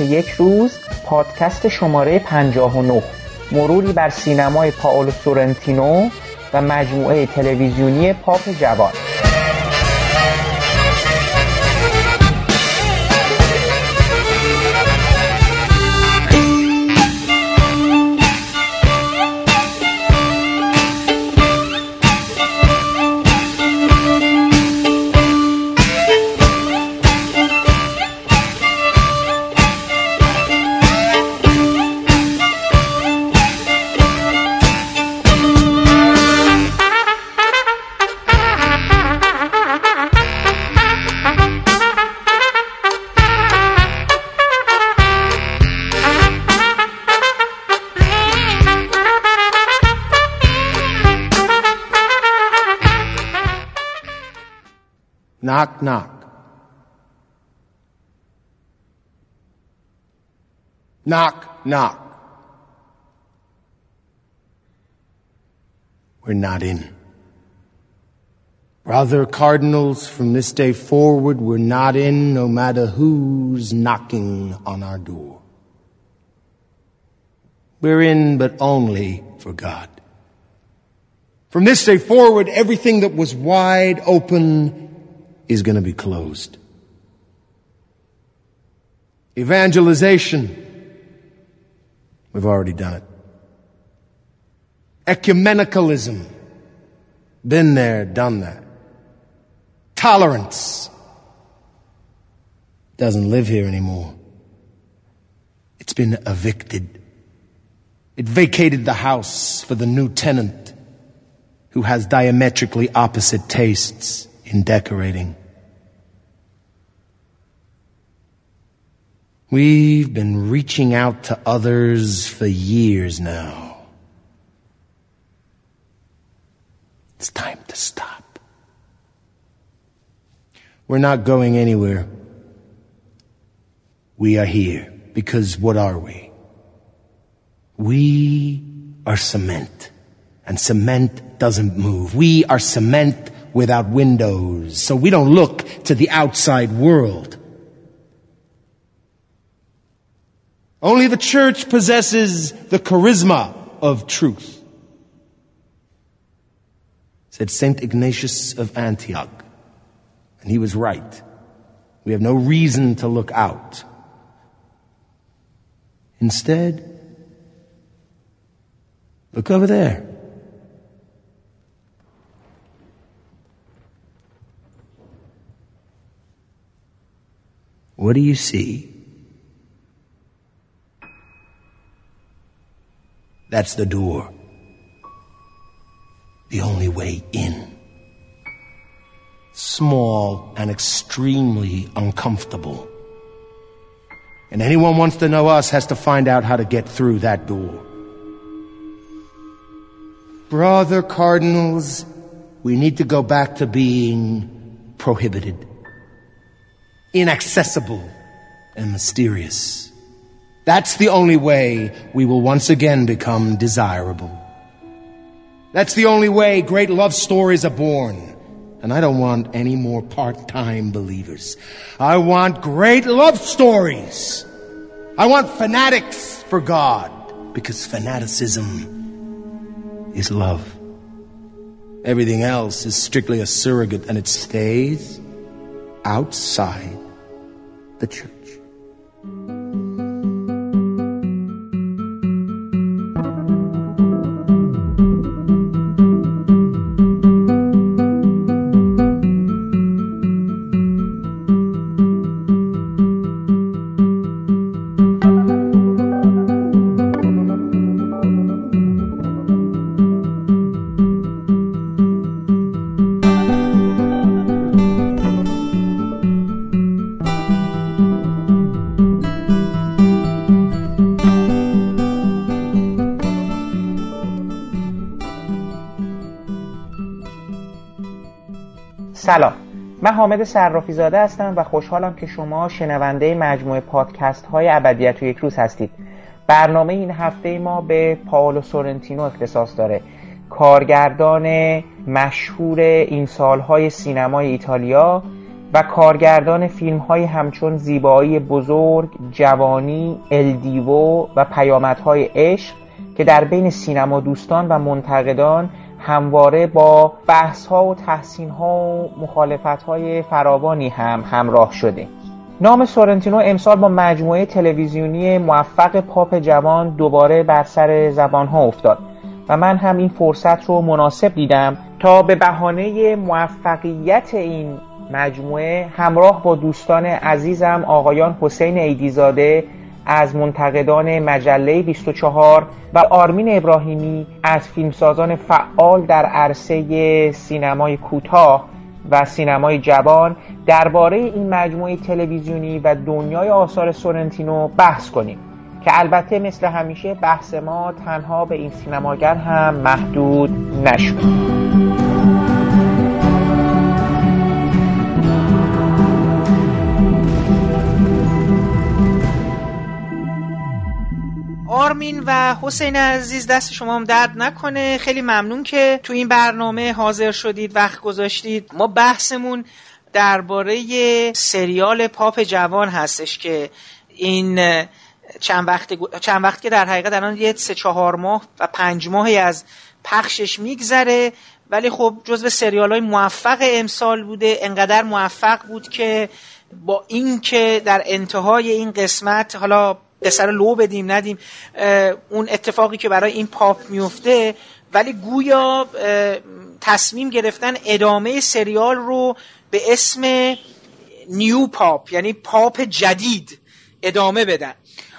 یک روز پادکست شماره 59 مروری بر سینمای پاولو سورنتینو و مجموعه تلویزیونی پاپ جوان. Knock, knock. Knock, knock. We're not in. Brother cardinals, from this day forward, we're not in no matter who's knocking on our door. We're in, but only for God. From this day forward, everything that was wide open is going to be closed. Evangelization. We've already done it. Ecumenicalism. Been there, done that. Tolerance. Doesn't live here anymore. It's been evicted. It vacated the house for the new tenant who has diametrically opposite tastes in decorating. We've been reaching out to others for years now. It's time to stop. We're not going anywhere. We are here because what are we? We are cement and cement doesn't move. We are cement without windows, so we don't look to the outside world. Only the church possesses the charisma of truth, said St. Ignatius of Antioch. And he was right. We have no reason to look out. Instead, look over there. What do you see? That's the door. The only way in. Small and extremely uncomfortable. And anyone wants to know us has to find out how to get through that door. Brother Cardinals, we need to go back to being prohibited, inaccessible, and mysterious. That's the only way we will once again become desirable. That's the only way great love stories are born. And I don't want any more part-time believers. I want great love stories. I want fanatics for God because fanaticism is love. Everything else is strictly a surrogate and it stays outside the church. حامد صرافی زاده هستم و خوشحالم که شما شنونده مجموعه پادکست های ابدیت یک روز هستید. برنامه این هفته ما به پاولو سورنتینو اختصاص داره. کارگردان مشهور این سالهای سینمای ایتالیا و کارگردان فیلم های همچون زیبایی بزرگ، جوانی، الدیوو و پیامدهای عشق که در بین سینما دوستان و منتقدان همواره با بحث ها و تحسین ها و مخالفت های فراوانی هم همراه شده. نام سورنتینو امسال با مجموعه تلویزیونی موفق پاپ جوان دوباره بر سر زبان ها افتاد و من هم این فرصت رو مناسب دیدم تا به بهانه موفقیت این مجموعه همراه با دوستان عزیزم آقایان حسین ایدیزاده از منتقدان مجله 24 و آرمین ابراهیمی از فیلمسازان فعال در عرصه سینمای کوتاه و سینمای جوان درباره این مجموعه تلویزیونی و دنیای آثار سورنتینو بحث کنیم که البته مثل همیشه بحث ما تنها به این سینماگر هم محدود نشد آرمین و حسین عزیز دست شما هم درد نکنه. خیلی ممنون که تو این برنامه حاضر شدید وقت گذاشتید. ما بحثمون درباره سریال پاپ جوان هستش که این چند وقت چند وقت که در حقیقت الان یه سه چهار ماه و پنج ماهی از پخشش میگذره. ولی خب جزو سریال های موفق امسال بوده انقدر موفق بود که با اینکه در انتهای این قسمت حالا سر لو بدیم ندیم اون اتفاقی که برای این پاپ میفته ولی گویا تصمیم گرفتن ادامه سریال رو به اسم New Pope یعنی پاپ جدید ادامه بدن.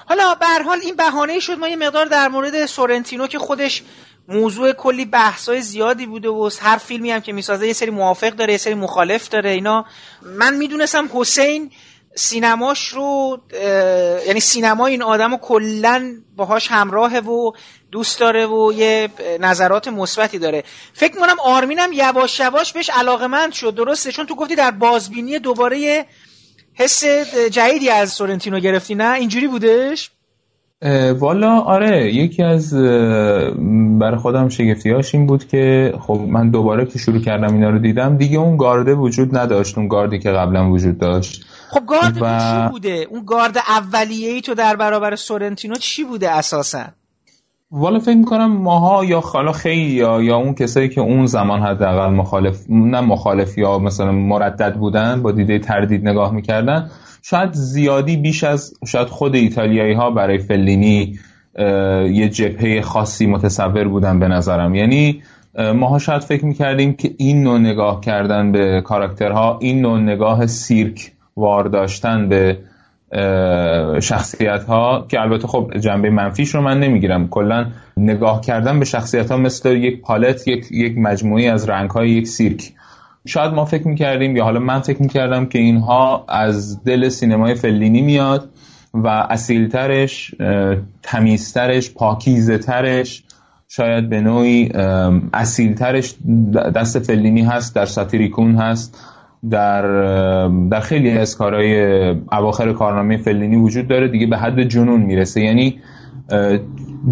حالا به حال این بهانه شد ما یه مقدار در مورد سورنتینو که خودش موضوع کلی بحثای زیادی بوده و هر فیلمی هم که می‌سازه یه سری موافق داره یه سری مخالف داره اینا. من می‌دونستم حسین سینماش رو یعنی سینما این آدم رو کلا باهاش همراهه و دوست داره و یه نظرات مثبتی داره. فکر می‌کنم آرمینم یواش یواش بهش علاقه مند شد درسته؟ چون تو گفتی در بازبینی دوباره حس جدیدی از سورنتینو گرفتی نه؟ اینجوری بودش؟ والا آره. یکی از برای خودم شگفتیاش این بود که خب من دوباره که شروع کردم اینا رو دیدم دیگه اون گارده وجود نداشت اون گاردی که قبلا وجود داشت. خب گارد و... چی بوده؟ اون گارد اولیه ای تو در برابر سورنتینو چی بوده اساسا؟ والا فکر می‌کنم ماها یا خالا خیلی یا, یا اون کسایی که اون زمان حداقل مخالف نه مخالف یا مثلا مردد بودن با دیده تردید نگاه می‌کردن شاید زیادی بیش از شاید خود ایتالیایی ها برای فلینی یه جبهه خاصی متصور بودن به نظرم. یعنی ماها شاید فکر می‌کردیم که این نوع نگاه کردن به کاراکترها این نوع نگاه سیرک وار داشتن به شخصیت ها که البته خب جنبه منفیش رو من نمی‌گیرم. کلا نگاه کردن به شخصیت ها مثل یک پالت یک, یک مجموعی از رنگ های یک سیرک. شاید ما فکر می‌کردیم یا حالا من فکر می‌کردم که اینها از دل سینمای فلینی میاد و اصیلترش تمیزترش پاکیزه ترش شاید به نوعی اصیلترش دست فلینی هست در ساتیریکون هست. در در خیلی از کارهای اواخر کارنامه فلینی وجود داره. دیگه به حد جنون می‌رسه. یعنی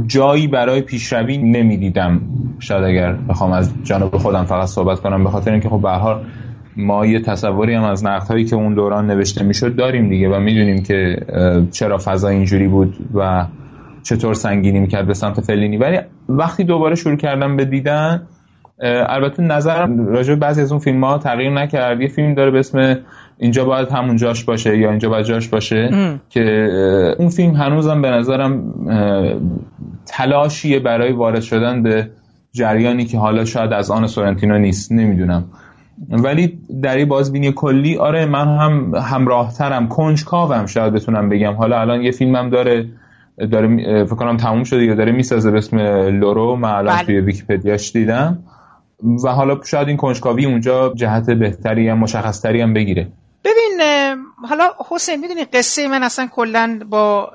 جایی برای پیشروی نمی‌دیدم. شاید اگر بخوام از جانب خودم فقط صحبت کنم به خاطر اینکه خب به حال ما یه تصوری هم از نقد هایی که اون دوران نوشته می‌شد داریم دیگه و می‌دونیم که چرا فضا اینجوری بود و چطور سنگینی می‌کرد به سمت فلینی. ولی وقتی دوباره شروع کردم به دیدن البته نظرم راجع به بعضی از اون فیلم ها تغییر نکرد. یه فیلم داره به اسم اینجا باید همون جاش باشه یا اینجا باید جاش باشه که اون فیلم هنوزم به نظرم تلاشیه برای وارد شدن به جریانی که حالا شاید از آن سورنتینو نیست. نمی‌دونم. ولی در این بازبینی کلی آره من هم همراهترم کنجکاوم شاید بتونم بگم. حالا الان یه فیلمم داره داره فکر کنم تموم شده یا داره می‌سازه به اسم لورو من الان بله. توی ویکیپدیاش دیدم. و حالا شاید این کنجکاوی اونجا جهت بهتری هم مشخصتری هم بگیره. ببین حالا حسین می‌دونی قصه من اصلا کلا با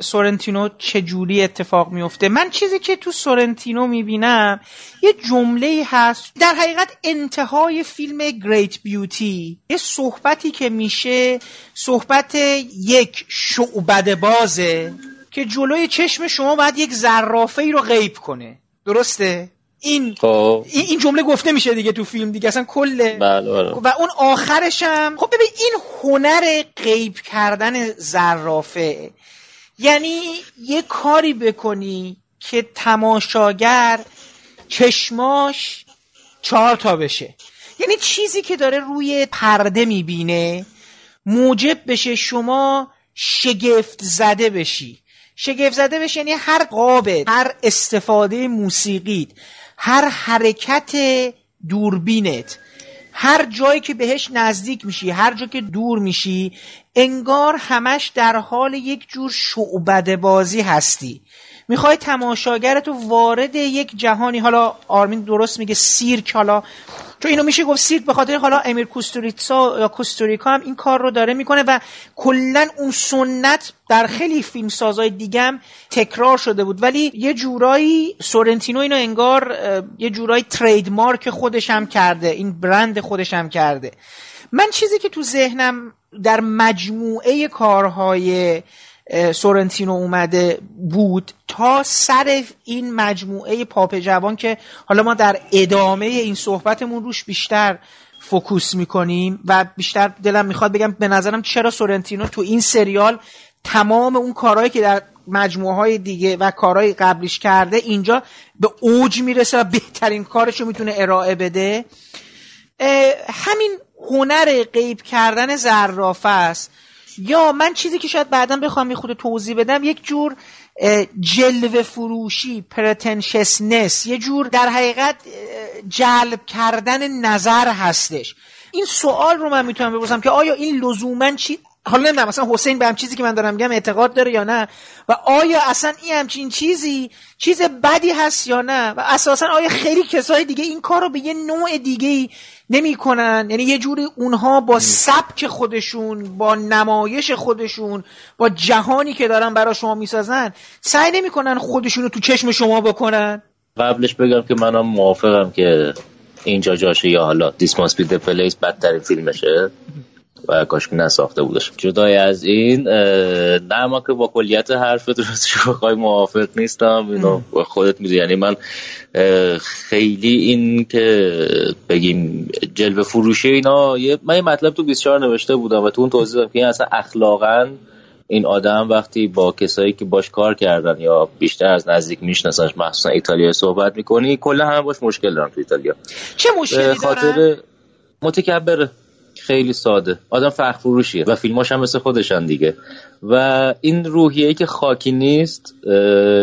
سورنتینو چجوری اتفاق میفته من چیزی که تو سورنتینو می‌بینم یه جمله هست در حقیقت انتهای فیلم گریت بیوتی یه صحبتی که میشه صحبت یک شعبد بازه که جلوی چشم شما باید یک زرافه ای رو غیب کنه. درسته؟ این خب. این جمله گفته میشه دیگه تو فیلم دیگه اصلا کل بله بله. و اون آخرش هم خب ببین این هنر غیب کردن زرافه یعنی یه کاری بکنی که تماشاگر چشماش چهار تا بشه. یعنی چیزی که داره روی پرده می‌بینه موجب بشه شما شگفت زده بشی. شگفت زده بشه یعنی هر قابل هر استفاده موسیقیت هر حرکت دوربینت هر جایی که بهش نزدیک میشی هر جا که دور میشی انگار همش در حال یک جور شعبده بازی هستی. می‌خوای تماشاگرتو وارد یک جهانی حالا آرمین درست میگه سیرک حالا چون اینو میشه گفت سیرک به خاطر حالا امیر کوستوریتسا یا کوستوریکا هم این کار رو داره می‌کنه و کلا اون سنت در خیلی فیلم سازای دیگم تکرار شده بود. ولی یه جورایی سورنتینو اینو انگار یه جورایی ترید مارک خودش هم کرده این برند خودش هم کرده. من چیزی که تو ذهنم در مجموعه کارهای سورنتینو اومده بود تا سر این مجموعه پاپ جوان که حالا ما در ادامه این صحبتمون روش بیشتر فوکوس می‌کنیم و بیشتر دلم می‌خواد بگم به نظرم چرا سورنتینو تو این سریال تمام اون کارهایی که در مجموعه های دیگه و کارهای قبلیش کرده اینجا به اوج می‌رسه و بهترین کارش رو می‌تونه ارائه بده. همین هنر غیب کردن زرافه است. یا من چیزی که شاید بعدا بخوام یه خود توضیح بدم یک جور جلوه فروشی پرتنشسنس یه جور در حقیقت جلب کردن نظر هستش. این سوال رو من می‌تونم بپرسم که آیا این لزوما چی؟ حالا نمی‌دونم مثلا حسین به هم چیزی که من دارم میگم اعتقاد داره یا نه؟ و آیا اصلا این همچین چیزی چیز بدی هست یا نه؟ و اساسا آیا خیلی کسای دیگه این کار رو به یه نوع دیگه نمی‌کنن؟ یعنی یه جوری اونها با سبک خودشون با نمایش خودشون با جهانی که دارن برای شما می‌سازن سعی نمی‌کنن خودشون رو تو چشم شما بکنن؟ قبلش بگم که منم موافقم که اینجا جاشه یا حالا دیس ماست بی پلیس بدترین فیلمشه. و کاش که نساخته بودش. جدای از این نه ما که با کلیت حرفت رو بخوای موافق نیستم. اینو خودت می‌دونی. یعنی من خیلی این که بگیم جلوه فروشی اینا من یه مطلب تو 24 نوشته بودم و تو اون توضیح دادم که این اصلا اخلاقا این آدم وقتی با کسایی که باش کار کردن یا بیشتر از نزدیک میشناسنش مخصوصا ایتالیا صحبت می‌کنی کلا همه باش مشکل دارن تو ایتالیا. چه مشکلی خاطر متکبره. خیلی ساده. آدم فخر فروشیه و فیلماش هم مثل خودشان دیگه. و این روحیه که خاکی نیست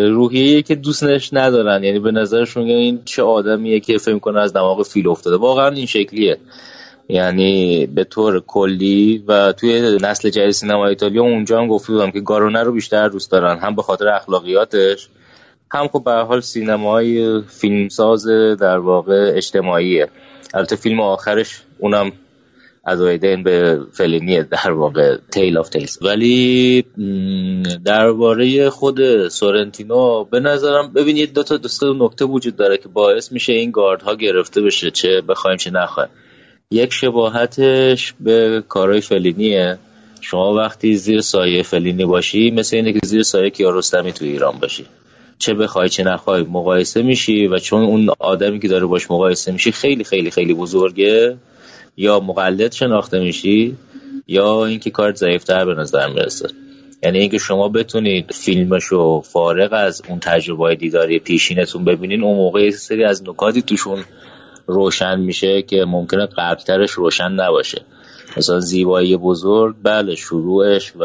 روحیه که دوستش ندارن. یعنی به نظرشون این چه آدمیه که فکر کنه از دماغ فیل افتاده. واقعا این شکلیه. یعنی به طور کلی و توی نسل جدید سینما ایتالیا اونجا هم گفته بودم که گارونه رو بیشتر دوست دارن. هم به خاطر اخلاقیاتش هم خب به حال سینمای فیلمساز در واقع اجتماعیه. البته فیلم آخرش اونم از این به فلینی در واقع Tale of Tales ولی درباره خود سورنتینو به نظرم ببینید دو تا دوست نکته وجود داره که باعث میشه این گاردها گرفته بشه چه بخوایم چه نخوایم. یک شباهتش به کارهای فلینیه. شما وقتی زیر سایه فلینی باشی مثل اینه که زیر سایه کیارستمی تو ایران باشی. چه بخوای چه نخوای مقایسه میشی و چون اون آدمی که داره باش مقایسه میشی خیلی خیلی خیلی بزرگه. یا مقلد شناخته میشی یا اینکه کارت ضعیفتر به نظر می‌رسه. یعنی اینکه شما بتونید فیلمشو فارغ از اون تجربه دیداری پیشینتون ببینین اون موقع سری از نکاتی توشون روشن میشه که ممکنه قبلترش روشن نباشه. مثلا زیبایی بزرگ بله شروعش و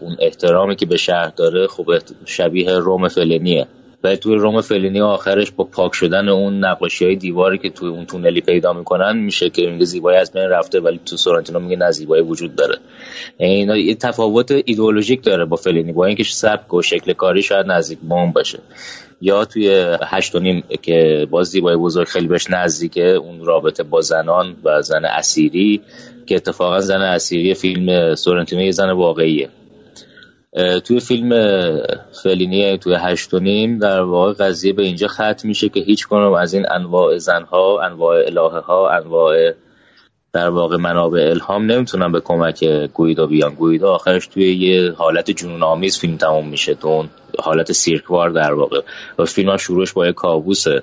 اون احترامی که به شهر داره خب شبیه روم فلنیه و توی روم فلینی آخرش با پاک شدن اون نقاشی های دیواری که توی اون تونلی پیدا می‌کنن میشه که میگه زیبایی از بین رفته ولی تو سورنتینو میگه نه زیبایی وجود داره. یعنی اینا یه تفاوت ایدئولوژیک داره با فلینی با اینکه سبک و شکل کاری شاید نزدیک به باشه. یا توی هشت نیم که باز زیبایی بزرگ خیلی بهش نزدیکه اون رابطه با زنان و زن اسیری که اتفاقا زن اسیری فیلم سورنتینو یه زن واقعیه. توی فیلم فلینی توی هشت و نیم در واقع قضیه به اینجا ختم میشه که هیچ کنم از این انواع زنها انواع الهه ها انواع در واقع منابع الهام نمی‌تونن به کمک گویدا بیان. گویدا آخرش توی یه حالت جنون آمیز فیلم تموم میشه تو اون حالت سیرکوار در واقع. و فیلم ها شروعش با یه کابوسه.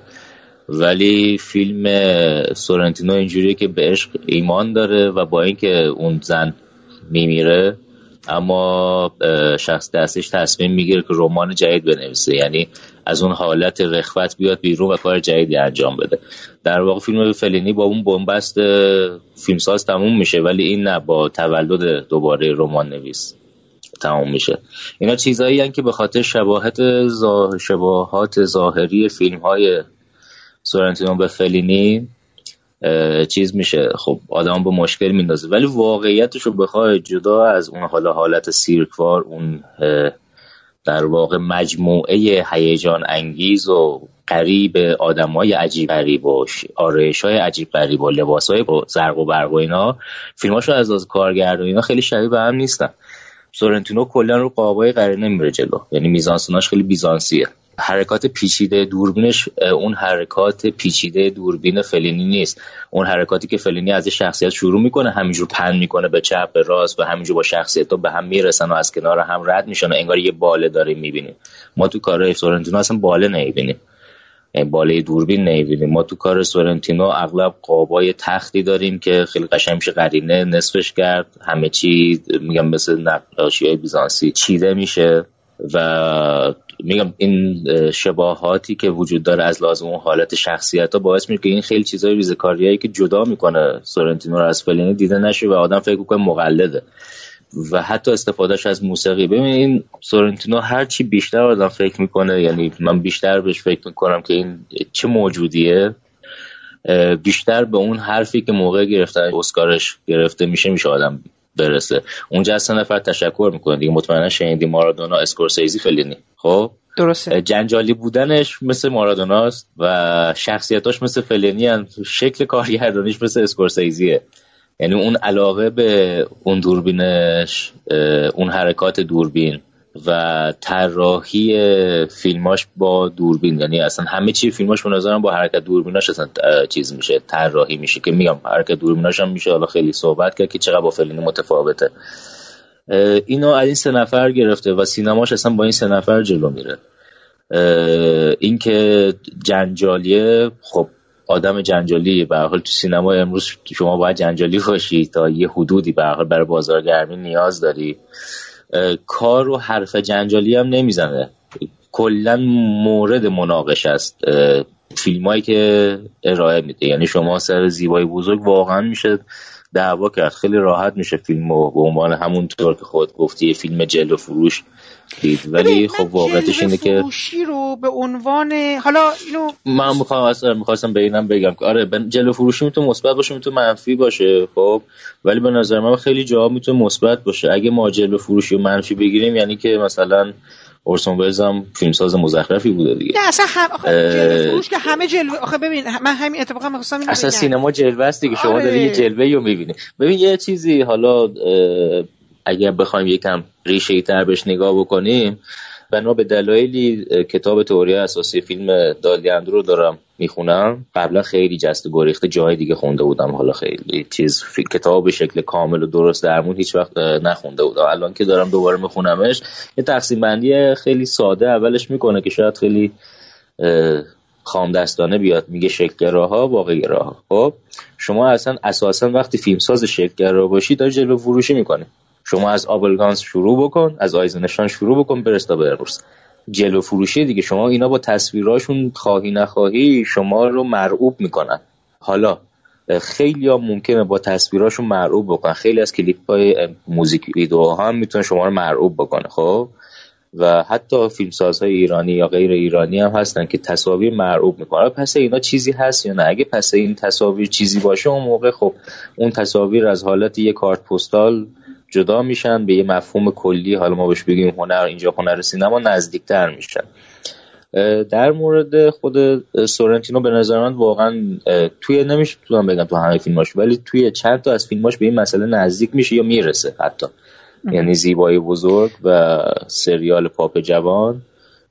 ولی فیلم سورنتینو اینجوریه که به عشق ایمان داره و با اینکه اون زن میمیره اما شخص دستش تصمیم می‌گیره که رمان جدید بنویسه. یعنی از اون حالت رخوت بیاد بیرون و کار جدیدی انجام بده. در واقع فیلم فلینی با اون بنبست فیلمساز تموم میشه ولی این نه با تولد دوباره رمان نویس تموم میشه. اینا چیزایی که به خاطر شباهت شباهات ظاهری فیلم های سورنتینو به فلینی چیز میشه. خب آدم به مشکل میندازه. ولی واقعیتش رو بخوای جدا از اون حالا حالت سیرکوار اون در واقع مجموعه هیجان انگیز و قریب های عجیب غریب و آرایش های عجیب غریب و لباس های با زرق و برق و اینا فیلماشو از از کارگرد و اینا خیلی شبیه به هم نیستن. سورنتینو کلا رو قابای قرار نمیره جلو. یعنی میزانسوناش خیلی بیزانسیه. حرکات پیچیده دوربینش اون حرکات پیچیده دوربین فلینی نیست. اون حرکاتی که فلینی از شخصیت شروع می‌کنه همینجور پن می‌کنه به چپ به راست و همینجور با شخصیت به هم می‌رسن و از کنار هم رد میشن و انگار یه باله داریم می‌بینیم. ما تو کار سورنتینو اصلا باله نمی‌بینیم. یعنی باله دوربین نمی‌بینیم. ما تو کار سورنتینو اغلب قابای تختی داریم که خیلی قشنگ میشه قرینه نصفش کرد. همه چی میگم مثل نقاشی های بیزانسی چیده میشه. و میگم این شباهاتی که وجود داره از لازم اون حالت شخصیت ها باعث میشه که این خیلی چیزای ریزکاریایی که جدا می‌کنه سورنتینو رو از فلینی دیده نشه و آدم فکر کنه مقلده. و حتی استفادهش از موسیقی. ببین این سورنتینو هر چی بیشتر آدم فکر می‌کنه یعنی من بیشتر بهش فکر می‌کنم که این چه موجودیه بیشتر به اون حرفی که موقع گرفتن اسکارش گرفته میشه میشه آدم برسه. اونجا از نفر تشکر می‌کنه دیگه. مطمئنا شنیدی مارادونا اسکورسیزی فلینی خب؟ درسته. جنجالی بودنش مثل مارادوناست و شخصیتاش مثل فلینی هن. شکل کارگردانیش مثل اسکورسیزیه. یعنی اون علاقه به اون دوربینش اون حرکات دوربین. و طراحی فیلماش با دوربین. یعنی اصلا همه چی فیلماش به نظرم با حرکت دوربیناش اصلا چیز میشه طراحی میشه که میگم حرکت دوربیناش هم میشه. حالا خیلی صحبت کرد که چقدر با فلینی متفاوته. اینو از این سه نفر گرفته و سینماش اصلا با این سه نفر جلو میره. اینکه جنجالیه خب آدم جنجالی به حال تو سینما امروز شما باید جنجالی باشی تا یه حدودی به حال برای بازارگرمی نیاز داری. کار و حرف جنجالی هم نمی‌زنه. کلا مورد مناقش است. فیلم که ارائه میده. یعنی شما سر زیبایی بزرگ واقعا میشه دعوا کرد. خیلی راحت میشه فیلم به عنوان همونطور که خود گفتی فیلم جلو فروش دید ولی خب واقعیتش اینه که فروشی رو به عنوان حالا اینو من می‌خوام اصلا می‌خواستم به اینم بگم که آره جلو فروشی می‌تونه مثبت باشه می‌تونه منفی باشه خب؟ ولی به نظر من خیلی جا می‌تونه مثبت باشه. اگه ما جلو فروشی و منفی بگیریم یعنی که مثلا اورسون ولز هم فیلمساز مزخرفی بوده دیگه. نه اصلا هم آخه جلو فروش که همه جلوه آخه ببین من همین اتفاقا می‌خواستم اینو اصلا سینما جلوه است دیگه شما آره. داری یه جلوه رو می‌بینی. ببین یه چیزی حالا اگر بخوایم یکم ریشه تر بهش نگاه بکنیم بنا به دلایلی کتاب تئوری اساسی فیلم دالیاندرو رو دارم می‌خونم. قبلا خیلی جست گریخته جای دیگه خونده بودم. حالا خیلی چیز کتاب به شکل کامل و درست درمون هیچ وقت نخونده بودم. الان که دارم دوباره میخونمش یه تقسیم بندی خیلی ساده اولش می‌کنه که شاید خیلی خام دستانه بیاد. میگه شکلگراها واقعگراها. خب شما اصلا اساسا وقتی فیلمساز شکلگرا باشی داری جلو فروشی می‌کنه شما از آبلگانس شروع بکن از آیزنشان شروع بکن برستا به امروز جلو فروشی دیگه شما اینا با تصویراشون خواهی نخواهی شما رو مرعوب می‌کنن. حالا خیلی ها ممکنه با تصویراشون مرعوب بکنن. خیلی از کلیپ های موزیک ویدیو هم می‌تونه شما رو مرعوب بکنه خب؟ و حتی فیلمسازهای ایرانی یا غیر ایرانی هم هستن که تصاویر مرعوب می‌کنن. پس اینا چیزی هست یا نه؟ اگه پس این تصاویر چیزی باشه اون موقع خب اون تصاویر از حالت یه کارت پستال جدا میشن به یه مفهوم کلی. حالا ما بهش بگیم هنر اینجا هنر سینما نزدیکتر میشن. در مورد خود سورنتینو به نظر من واقعا توی نمیشه تو بگم تو همه فیلماش ولی توی چند تا از فیلماش به این مسئله نزدیک میشه یا می‌رسه حتی. یعنی زیبایی بزرگ و سریال پاپ جوان.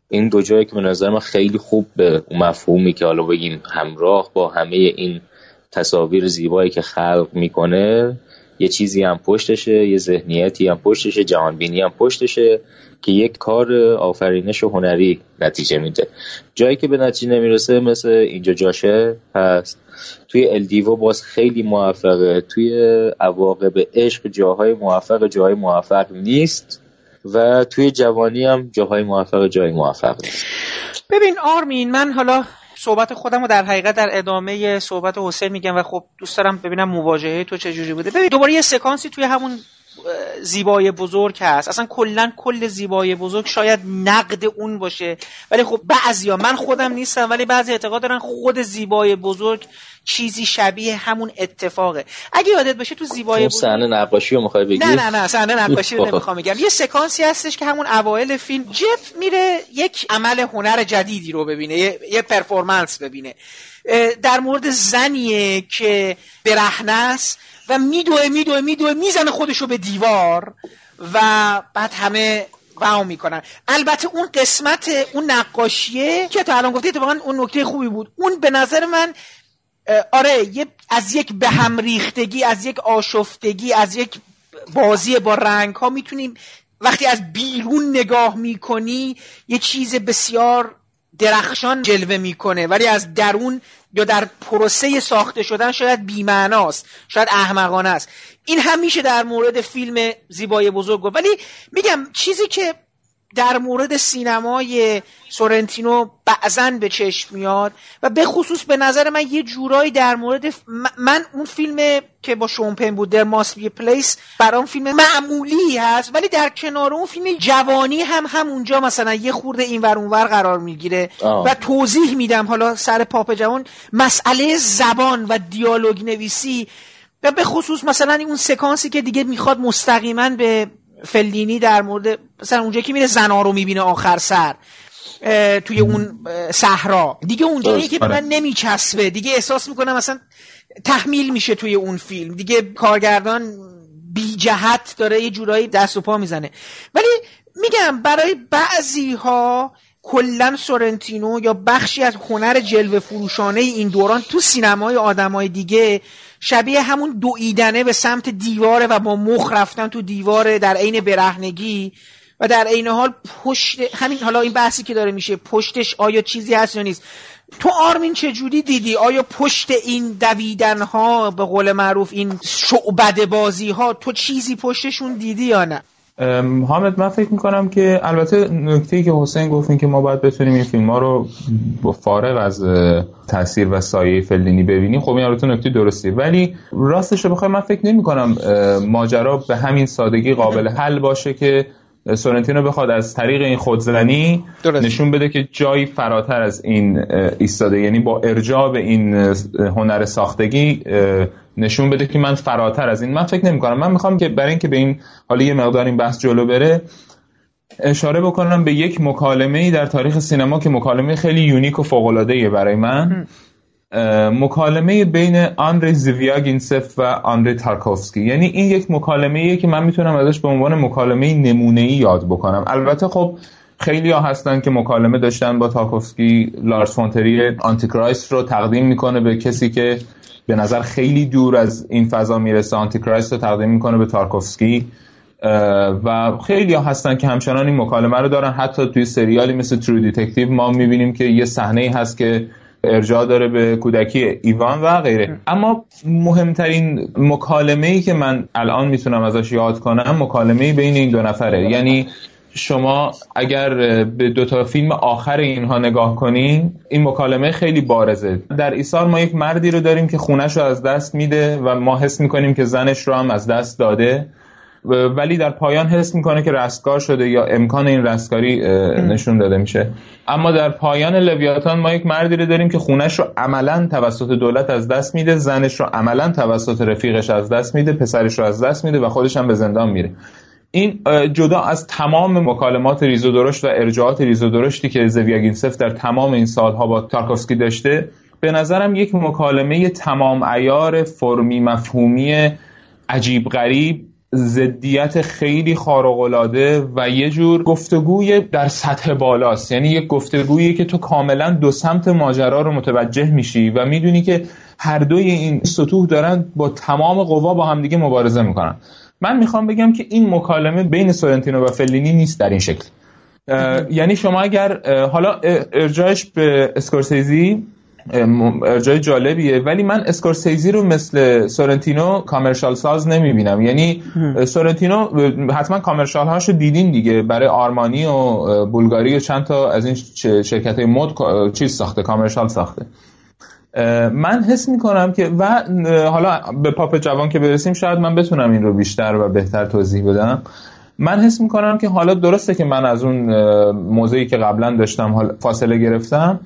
این دو جایی که به نظر من خیلی خوب به مفهومی که حالا بگیم همراه با همه این تصاویر زیبایی که خلق می‌کنه یه چیزی هم پشتشه یه ذهنیتی هم پشتشه جهانبینی هم پشتشه که یک کار آفرینش و هنری نتیجه میده. جایی که به نتیجه نمی‌رسه مثل اینجا جاشه هست. توی الدیوو باز خیلی موفقه. توی عواقب عشق جاهای موفق جاهای موفق نیست و توی جوانی هم جاهای موفق جای موفق نیست. ببین آرمین من حالا صحبت خودم رو در حقیقت در ادامه صحبت حسین میگم و خب دوست دارم ببینم مواجهه تو چجوری بوده. ببین دوباره یه سکانسی توی همون زیبای بزرگ هست. اصلا کلا کل زیبای بزرگ شاید نقد اون باشه. ولی خب بعضیا من خودم نیستم ولی بعضی اعتقاد دارن خود زیبای بزرگ چیزی شبیه همون اتفاقه. اگه یادت باشه تو زیبای بزرگ صحنه نقاشی رو می‌خوای بگی؟ نه نه نه صحنه نقاشی رو نمی‌خوام بگم. یه سکانسی هستش که همون اوایل فیلم جف میره یک عمل هنر جدیدی رو ببینه یه, یه پرفورمنس ببینه. در مورد زنیه که برهنه است. و میدوه میدوه میدوه می‌زنه خودشو به دیوار و بعد همه واو می‌کنن. البته اون قسمت اون نقاشیه که تا الان گفتی اتفاقا اون نکته خوبی بود. اون به نظر من آره یه از یک به هم ریختگی از یک آشفتگی از یک بازی با رنگ ها می‌تونیم وقتی از بیرون نگاه می‌کنی یه چیز بسیار درخشان جلوه می‌کنه. ولی از درون یا در پروسه ساخته شدن شاید بیمعناست شاید احمقانه است. این هم میشه در مورد فیلم زیبای بزرگ گفت. ولی میگم چیزی که در مورد سینمای سورنتینو بعضا به چشم میاد و به خصوص به نظر من یه جورایی در مورد من اون فیلم که با شومپن بود در ماست بی پلیس برام فیلم معمولی هست ولی در کنار اون فیلم جوانی هم همونجا مثلا یه خورده این ور اونور قرار می‌گیره و توضیح میدم. حالا سر پاپ جوان مسئله زبان و دیالوگ نویسی و به خصوص مثلا اون سکانسی که دیگه می‌خواد مستقیما به فلینی در مورد مثلا اونجا که میره زنا رو می‌بینه آخر سر توی اون صحرا. دیگه اونجایی که به من آره. نمیچسبه. دیگه احساس می‌کنم مثلا تحمیل میشه توی اون فیلم. دیگه کارگردان بی جهت داره یه جورایی دست و پا می‌زنه. ولی میگم برای بعضی ها کلا سورنتینو یا بخشی از هنر جلوه فروشانه این دوران تو سینمای آدمای دیگه شبیه همون دویدنه به سمت دیواره و با مخ رفتن تو دیواره در عین برهنگی و در عین حال پشت همین حالا این بحثی که داره میشه پشتش آیا چیزی هست یا نیست؟ تو آرمین چجوری دیدی؟ آیا پشت این دویدن ها به قول معروف این شعبد بازی ها تو چیزی پشتشون دیدی یا نه؟ حامد من فکر می‌کنم که البته نکته که حسین گفت که ما باید بتونیم این فیلم ها رو فارغ از تاثیر و سایه فلینی ببینیم خب این البته نکته درستی. ولی راستش رو بخوام من فکر نمی کنم ماجرا به همین سادگی قابل حل باشه که سورنتینو بخواد از طریق این خودزنی نشون بده که جایی فراتر از این ایستاده. یعنی با ارجاع به این هنر ساختگی نشون بده که من فراتر از این. من فکر نمی کنم. من می‌خوام که برای اینکه به این حالا یه مقدار این بحث جلو بره اشاره بکنم به یک مکالمه ای در تاریخ سینما که مکالمه خیلی unique و فوق برای من. مکالمه بین آندری زویاگینتسف و آندری تارکوفسکی یعنی این یک مکالمه ایه که من می‌تونم ازش به عنوان مکالمه نمونه ای یاد بکنم. البته خب خیلی ها هستن که مکالمه داشتن با تارکوفسکی. لارس فون تریه Antichrist رو تقدیم می‌کنه به کسی که به نظر خیلی دور از این فضا می‌رسه. Antichrist رو تقدیم می‌کنه به تارکوفسکی. و خیلی ها هستن که همچنان این مکالمه رو دارن. حتی توی سریالی مثل True Detective ما می‌بینیم که یه صحنه هست که ارجاع داره به کودکی ایوان و غیره. اما مهمترین مکالمه ای که من الان می‌تونم ازش یاد کنم مکالمه بین این دو نفره. یعنی شما اگر به دو تا فیلم آخر اینها نگاه کنین این مکالمه خیلی بارزه. در ایثار ما یک مردی رو داریم که خونه‌ش رو از دست میده و ما حس می‌کنیم که زنش رو هم از دست داده. ولی در پایان حس می‌کنه که رستگار شده یا امکان این رستگاری نشون داده میشه. اما در پایان لویاتان ما یک مردی رو داریم که خونه‌ش رو عملا توسط دولت از دست میده زنش رو عملا توسط رفیقش از دست میده پسرش رو از دست میده و خودش هم به زندان میره. این جدا از تمام مکالمات ریز و درشت و ارجاعات ریز و درشتی که زویاگینتسف در تمام این سالها با تارکوفسکی داشته به نظرم یک مکالمه تمام عیار فرمی مفهومی عجیب غریب زدیت خیلی خارق‌العاده و یه جور گفتگوی در سطح بالاست. یعنی یک گفتگویی که تو کاملا دو سمت ماجرا رو متوجه میشی و می‌دونی که هر دوی این سطوح دارن با تمام قوا با همدیگه مبارزه می‌کنن. من می‌خوام بگم که این مکالمه بین سورنتینو و فلینی نیست در این شکل. یعنی شما اگر حالا ارجاعش به اسکورسیزی ارجای جالبیه. ولی من اسکورسیزی رو مثل سورنتینو کامرشال ساز نمی‌بینم. یعنی سورنتینو حتما کامرشال هاشو دیدین دیگه. برای آرمانی و بولگاری و چند تا از این شرکت های مد چیز ساخته کامرشال ساخته. من حس می‌کنم که و حالا به پاپ جوان که برسیم شاید من بتونم این رو بیشتر و بهتر توضیح بدم. من حس می‌کنم که حالا درسته که من از اون موضعی که قبلا داشتم فاصله گرفتم.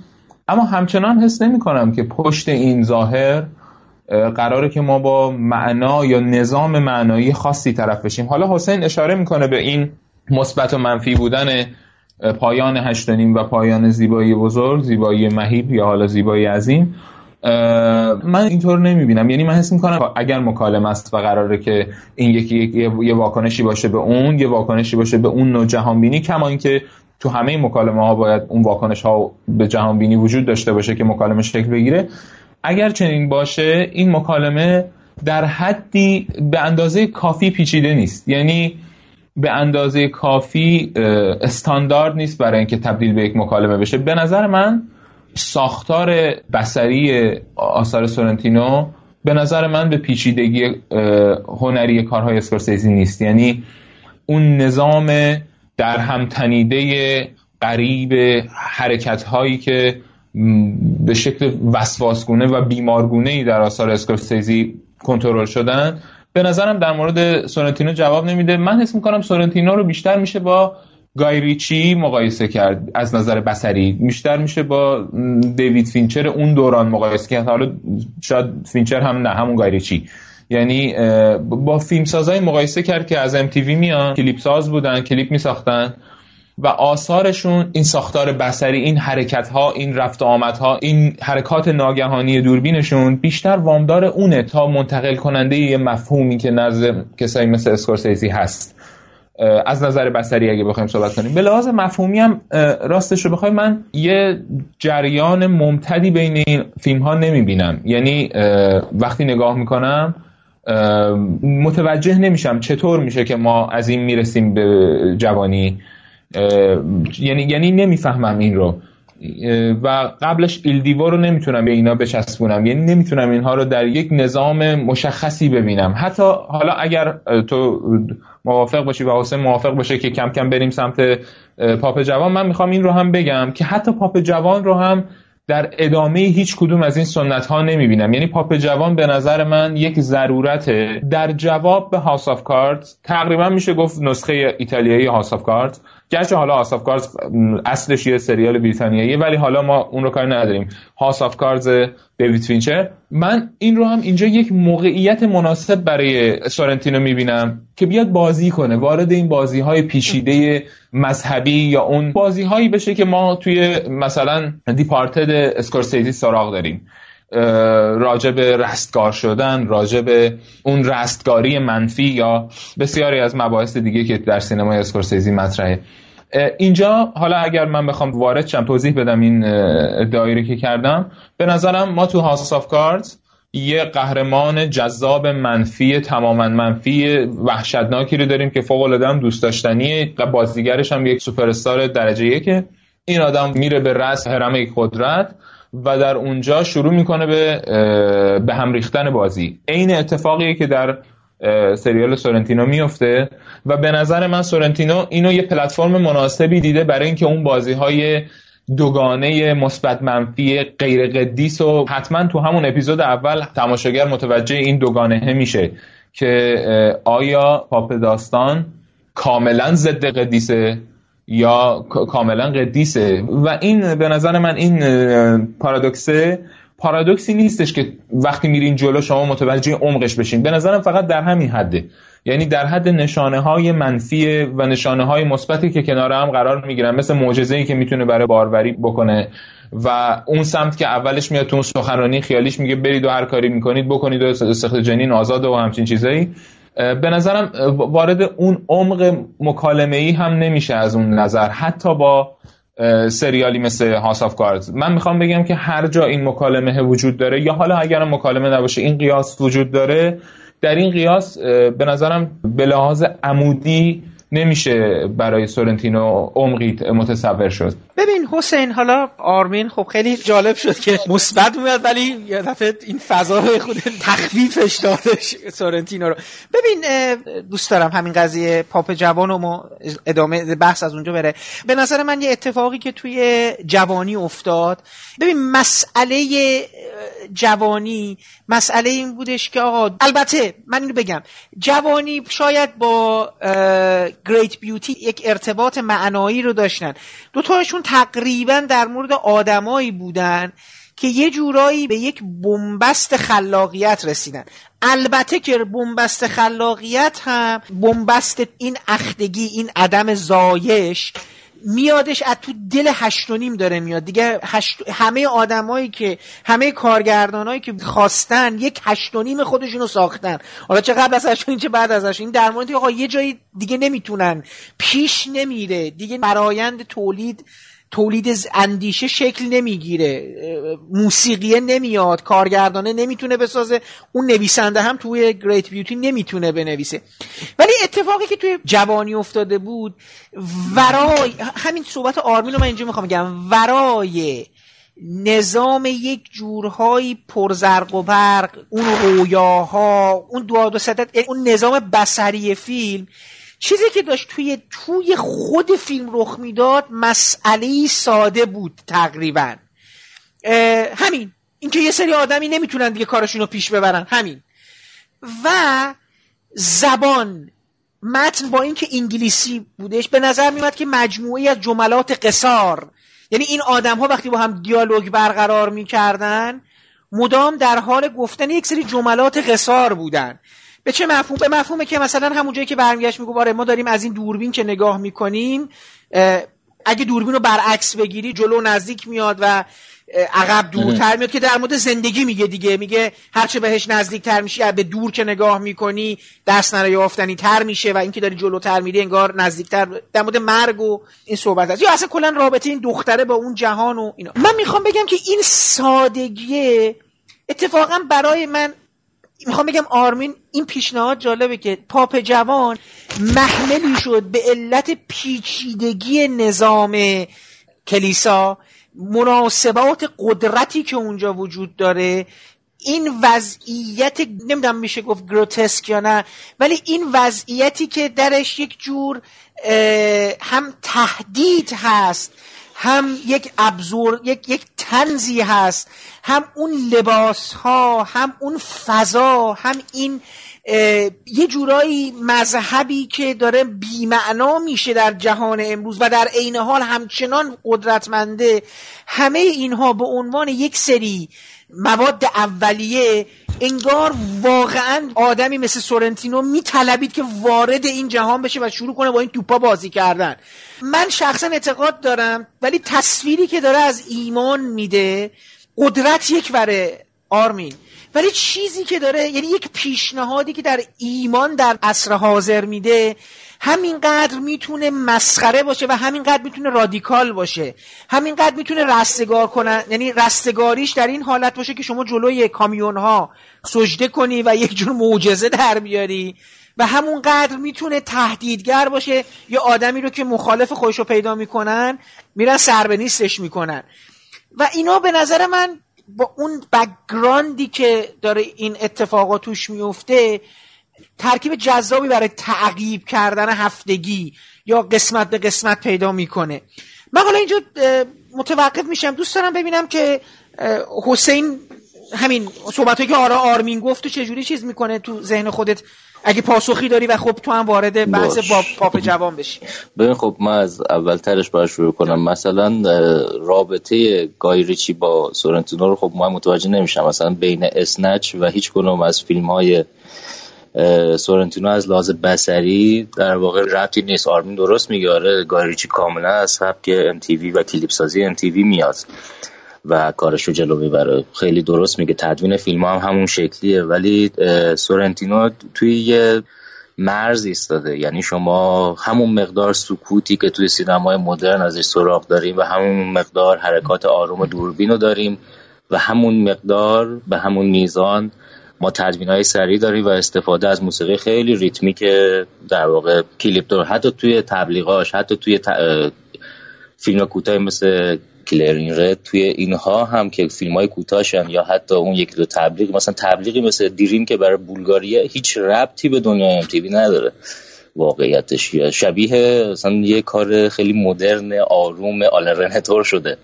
اما همچنان حس نمی کنم که پشت این ظاهر قراره که ما با معنا یا نظام معنایی خاصی طرف بشیم. حالا حسین اشاره می‌کنه به این مثبت و منفی بودن پایان هشتنیم و پایان زیبایی بزرگ زیبایی مهیب یا حالا زیبایی عظیم. من اینطور نمی‌بینم. یعنی من حس می‌کنم اگر مکالمه است و قراره که این یکی یه واکنشی باشه به اون یه واکنشی باشه به اون نوع جهانبینی کما اینکه تو همه مکالمه ها باید اون واکنش ها به جهان بینی وجود داشته باشه که مکالمه شکل بگیره. اگر چنین باشه این مکالمه در حدی به اندازه کافی پیچیده نیست. یعنی به اندازه کافی استاندارد نیست برای اینکه تبدیل به یک مکالمه بشه. به نظر من ساختار بسری آثار سورنتینو به نظر من به پیچیدگی هنری کارهای اسکورسیزی نیست. یعنی اون نظام در هم تنیده غریب حرکت هایی که به شکل وسواسگونه و بیمارگونه ای در آثار اسکورسیزی کنترل شدن به نظرم در مورد سورنتینو جواب نمیده. من حس می‌کنم سورنتینو رو بیشتر میشه با گای ریچی مقایسه کرد از نظر بصری بیشتر میشه با دیوید فینچر اون دوران مقایسه کرد. حالا شاید فینچر هم نه همون گای ریچی. یعنی با فیلم سازای مقایسه کرد که از MTV میان کلیپ ساز بودن کلیپ میساختن و آثارشون این ساختار بسری این حرکت ها این رفت آمد ها این حرکات ناگهانی دوربینشون بیشتر وامدار اونه تا منتقل کننده یه مفهومی که نزد کسایی مثل اسکورسیزی هست. از نظر بسری اگه بخوایم صحبت کنیم. به لحاظ مفهومی هم راستش رو بخوایم من یه جریان ممتدی بین این فیلم ها نمی بینم یعنی وقتی نگاه می‌کنم متوجه نمیشم چطور میشه که ما از این می‌رسیم به جوانی. یعنی یعنی نمی‌فهمم این رو. و قبلش ایلدیوا رو نمی‌تونم به اینا بچسبونم. یعنی نمی‌تونم اینها رو در یک نظام مشخصی ببینم. حتی حالا اگر تو موافق باشی و حسین موافق باشه که کم کم بریم سمت پاپ جوان من می‌خوام این رو هم بگم که حتی پاپ جوان رو هم در ادامه هیچ کدوم از این سنت ها نمی‌بینم. یعنی پاپ جوان به نظر من یک ضرورته در جواب به House of Cards تقریبا میشه گفت نسخه ایتالیایی House of Cards گرچه حالا House of Cards اصلش یه سریال بریتانیایی ولی حالا ما اون رو کار نداریم. House of Cards دیوید فینچر من این رو هم اینجا یک موقعیت مناسب برای سورنتینو می‌بینم که بیاد بازی کنه وارد این بازی های پیچیده مذهبی یا اون بازی هایی بشه که ما توی مثلا Departed اسکورسیزی سراغ داریم. راجع به رستگار شدن راجع به اون رستگاری منفی یا بسیاری از مباحث دیگه که در سینمای اسکورسیزی مطرحه. اینجا حالا اگر من بخوام وارد شم توضیح بدم این ادعایی که کردم. به نظرم ما تو House of Cards یه قهرمان جذاب منفی تماما منفی وحشتناکی رو داریم که فوق العاده دوست داشتنیه و بازیگرش هم یک سوپر استار درجه یکه این آدم میره به رأس حرم قدرت. و در اونجا شروع می‌کنه به به هم ریختن بازی. عین اتفاقیه که در سریال سورنتینو میفته و به نظر من سورنتینو اینو یه پلتفرم مناسبی دیده برای اینکه اون بازی های دوگانه مثبت منفی غیر قدیس و حتما تو همون اپیزود اول تماشاگر متوجه این دوگانه میشه که آیا پاپ داستان کاملا ضد قدیسه؟ یا کاملا قدیسه. و این به نظر من این پارادوکسه پارادوکسی نیستش که وقتی میرین جلو شما متوجه عمقش بشین. به نظرم فقط در همین حده. یعنی در حد نشانه های منفی و نشانه های مثبتی که کنار هم قرار می‌گیرن. مثل معجزه ای که می‌تونه برای باروری بکنه. و اون سمت که اولش میاد تو اون سخنرانی خیالیش میگه برید و هر کاری می‌کنید بکنید و سخت جنین آزاد و همچین چیزایی. به نظرم وارد اون عمق مکالمه ای هم نمیشه از اون نظر حتی با سریالی مثل هاس آف کارز من می‌خوام بگم که هر جا این مکالمه وجود داره یا حالا اگر مکالمه نباشه این قیاس وجود داره در این قیاس به نظرم به لحاظ عمودی نمیشه برای سورنتینو عمقی متصور شد. ببین حسین حالا آرمین خب خیلی جالب شد که مثبت میاد ولی یه دفعه این فضای خود تخفیفش دادش. سورنتینو رو. ببین دوست دارم همین قضیه پاپ جوان و ما ادامه بحث از اونجا بره. به نظر من یه اتفاقی که توی جوانی افتاد ببین مسئله جوانی مسئله این بودش که آقا البته من اینو بگم جوانی شاید با گریت بیوتی یک ارتباط معنایی رو داشتن. دوتاشون تقریبا در مورد آدمایی بودن که یه جورایی به یک بنبست خلاقیت رسیدن. البته که بنبست خلاقیت هم بنبست این اختگی این عدم زایش میادش از تو دل هشت و نیم داره میاد. دیگه هشت... همه آدمایی که همه کارگردانایی که خواستن یک هشت و نیم خودشونو ساختن. حالا چه قبل از هشت چه بعد از هشت این در مورد آقا یه جایی دیگه نمی‌تونن پیش نمیره دیگه برایند تولید تولید اندیشه شکل نمی‌گیره. موسیقیه نمیاد کارگردانه نمی‌تونه بسازه اون نویسنده هم توی گریت بیوتی نمی‌تونه بنویسه. ولی اتفاقی که توی جوانی افتاده بود ورای همین صحبت آرمین رو من اینجا می‌خوام بگم. ورای نظام یک جورهایی پرزرق و برق اون رویاها اون دو دو اون نظام بسری فیلم چیزی که داشت توی توی خود فیلم رخ می‌داد مسئله ساده بود تقریبا. همین. اینکه یه سری آدمی نمی‌تونن دیگه کارشون رو پیش ببرن. همین. و زبان. متن با اینکه انگلیسی بودش به نظر میاد که مجموعی از جملات قصار. یعنی این آدم ها وقتی با هم دیالوگ برقرار می‌کردن مدام در حال گفتن یک سری جملات قصار بودن. به چه مفهوم؟ به مفهومه که مثلا همون جایی که برمیگشت میگو باره ما داریم از این دوربین که نگاه می‌کنیم اگه دوربین رو برعکس بگیری جلو نزدیک میاد و عقب دورتر میاد که در مورد زندگی میگه دیگه. میگه هرچه بهش نزدیکتر میشی به دور که نگاه می‌کنی دست نره یافتنی تر میشه و اینکه داری جلوتر میری انگار نزدیکتر در مورد مرگ و این صحبت هست یا اصلا کلا رابطه این دختره با اون جهان و اینا. من می‌خوام بگم که این سادگی اتفاقا برای من می‌خوام بگم آرمین این پیشنهاد جالبه که پاپ جوان محملی شد به علت پیچیدگی نظام کلیسا مناسبات قدرتی که اونجا وجود داره این وضعیت نمی‌دونم میشه گفت گروتسک یا نه ولی این وضعیتی که درش یک جور هم تهدید هست هم یک ابزور یک یک تنزی هست هم اون لباس ها هم اون فضا هم این یه جورایی مذهبی که داره بیمعنا میشه در جهان امروز و در عین حال همچنان قدرتمنده. همه اینها به عنوان یک سری مواد اولیه انگار واقعا آدمی مثل سورنتینو میطلبید که وارد این جهان بشه و شروع کنه با این توپا بازی کردن. من شخصا اعتقاد دارم ولی تصویری که داره از ایمان میده قدرت یک وره آرمین. ولی چیزی که داره یعنی یک پیشنهادی که در ایمان در عصر حاضر میده همینقدر می‌تونه مسخره باشه و همینقدر می‌تونه رادیکال باشه. همینقدر می‌تونه رستگار کنن. یعنی رستگاریش در این حالت باشه که شما جلوی کامیون ها سجده کنی و یک جور معجزه در بیاری و همونقدر می‌تونه تهدیدگر باشه. یه آدمی رو که مخالف خودش رو پیدا می‌کنن میرن سر به نیستش می‌کنن. و اینا به نظر من با اون بکگراندی که داره این اتفاقات توش میفته ترکیب جذابی برای تعقیب کردن هفتگی یا قسمت به قسمت پیدا می‌کنه. من حالا اینجا متوقف میشم. دوست دارم ببینم که حسین همین صحبت که آرا آرمین گفت تو چجوری چیز می‌کنه تو ذهن خودت؟ اگه پاسخی داری و خب تو هم وارد بحث با پاپ جوان بشی. ببین خب من از اول ترش باید شروع کنم. مثلا رابطه گایریچی با سورنتینو رو خب ما متوجه نمیشم. مثلا بین اسنچ و هیچ کنوم از فیلم های سورنتینو از لحاظ بسری در واقع ربطی نیست. آرمین درست میگه آره گایریچی کاملا از سبک ام و کلیپ سازی ام میاد و کارش رو جلو می‌بره. خیلی درست میگه. تدوین فیلم هم همون شکلیه. ولی سورنتینو توی یه مرز ایستاده. یعنی شما همون مقدار سکوتی که توی سینمای مدرن ازش سراغ داریم و همون مقدار حرکات آروم دوربین رو داریم و همون مقدار به همون میزان ما تدوین های سریع داریم و استفاده از موسیقی خیلی ریتمی که در واقع کلیپ داره حتی توی تبلیغاش حتی توی فیلم کوتاه مثل کلرین رد توی اینها هم که فیلم های کوتاهشن یا حتی اون یکی دو تبلیغ مثلا تبلیغی مثل دیریم که برای بولگاریه هیچ ربطی به دنیای ام نداره واقعیتش. شبیه مثلا یه کار خیلی مدرن آروم آلرنتور شده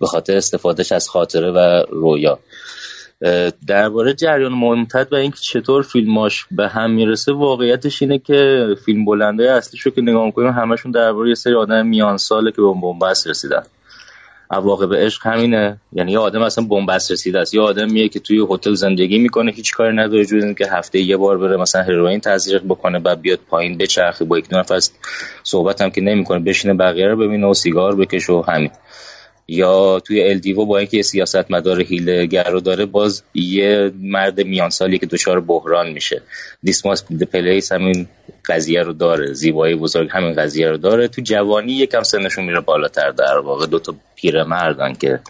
به خاطر استفادهش از خاطره و رویا. درباره جریان ممتد و اینکه چطور فیلماش به هم می‌رسه واقعیتش اینه که فیلم بلنده اصلیش رو که نگاه می‌کنیم همشون درباره یه سری آدم میان ساله که به بنبست رسیدن. عواقب عشق همینه. یعنی یه آدم اصلا بنبست رسیده است. یه آدم میه که توی هتل زندگی می‌کنه هیچ کاری نداره جز اینکه هفته یه بار بره مثلا هروئین تزریق بکنه بعد بیاد پایین بچرخه با یک نفر صحبت هم که نمی‌کنه بشینه بقیه رو ببینه و سیگار بکشه و همین. یا توی الدیو با اینکه سیاست مدار هیلگر داره باز یه مرد میانسالی که دچار بحران میشه. دیسماس پلیس همین قضیه رو داره زیبایی بزرگ همین قضیه رو داره. تو جوانی یکم سنشون میره بالاتر در واقع. دو تا پیرمردن که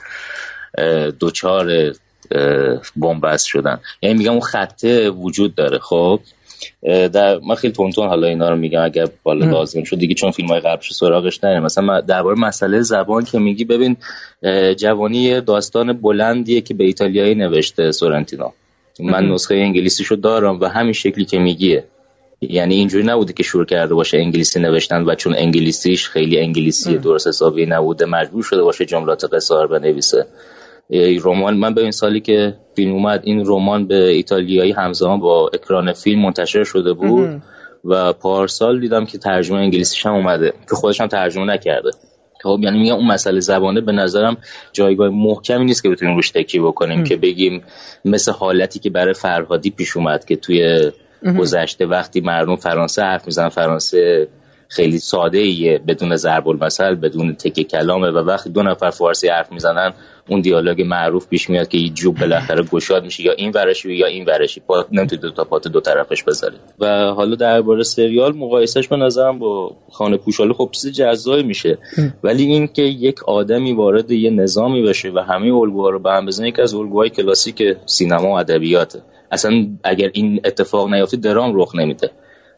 دوچار بنبست شدن. یعنی میگم اون خطه وجود داره. خب؟ در من خیلی تونتون حالا اینا رو میگم اگر بالا لازم شد دیگه چون فیلم های قبلش سراغش نره. مثلا درباره مسئله زبان که میگی ببین جوانی داستان بلندیه که به ایتالیایی نوشته سورنتینو. من نسخه انگلیسیشو دارم و همین شکلی که میگیه. یعنی اینجوری نبوده که شروع کرده باشه انگلیسی نوشتن و چون انگلیسیش خیلی انگلیسی درست حسابی نبوده مجبور شده باشه جملات قصار بنویسه. رمان من به این سالی که فیلم اومد این رمان به ایتالیایی همزمان با اکران فیلم منتشر شده بود و پارسال دیدم که ترجمه انگلیسیش هم اومده که خودش هم ترجمه نکرده. خب یعنی میگم اون مسئله زبانه به نظرم جایگاه محکمی نیست که بتونیم روش تکیه بکنیم که بگیم مثل حالتی که برای فرهادی پیش اومد که توی گذشته وقتی مردم فرانسه حرف می‌زنن فرانسه خیلی ساده ایه بدون ضرب المثل بدون تکه کلامه و وقتی دو نفر فارسی حرف می‌زنن اون دیالوگ معروف پیش میاد که یه جوب بالاخره گشاد میشه یا این ورشی یا این ورشی. پا نمی‌تونی دو تا پات دو طرفش بذاری. و حالا درباره سریال مقایسش به نظرم با خانه پوشاله خب چیز جزایی میشه. ولی این که یک آدمی وارد یه نظامی بشه و همه الگوها رو به هم بزنه یکی از الگوهای کلاسیک سینما و ادبیاته. اصلا اگر این اتفاق نیفته درام رخ نمیده.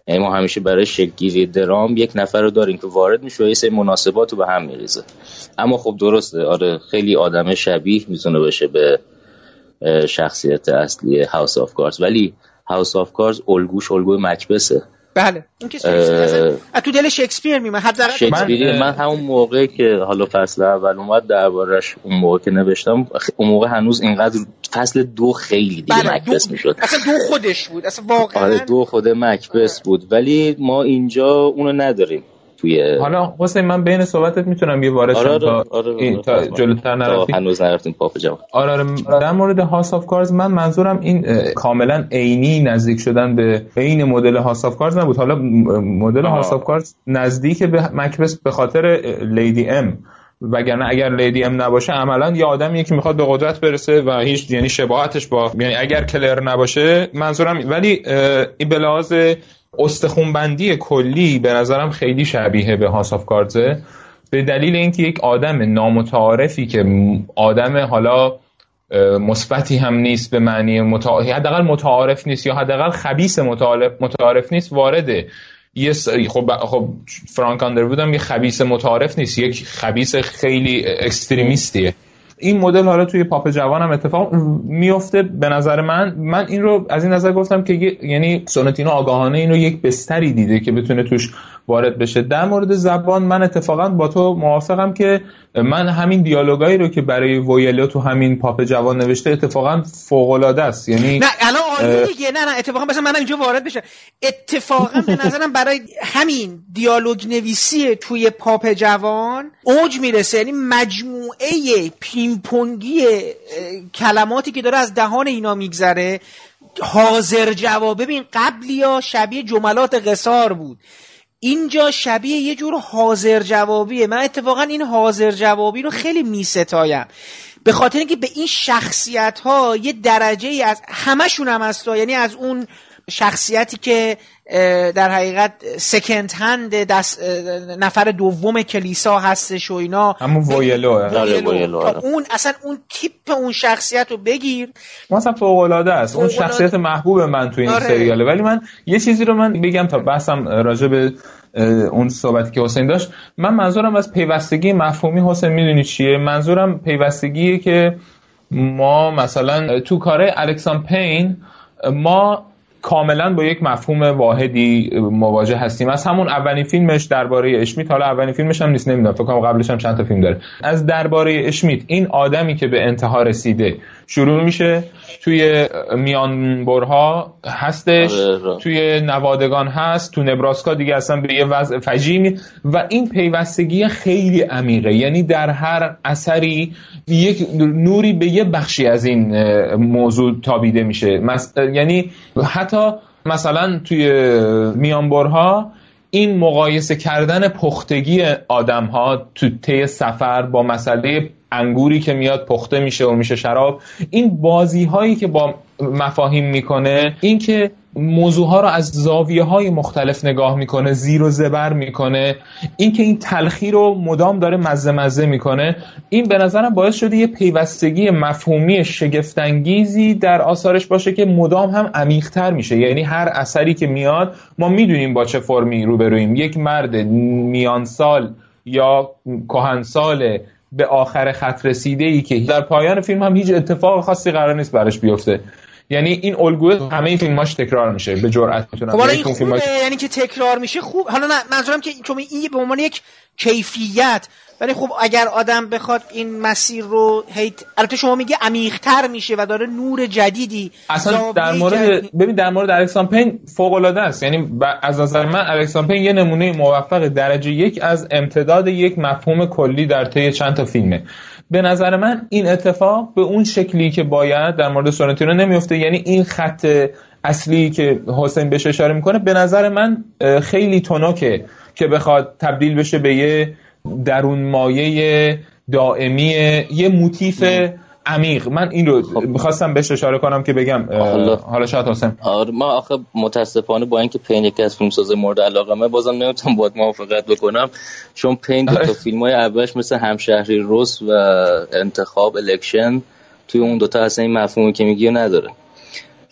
یعنی ما همیشه برای شکلگیری درام یک نفر رو داریم که وارد میشه و یه سری مناسبات رو به هم میریزه. اما خب درسته آره خیلی آدم شبیه می‌تونه بشه به شخصیت اصلی House of Cards ولی House of Cards الگوش الگوی مکبثه. بله. اون که تو دل شکسپیر میمه حداقل شکسپیر من, من همون موقعی که حالا فصل اول اومد دربارش اون موقع که نوشتم اون موقع هنوز اینقدر فصل دو خیلی دیگه بله مکبس می‌شد. اصلا دو خودش بود. اصلا واقعا آره دو خود مکبس بود. ولی ما اینجا اونو نداریم. توی حالا حسین من بین صحبتت می‌تونم یه وارد آره تا, آره آره این تا جلوتر نرفتیم. هنوز نرفتیم پاپ جوان. آره آره. در مورد هاس آف کارز من منظورم این کاملا عینی نزدیک شدن به عین مدل House of Cards نبود. حالا مدل House of Cards نزدیک به مکبث به خاطر Lady M وگرنه اگر Lady M نباشه عملا یه آدمیه که می‌خواد به قدرت برسه و هیچ یعنی شباهتش با یعنی اگر کلر نباشه منظورم ولی این به لحاظ استخونبندی کلی به نظرم خیلی شبیه به House of Cards ه به دلیل اینکه یک آدم نامتعارفی که آدم حالا مثبتی هم نیست به معنی متعارف حداقل متعارف نیست یا حداقل خبیس متعارف نیست وارده. یه خب خب فرانک آندروود هم یه خبیس متعارف نیست یک خبیس خیلی اکستریمیستیه. این مدل حالا توی پاپ جوان هم اتفاق میفته. به نظر من من این رو از این نظر گفتم که یعنی سونتینو آگاهانه این رو یک بستری دیده که بتونه توش وارد بشه. در مورد زبان من اتفاقا با تو موافقم که من همین دیالوگایی رو که برای ویلو تو همین پاپ جوان نوشته اتفاقا فوق العاده است. یعنی نه الان عالیه دیگه نه نه اتفاقا مثلا من اینجا وارد بشه اتفاقا به نظرم برای همین دیالوگ نویسی توی پاپ جوان اوج می‌رسه. یعنی مجموعه پینپونگی کلماتی که داره از دهان اینا میگذره حاضر جواب. ببین قبلی یا شبیه جملات قصار بود. اینجا شبیه یه جور حاضر جوابیه من اتفاقا این حاضر جوابی رو خیلی میستایم. به خاطر اینکه به این شخصیت ها یه درجه ای از همشون هم هست. یعنی از اون شخصیتی که در حقیقت سکند هند دست نفر دوم کلیسا هستش و اینا. همون ویلو آره، اون اصلا اون تیپ اون شخصیت رو بگیر. مثلا فوق العاده است. اون شخصیت محبوب من تو این آره. سریاله. ولی من یه چیزی رو من بگم تا بحثم راجع به اون صحبتی که حسین داشت. من منظورم از پیوستگی مفهومی حسین می‌دونی چیه؟ منظورم پیوستگیه که ما مثلا تو کاره الکسان پین ما کاملا با یک مفهوم واحدی مواجه هستیم. از همون اولین فیلمش درباره اشمیت حالا اولین فیلمش هم نیست نمی‌دونم فکر کنم قبلش هم چند تا فیلم داره. از درباره اشمیت این آدمی که به انتها رسیده شروع میشه توی میانبرها هستش آره، توی نوادگان هست تو نبراسکا دیگه اصلا به یه وضع فجیع و این پیوستگی خیلی عمیقه. یعنی در هر اثری یک نوری به یه بخشی از این موضوع تابیده میشه. یعنی حتی مثلا توی میانبرها این مقایسه کردن پختگی آدم ها تو طی سفر با مسئله انگوری که میاد پخته میشه و میشه شراب. این بازی هایی که با مفاهیم می‌کنه این که موضوع ها رو از زاویه های مختلف نگاه می‌کنه زیر و زبر می‌کنه این که این تلخی رو مدام داره مزه مزه می‌کنه این به نظرم باعث شده یه پیوستگی مفهومی شگفتانگیزی در آثارش باشه که مدام هم عمیقتر میشه. یعنی هر اثری که میاد ما می‌دونیم با چه فرمی روبرویم یک مرد میان سال یا کهنسال به آخر خط رسیده ای که در پایان فیلم هم هیچ اتفاق خاصی قرار نیست براش بیفته. یعنی این الگوی همه این فیلماش تکرار میشه به جرئت می‌تونم خب این خوبه یعنی که تکرار میشه خوب. حالا نه منظورم که چون این به عنوان یک کیفیت ولی خب اگر آدم بخواد این مسیر رو هیت البته شما میگه عمیق‌تر میشه و داره نور جدیدی اصلا در مورد ببین در مورد الکسان پین فوق العاده است. یعنی از نظر من الکسان پین یه نمونه موفق درجه یک از امتداد یک مفهوم کلی در طی چند تا فیلمه. به نظر من این اتفاق به اون شکلی که باید در مورد سورنتینو نمیفته. یعنی این خط اصلی که حسین بهش اشاره می‌کنه به نظر من خیلی تونکه که بخواد تبدیل بشه به یه درون مایه دائمی یه موتیف عمیق. من این رو خب. می‌خواستم بهش اشاره کنم که بگم حالا شاید حسین آره ما آخه متاسفانه با اینکه پین یکی از فیلمساز مورد علاقه من بازم نمی‌تونم باید موافقت بکنم. چون پین دو تا آره. فیلم های اولش مثل همشهری روس و انتخاب الکشن توی اون دوتا اصلا این مفهومی که میگی نداره.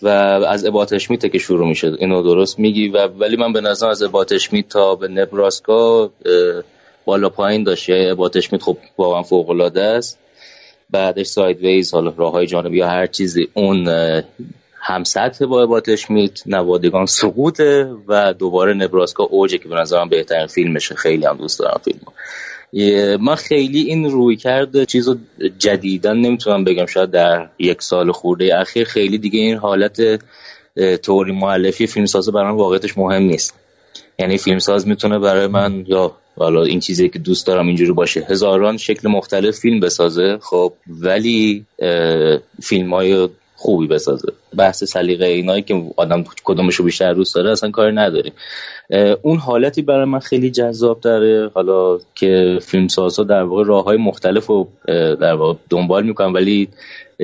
و از ابات میته که شروع میشه اینو درست میگی و ولی من به نظر از ابات تا به نبراسکا بالا پایین داشت. یا ابات خب واقعا فوق العاده است. بعدش ساید ویز حالا راه های جانبی یا هر چیزی اون هم سطح با عباتش میت نوادگان سقوطه و دوباره نبراسکا اوجه که به نظرم بهترین فیلمشه. خیلی هم دوست دارم فیلم من خیلی این روی کرده چیز رو جدیدن نمی‌تونم بگم. شاید در یک سال خورده اخیر خیلی دیگه این حالت توری معلفی فیلمسازه برای واقعیتش مهم نیست. یعنی فیلمساز می‌تونه برای من یا حالا این چیزی که دوست دارم اینجوری باشه. هزاران شکل مختلف فیلم بسازه خب ولی فیلم های خوبی بسازه. بحث سلیقه اینایی که آدم کدومش رو بیشتر دوست داره اصلا کاری نداریم اون حالتی برای من خیلی جذاب داره. حالا که فیلمسازها در واقع راه های مختلف رو در واقع دنبال می‌کنن ولی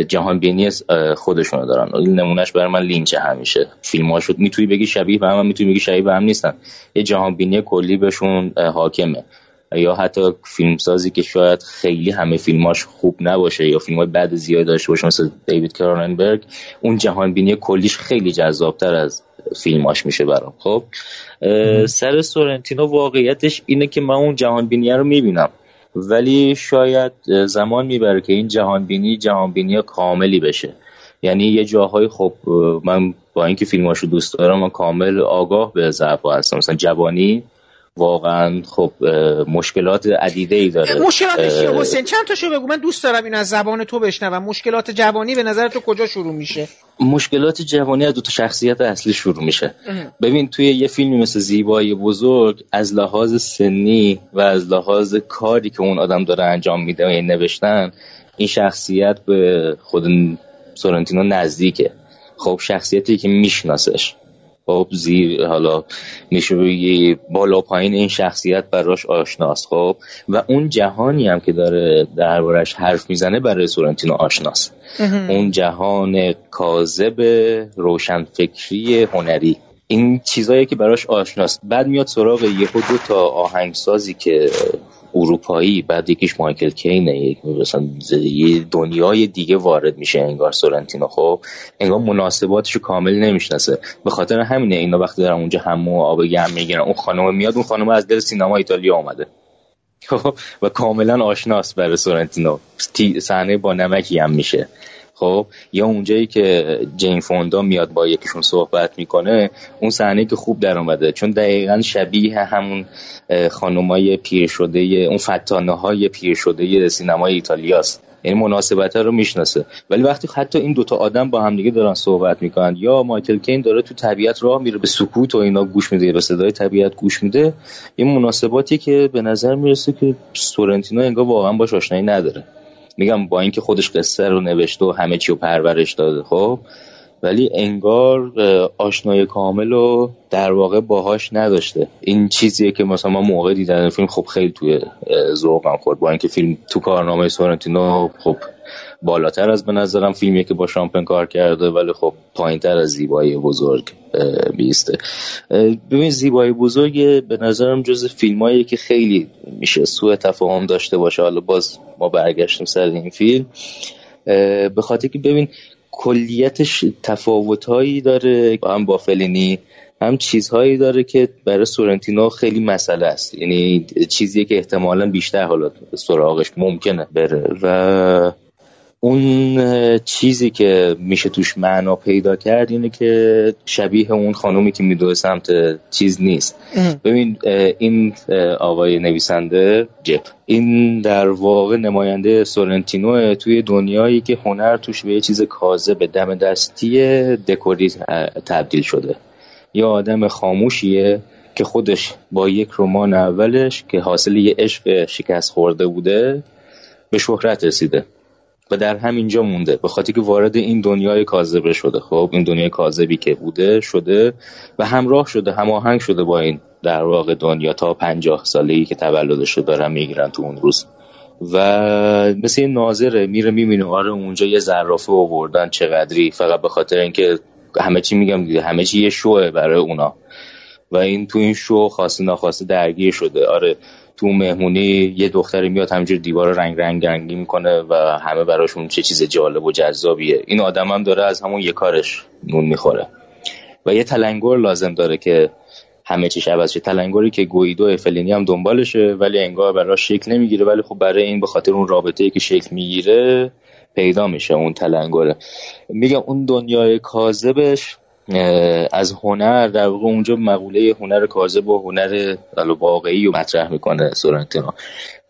جهان بینی خودشونو دارن. این نمونهش برای من لینچه همیشه. فیلم شد می‌تونی بگی شبیه به هم, می‌تونی بگی شبیه به هم نیستن. یه جهان بینی کلی بهشون حاکمه. یا حتی فیلمسازی که شاید خیلی همه فیلماش خوب نباشه یا فیلم های بد زیاد داشته باشه مثل دیوید کروننبرگ اون جهان بینی کلیش خیلی جذابتر از فیلماش میشه برام. خب سر سورنتینو واقعیتش اینه که من اون جهان بینی رو می‌بینم. ولی شاید زمان می‌بره که این جهان بینی جهان بینی کاملی بشه. یعنی یه جاهای خب من با اینکه فیلماشو دوست دارم من کامل آگاه به ضعف هستم. مثلا جوانی واقعا خب مشکلات عدیده ای داره مشکلاتش چیه حسین؟ چند تاشو بگو؟ من دوست دارم این از زبان تو بشنوم. مشکلات جوانی به نظر تو کجا شروع میشه؟ مشکلات جوانی از دو تا شخصیت اصلی شروع میشه. ببین توی یه فیلمی مثل زیبایی بزرگ از لحاظ سنی و از لحاظ کاری که اون آدم داره انجام میده و این نوشتن این شخصیت به خود سورنتینو نزدیکه. خب شخصیتی که میشناسش. خب زیر حالا میشه بگی بالا پایین این شخصیت براش آشناست خب؟ و اون جهانی هم که داره دربارش حرف می‌زنه برای سورنتینو آشناست. اون جهان کاذب روشنفکری هنری. این چیزایی که براش آشناست. بعد میاد سراغ یهو دو تا آهنگسازی که اروپایی بعد یکیش مایکل کینه یک مثلا یه دنیای دیگه وارد میشه انگار سورنتینو. خب انگار مناسباتش رو کامل نمی‌شناسه. به خاطر همینه اینا وقتی دارن اونجا همو آب گرم می‌گیرن اون خانم میاد اون خانم از دل سینما ایتالیا آمده خب، و کاملا آشناست برای سورنتینو. صحنه با نمکی هم میشه. خب یا اونجایی که جین فوندا میاد با یکیشون صحبت می‌کنه اون صحنه که خوب در اومده. چون دقیقا شبیه همون خانومای پیر شده اون فتانه های پیر شده سینمای ایتالیاست. یعنی مناسبت رو می‌شناسه. ولی وقتی حتی این دوتا آدم با همدیگه دارن صحبت می‌کنن یا مایکل کین داره تو طبیعت راه میره به سکوت و اینا گوش میده به صدای طبیعت گوش میده این مناسباتی که به نظر می‌رسه که سورنتینو انگار واقعا باش آشنایی نداره. میگم با اینکه خودش قصه رو نوشته و همه چی رو پرورش داده خب. ولی انگار آشنای کامل رو در واقع باهاش نداشته. این چیزیه که مثلا ما موقع دیدن فیلم خب خیلی توی ذوقم خورد. با اینکه فیلم تو کارنامه سورنتینو خب بالاتر از به نظرم فیلمیه که با شامپن کار کرده ولی خب پایین تر از زیبایی بزرگ بیسته. ببین زیبایی بزرگ به نظرم جز فیلمایی که خیلی میشه سوء تفاهم داشته باشه. حالا باز ما برگشتیم سر این فیلم. به خاطر که ببین کلیتش تفاوتهایی داره هم با فلینی هم چیزهایی داره که برای سورنتینو خیلی مسئله است. یعنی چیزیه که احتمالا بیشتر حالا سراغش ممکنه بره. و اون چیزی که میشه توش معنا پیدا کرد اینه که شبیه اون خانومی که میدوه سمت چیز نیست. ببین این آقای نویسنده جپ این در واقع نماینده سورنتینو توی دنیایی که هنر توش به یه چیز کازه به دم دستی دکوری تبدیل شده. یه آدم خاموشیه که خودش با یک رمان اولش که حاصل یه عشق شکست خورده بوده به شهرت رسیده. و در همینجا مونده. به خاطر که وارد این دنیای کاذبه شده. خب این دنیای کاذبی که بوده شده و همراه شده هماهنگ شده با این در واقع دنیا تا پنجاه ساله ای که تولدش رو دارن می‌گیرن تو اون روز. و مثل این ناظره میره می‌بینه آره اونجا یه زرافه آوردن چقدری؟ فقط به خاطر اینکه همه چی میگم همه چی یه شوه برای اونا. و این تو این شو خواسته ناخواسته درگیر شده. آره تو مهمونی یه دختری میاد همینجور دیوار رنگ رنگ رنگی می‌کنه و همه براشون چه چیز جالب و جذابیه. این آدم هم داره از همون یه کارش نون می‌خوره. و یه تلنگر لازم داره که همه چیش عوض شه. تلنگری که گویدو افلینی هم دنبالشه ولی انگار براش شکل نمی‌گیره. ولی خب برای این به خاطر اون رابطه که شکل می‌گیره پیدا میشه اون تلنگره. میگم اون دنیای کاذبش از هنر در واقع اونجا مقوله هنر کاذب و هنر واقعی رو مطرح می‌کنه سورنتینو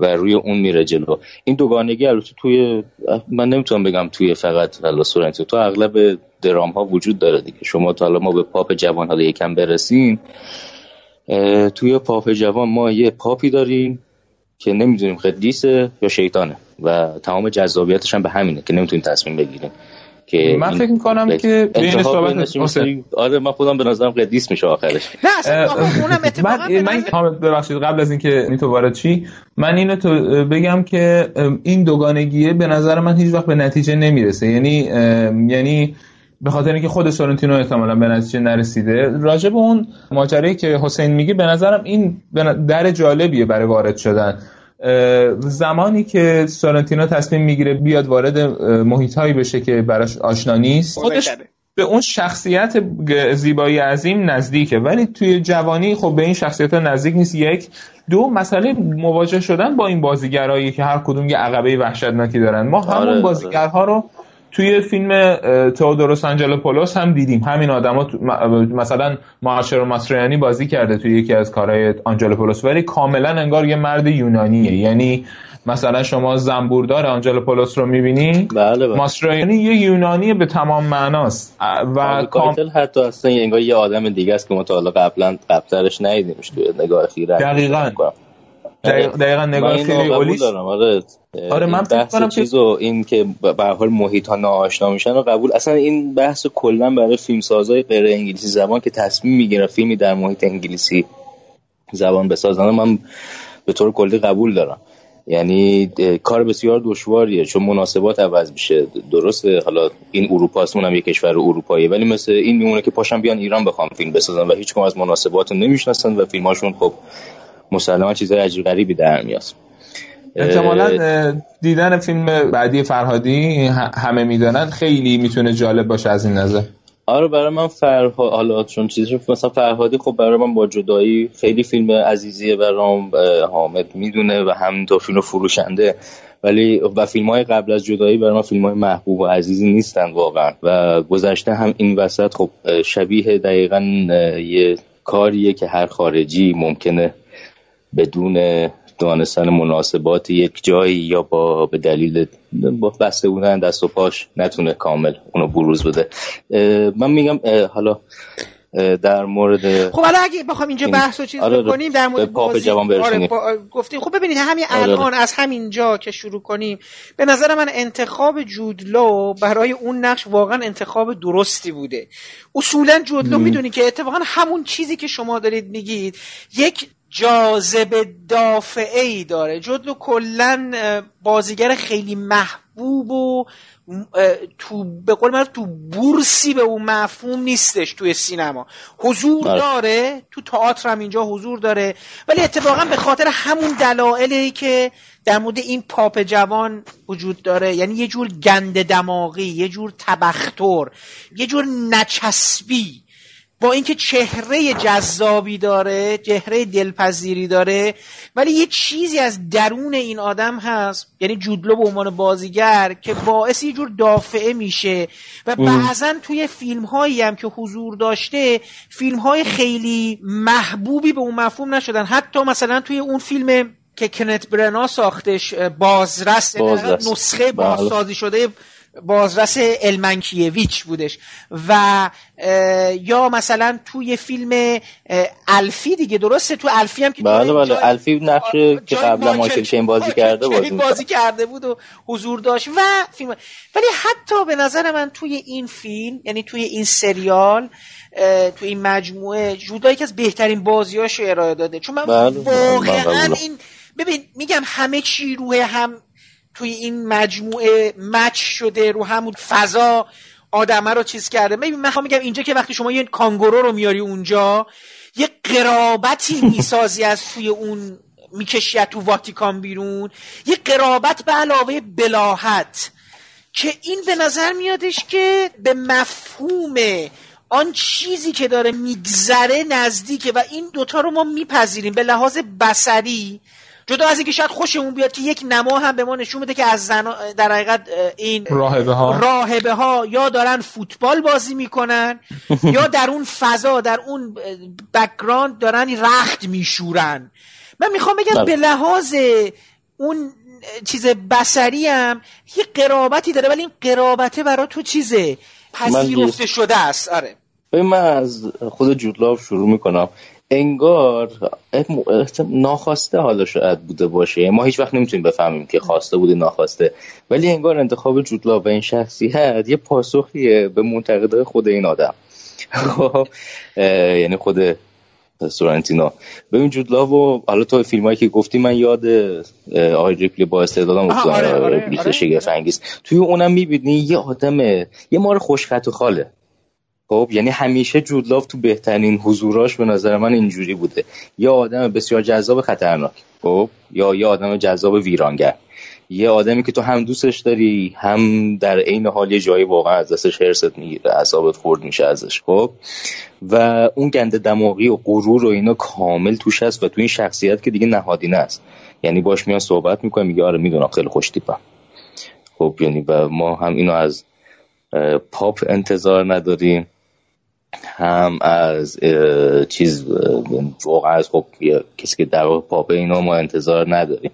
و روی اون میره جلو. این دوگانگی البته توی من نمی‌تونم بگم توی فقط حالا سورنتینو تو اغلب درام ها وجود داره دیگه. شما تا حالا ما به پاپ جوان حالا یکم برسیم. توی پاپ جوان ما یه پاپی داریم که نمی‌دونیم قدیسه یا شیطانه و تمام جذابیتش هم به همینه که نمی‌تونیم تصمیم بگیریم. که من فکر می‌کنم که بین صحبت آره من خودم به نظرم قدیس میشه آخرش. نه اصلا اونم من من ببخشید قبل از اینکه این تو وارد چی من اینو تو بگم که این دوگانگیه به نظر من هیچ وقت به نتیجه نمی‌رسه. یعنی یعنی به خاطر اینکه خود سورنتینو احتمالا به نتیجه نرسیده راجع به اون ماجرایی که حسین میگه به نظرم این در جالبیه برای وارد شدن. زمانی که سورنتینو تصمیم می‌گیره بیاد وارد محیط هایی بشه که براش آشنا نیست خودش به اون شخصیت زیبایی عظیم نزدیکه. ولی توی جوانی خب به این شخصیت نزدیک نیست. یک. دو مسئله مواجه شدن با این بازیگرایی که هر کدوم یه عقبه وحشتناکی دارن. ما همون آره، آره. بازیگرها رو توی فیلم تئودوروس آنجلوپولوس هم دیدیم. همین آدما مثلا مارشرو ماسریانی بازی کرده توی یکی از کارهای آنجلوپولوس ولی کاملا انگار یه مرد یونانیه. یعنی مثلا شما زنبوردار آنجلوپولوس رو می‌بینی بله بله. ماسریانی یه یونانی به تمام معناست. و کام... حتی اصلا انگار یه آدم دیگه است که ما تا حالا قبلا قبلترش ندیدیمش توی نگاه خیره. دقیقاً. دقیقا نگاه خیلی اولیش. دارم آره. آره من بحث کنم چیزو این که به حال محیط ها ناآشنا میشن و قبول اصلا این بحث کلا برای فیلم سازای غیر انگلیسی زبان که تصمیم می‌گیره فیلمی در محیط انگلیسی زبان بسازن من به طور کلی قبول دارم. یعنی کار بسیار دشواریه چون مناسبات عوض میشه. درسته حالا این اروپاست اونم یه کشور اروپایی ولی مثل این میمونه که پاشم بیان ایران بخوام فیلم بسازن و هیچ از مناسبات رو نمی‌شناسن و فیلماشون خب مسلما چیزای عجیب غریبی در میاد. احتمالا دیدن فیلم بعدی فرهادی همه می‌دانن خیلی می‌تونه جالب باشه از این نظر. آره برای من فرها حالا چون چیزی مثلا فرهادی خب برای من با جدایی خیلی فیلم عزیزیه برام حامد می‌دونه و همینطور فیلم فروشنده. ولی و فیلم های قبل از جدایی برای ما فیلم های محبوب و عزیزی نیستن واقعا. و گذشته هم این وسط خب شبیه دقیقا یه کاریه که هر خارجی ممکنه بدون دانستن مناسبات یک جایی یا با به دلیل با بسته بودن دست و پاش نتونه کامل اونو بروز بده. من میگم حالا در مورد خب حالا اگه بخوام اینجا بحث و چیز آره بکنیم در مورد پاپ بازی جوان آره گفتیم خب ببینید همین آره. الان از همین جا که شروع کنیم به نظر من انتخاب جودلو برای اون نقش واقعا انتخاب درستی بوده. اصولا جودلو می‌دونی که اتفاقا همون چیزی که شما دارید میگید یک جاذبه دافعه ای داره جدلو کلا بازیگر خیلی محبوب و تو به قول من تو بورسی به اون مفهوم نیستش توی سینما. حضور بله. داره تو تئاتر هم اینجا حضور داره. ولی اتفاقا به خاطر همون دلایلی که در مورد این پاپ جوان وجود داره یعنی یه جور گند دماغی یه جور تبختر یه جور نچسبی. با اینکه چهره جذابی داره چهره دلپذیری داره ولی یه چیزی از درون این آدم هست یعنی جودلو به عنوان بازیگر که باعث یه جور دافعه میشه و بعضا توی فیلم هایی هم که حضور داشته فیلم های خیلی محبوبی به اون مفهوم نشدن حتی مثلا توی اون فیلم که کنت برنا ساختش بازرس, بازرس. نسخه بله. بازسازی شده بازرس المنکیویچ بودش. و یا مثلا توی فیلم الفی دیگه درسته؟ تو الفی هم که بله بله. جای- الفی نقش که قبلا مایکل کین بازی کرده کین بازی بازی کرده بود و حضور داشت. و فیلم ولی حتی به نظر من توی این فیلم یعنی توی این سریال توی این مجموعه جودا یکی از بهترین بازیاشو ارائه داده. چون من بله، بله، واقعا قبولم. این ببین میگم همه چی روی هم توی این مجموعه مچ شده رو همون فضا آدمه رو چیز کرده. من میگم اینجا که وقتی شما یه کانگورو رو میاری اونجا یه قرابتی می‌سازی از توی اون می‌کشی تو واتیکان بیرون. یه قرابت به علاوه بلاحت که این به نظر میادش که به مفهوم آن چیزی که داره میگذره نزدیکه و این دوتا رو ما میپذیریم. به لحاظ بسری جدا از اینکه شاید خوشمون بیاد که یک نما هم به ما نشون بده که از زن در حقیقت این راهبه ها راهبه ها یا دارن فوتبال بازی می‌کنن یا در اون فضا در اون بکگراند دارن رخت میشورن. من می‌خوام بگم بله. به لحاظ اون چیز بسری هم یه قرابتی داره ولی این قرابته برای تو چیزه؟ پذیرفته شده است. آره. ببین من از خود جودلاو شروع می‌کنم. انگار ناخواسته حالا شاید بوده باشه. ما هیچ وقت نمی‌تونیم بفهمیم که خواسته بوده ناخواسته. ولی انگار انتخاب جود لاو و این شخصیت یه پاسخیه به منتقدای خود این آدم. خب، یعنی خود سورنتینو. ببین جود لاو و حالا تو فیلم هایی که گفتی من یاد آقای ریپلی با استعدادم افتادم. آره، آره، ریپلی آره. شگفت انگیز توی اونم می‌بینی یه آدم یه مار خوشخط و خاله. خب یعنی همیشه جود لاو تو بهترین حضوراش به نظر من اینجوری بوده. یا آدم بسیار جذاب خطرناک خب یا یه آدم جذاب ویرانگر. یه آدمی که تو هم دوستش داری هم در عین حال یه جایی واقعا از دستش حرست می‌گیره اعصابت خورد میشه ازش خب. و اون گند دماغی و غرور و اینا کامل توش هست و تو این شخصیت که دیگه نهادینه است. یعنی باش میان صحبت می‌کنه میگه آره می‌دونم خیلی خوش تیپم. خب یعنی و ما هم اینو از پاپ انتظار نداریم. هم از چیز واقعا از خب کسی که در پاپ اینا ما انتظار نداریم.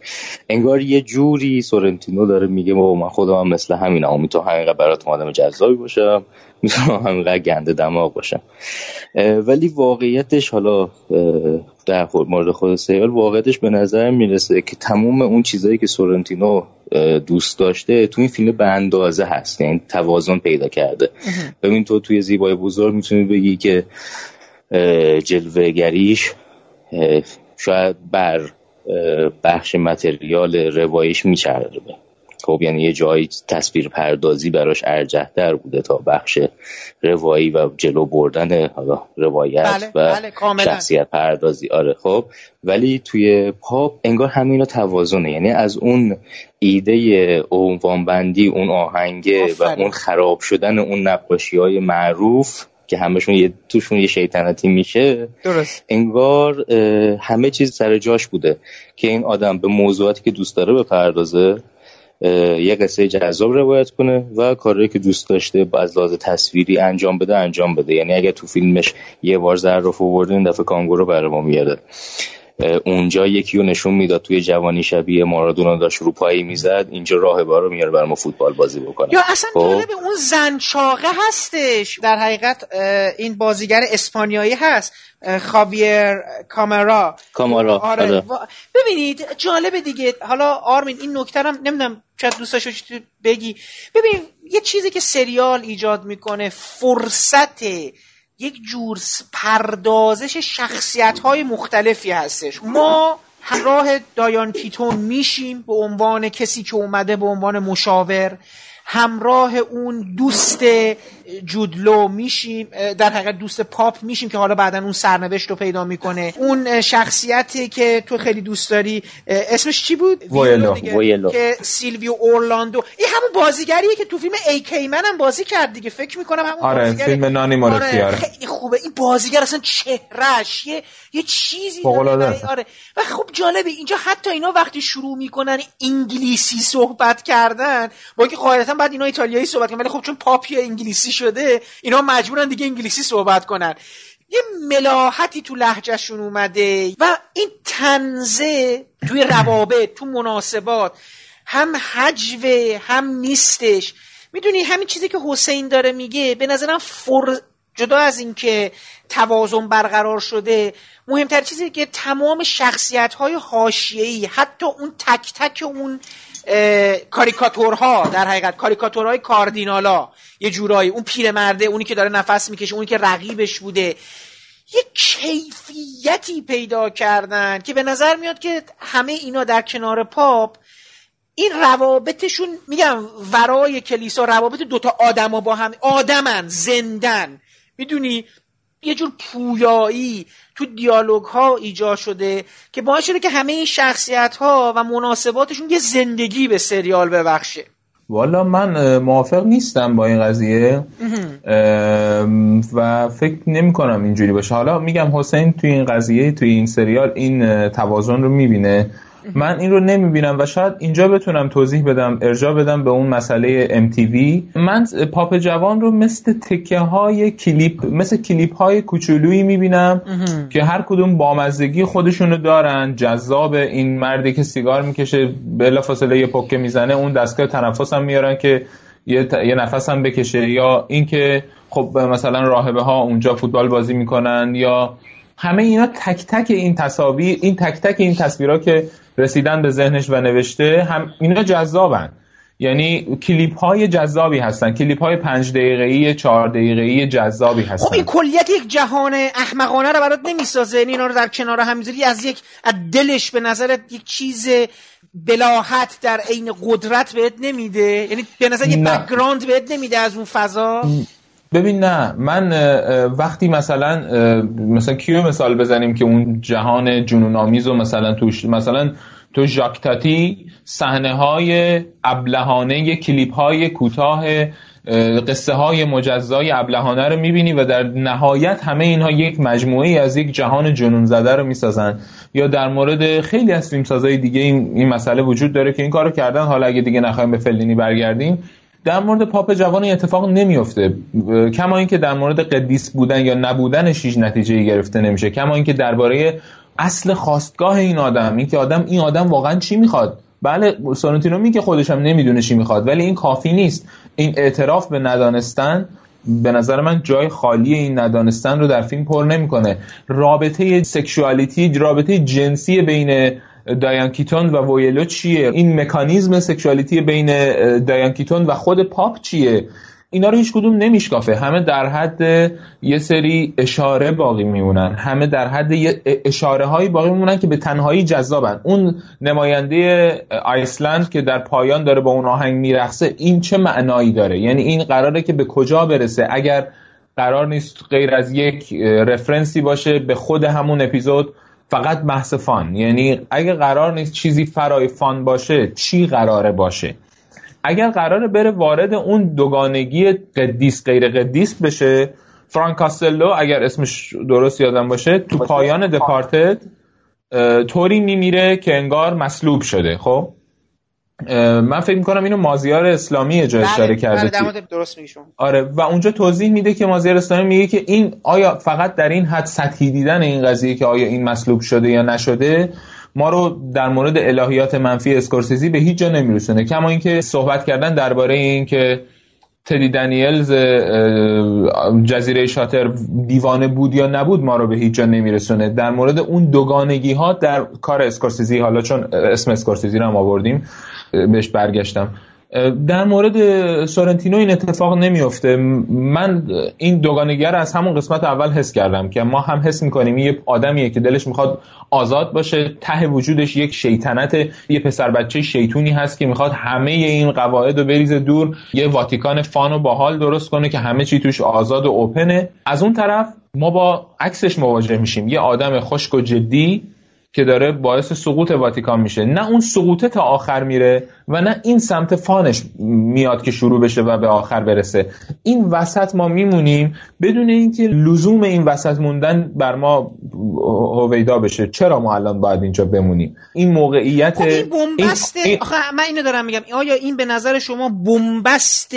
انگار یه جوری سورنتینو داره میگه ما من خودم هم مثل همینم. امیدوارم همینقدر براتون آدم جذابی باشم. می‌تونم همینقدر گنده دماغ باشم. ولی واقعیتش حالا در مورد خود سریال واقعیتش به نظر می‌رسه که تمام اون چیزایی که سورنتینو دوست داشته تو این فیلم به اندازه هست. یعنی توازن پیدا کرده. ببین تو توی زیبای بزرگ می‌تونی بگی که جلوهگریش شاید بر بخش متریال روایش میچرده خب یعنی یه جایی تصویر پردازی براش ارجه در بوده تا بخش روایی و جلو بردن حالا روایت بله، و بله، شخصیت پردازی. آره خب. ولی توی پاپ انگار همین توازنه. یعنی از اون ایده عنوانبندی اون آهنگه و اون خراب شدن اون نقاشی های معروف که همشون یه توشون یه شیطنتی میشه درست. انگار همه چیز سر جاش بوده که این آدم به موضوعاتی که دوست داره بپردازه. یه قصه جذاب روایت کنه و کاری که دوست داشته از لحاظ تصویری انجام بده انجام بده. یعنی اگه تو فیلمش یه بار ظرف آورده این دفعه کانگورو برای ما میاره اونجا یکی رو نشون می‌داد توی جوانی شبیه مارادونا داشت رو پایی می‌زد اینجا راه بارو میاره برای ما فوتبال بازی بکنه یا اصلا خب؟ به اون زن چاقه هستش در حقیقت این بازیگر اسپانیایی هست خاویر کامرا کامارا آره. آره. ببینید جالبه دیگه حالا آرمین این نکته هم نمی‌دونم شاید دوست داشته بگی ببین یه چیزی که سریال ایجاد می‌کنه فرصت یک جور پردازش شخصیت های مختلفی هستش. ما همراه دایان کیتون میشیم به عنوان کسی که اومده به عنوان مشاور. همراه اون دوست جودلو میشیم در حقیقت دوست پاپ میشیم که حالا بعدا اون سرنوشت رو پیدا می‌کنه. اون شخصیتی که تو خیلی دوست داری اسمش چی بود؟ ویلو, که سیلویو اورلاندو. این همون بازیگریه که تو فیلم ای کی من هم بازی کرد دیگه. فکر می‌کنم همون آره فیلم نانی آره خیلی خوبه. این بازیگر اصلا چهرش یه یه چیزی داره. آره. و خب جالبه اینجا حتی اینا وقتی شروع می‌کنن انگلیسی صحبت کردن با اینکه قاعدتا بعد اینا ایتالیایی صحبت کنن ولی خب چون پاپی انگلیسی شده اینا مجبورن دیگه انگلیسی صحبت کنن. یه ملاحتی تو لحجهشون اومده و این تنزه توی روابط تو مناسبات هم حجوه هم نیستش. می‌دونی همین چیزی که حسین داره میگه به نظرم فر... جدا از اینکه توازن برقرار شده مهمتر چیزی که تمام شخصیت های حاشیه‌ای حتی اون تک تک اون کاریکاتورها در حقیقت کاریکاتورهای کاردینالا یه جورایی اون پیرمرده اونی که داره نفس می‌کشه اونی که رقیبش بوده یه کیفیتی پیدا کردن که به نظر میاد که همه اینا در کنار پاپ این روابطشون میگم ورای کلیسا روابط دوتا آدما با هم آدمن زندن. می‌دونی؟ یه جور پویایی. تو دیالوگ ها ایجاد شده که باعث شده که همه این شخصیت ها و مناسباتشون یه زندگی به سریال ببخشه. والا من موافق نیستم با این قضیه. و فکر نمی کنم اینجوری باشه. حالا میگم حسین توی این قضیه توی این سریال این توازن رو می‌بینه. من این رو نمی‌بینم و شاید اینجا بتونم توضیح بدم ارجاع بدم به اون مسئله MTV من پاپ جوان رو مثل تکه های کلیپ مثل کلیپ های کوچولویی می‌بینم که هر کدوم بامزدگی خودشونو دارن. جذاب این مردی که سیگار می‌کشه بلا فاصله یه پکه می‌زنه اون دستگاه تنفس هم میارن که یه, یه نفس هم بکشه. یا اینکه خب مثلا راهبه ها اونجا فوتبال بازی می‌کنن یا همه اینا تک تک این تصاویر این تک تک این تصویرها که رسیدن به ذهنش و نوشته هم اینا جذابن. یعنی کلیپ های جذابی هستن. کلیپ های پنج دقیقه‌ای چهار دقیقه‌ای جذابی هستن. خب این کلیت یک جهان احمقانه رو برات نمی‌سازه. یعنی اینا رو در کنار هم می‌ذاری. از یک از دلش به نظرت یک چیز بلاهت در عین قدرت بهت نمیده؟ یعنی به نظر یه background بهت نمیده از اون فضا؟ ببین نه من وقتی مثلا مثلا کیو مثال بزنیم که اون جهان جنون آمیز و مثلا توش مثلا تو ژاک تاتی صحنه های ابلهانه کلیپ های کوتاه قصه های مجزای ابلهانه رو می‌بینی و در نهایت همه اینها یک مجموعه از یک جهان جنون زده رو می‌سازن. یا در مورد خیلی از فیلمسازهای دیگه این, این مسئله وجود داره که این کارو کردن. حالا اگه دیگه نخوایم به فلینی برگردیم در مورد پاپ جوان اتفاق نمیفته کما اینکه در مورد قدیس بودن یا نبودنش هیچ نتیجه گرفته نمیشه. کما اینکه درباره اصل خواستگاه این آدم اینکه آدم این آدم واقعا چی می‌خواد؟ بله سورنتینو میگه خودش هم نمی‌دونه چی می‌خواد ولی این کافی نیست. این اعتراف به ندانستن به نظر من جای خالی این ندانستن رو در فیلم پر نمی‌کنه. رابطه sexuality رابطه جنسی بین دایان کیتون و وویلو چیه؟ این مکانیزم sexuality بین دایان کیتون و خود پاپ چیه؟ اینا رو هیچ کدوم نمیشکافه. همه در حد یه سری اشاره باقی میمونن. همه در حد یه اشاره هایی باقی میمونن که به تنهایی جذابن. اون نماینده آیسلند که در پایان داره با اون آهنگ میرقصه این چه معنایی داره؟ یعنی این قراره که به کجا برسه؟ اگر قرار نیست غیر از یک رفرنسی باشه به خود همون اپیزود فقط بحث فان. یعنی اگه قرار نیست چیزی فرای فان باشه چی قراره باشه؟ اگر قراره بره وارد اون دوگانگی قدیس غیر قدیس بشه فرانک کاستلو اگر اسمش درست یادم باشه تو پایان دپارتد طوری میمیره که انگار مسلوب شده خب؟ من فکر می‌کنم اینو مازیار اسلامی اجا بله، اشاره کرده بله درست آره و اونجا توضیح میده که مازیار اسلامی میگه که این آیا فقط در این حد سطحی دیدن این قضیه که آیا این مسلوب شده یا نشده ما رو در مورد الهیات منفی اسکورسیزی به هیچ جا نمیرسونه. کما اینکه صحبت کردن درباره این که تدی دانیلز جزیره شاتر دیوانه بود یا نبود ما رو به هیچ جا نمیرسونه. در مورد اون دوگانگی ها در کار اسکورسیزی حالا چون اسم اسکورسیزی رو هم آوردیم بهش برگشتم. در مورد سورنتینو این اتفاق نمیفته من این دوگانگی رو از همون قسمت اول حس کردم که ما هم حس می‌کنیم. یه آدمیه که دلش می‌خواد آزاد باشه. ته وجودش یک شیطنت یه پسر بچه شیطونی هست که می‌خواد همه این قواعد رو بریزه دور. یه واتیکان فان و باحال درست کنه که همه چی توش آزاد و اوپنه از اون طرف ما با عکسش مواجه میشیم. یه آدم خشک و جدی که داره باعث سقوط واتیکان میشه. نه اون سقوطه تا آخر میره و نه این سمت فانش میاد که شروع بشه و به آخر برسه. این وسط ما میمونیم بدون اینکه لزوم این وسط موندن بر ما هویدا بشه. چرا ما الان باید اینجا بمونیم؟ این موقعیت خب این بنبست این... آخه من اینو دارم میگم. آیا این به نظر شما بنبست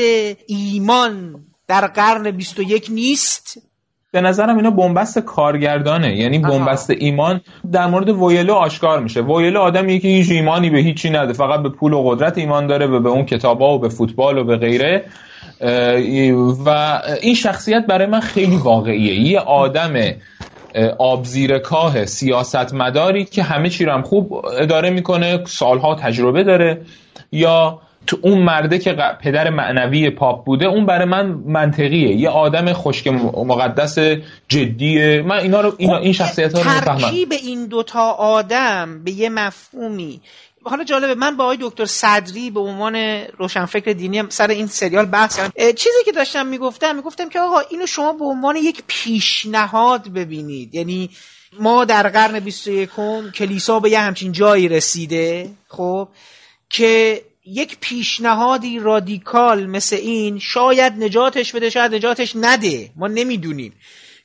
ایمان در قرن 21 نیست؟ به نظرم اینا بنبست کارگردانه. یعنی بنبست ایمان در مورد ویلو آشکار میشه. ویلو آدمیه که هیچ ایمانی به هیچی نده. فقط به پول و قدرت ایمان داره و به اون کتابا و به فوتبال و به غیره. و این شخصیت برای من خیلی واقعیه. یه آدم آب زیر کاه سیاست مداری که همه چی رو هم خوب اداره می‌کنه سالها تجربه داره. یا تو اون مرده که پدر معنوی پاپ بوده اون برای من منطقیه. یه آدم خشک مقدس جدیه. من اینا رو اینا این شخصیت ها رو می‌فهمم ترکیب این دوتا آدم به یه مفهومی. حالا جالبه من با آقای دکتر صدری به عنوان روشنفکر دینی سر این سریال بحث کردم. چیزی که داشتم می‌گفتم می‌گفتم که آقا اینو شما به عنوان یک پیشنهاد ببینید. یعنی ما در قرن 21 کلیسا به یه همچین جایی رسیده خب که یک پیشنهادی رادیکال مثل این شاید نجاتش بده شاید نجاتش نده. ما نمی‌دونیم.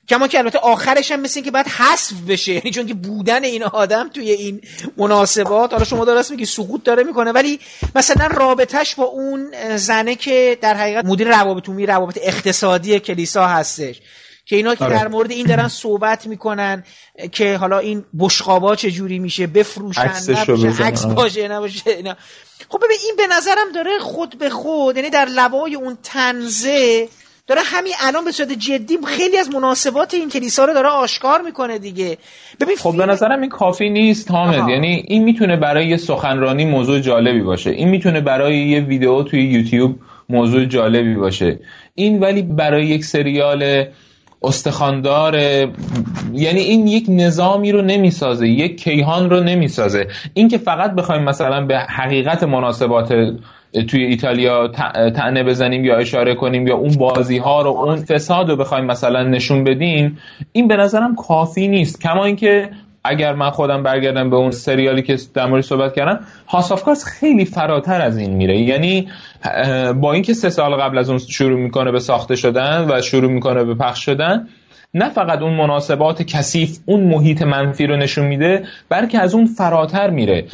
کما که البته آخرش هم مثل که باید حذف بشه. یعنی چون که بودن این آدم توی این مناسبات حالا شما درست میگی سقوط داره می‌کنه. ولی مثلا رابطش با اون زنه که در حقیقت مدیر روابط عمومی روابط اقتصادی کلیسا هستش. که اینا که آره. در مورد این دارن صحبت می‌کنن که حالا این بشقابا چه جوری میشه بفروشن نباشه عکس باشه نباشه اینا. خب ببین این به نظرم داره خود به خود یعنی در لبای اون تنزه داره همین الان به صورت جدی خیلی از مناسبات این کلیسا رو داره آشکار می‌کنه دیگه. ببین خب به نظرم این کافی نیست حامد. یعنی این می‌تونه برای یه سخنرانی موضوع جالبی باشه. این می‌تونه برای یه ویدیو توی یوتیوب موضوع جالبی باشه. این ولی برای یک سریال استخاندار یعنی این یک نظامی رو نمی‌سازه یک کیهان رو نمی‌سازه. این که فقط بخوایم مثلا به حقیقت مناسبات توی ایتالیا تنه بزنیم یا اشاره کنیم یا اون بازی ها رو اون فساد رو بخوایم مثلا نشون بدیم این به نظرم کافی نیست. کما اینکه اگر من خودم برگردم به اون سریالی که در مورد صحبت کردم هاس آف خیلی فراتر از این میره. یعنی با اینکه سه سال قبل از اون شروع می‌کنه به ساخته شدن و شروع می‌کنه به پخش شدن نه فقط اون مناسبات کثیف اون محیط منفی رو نشون میده بلکه از اون فراتر میره.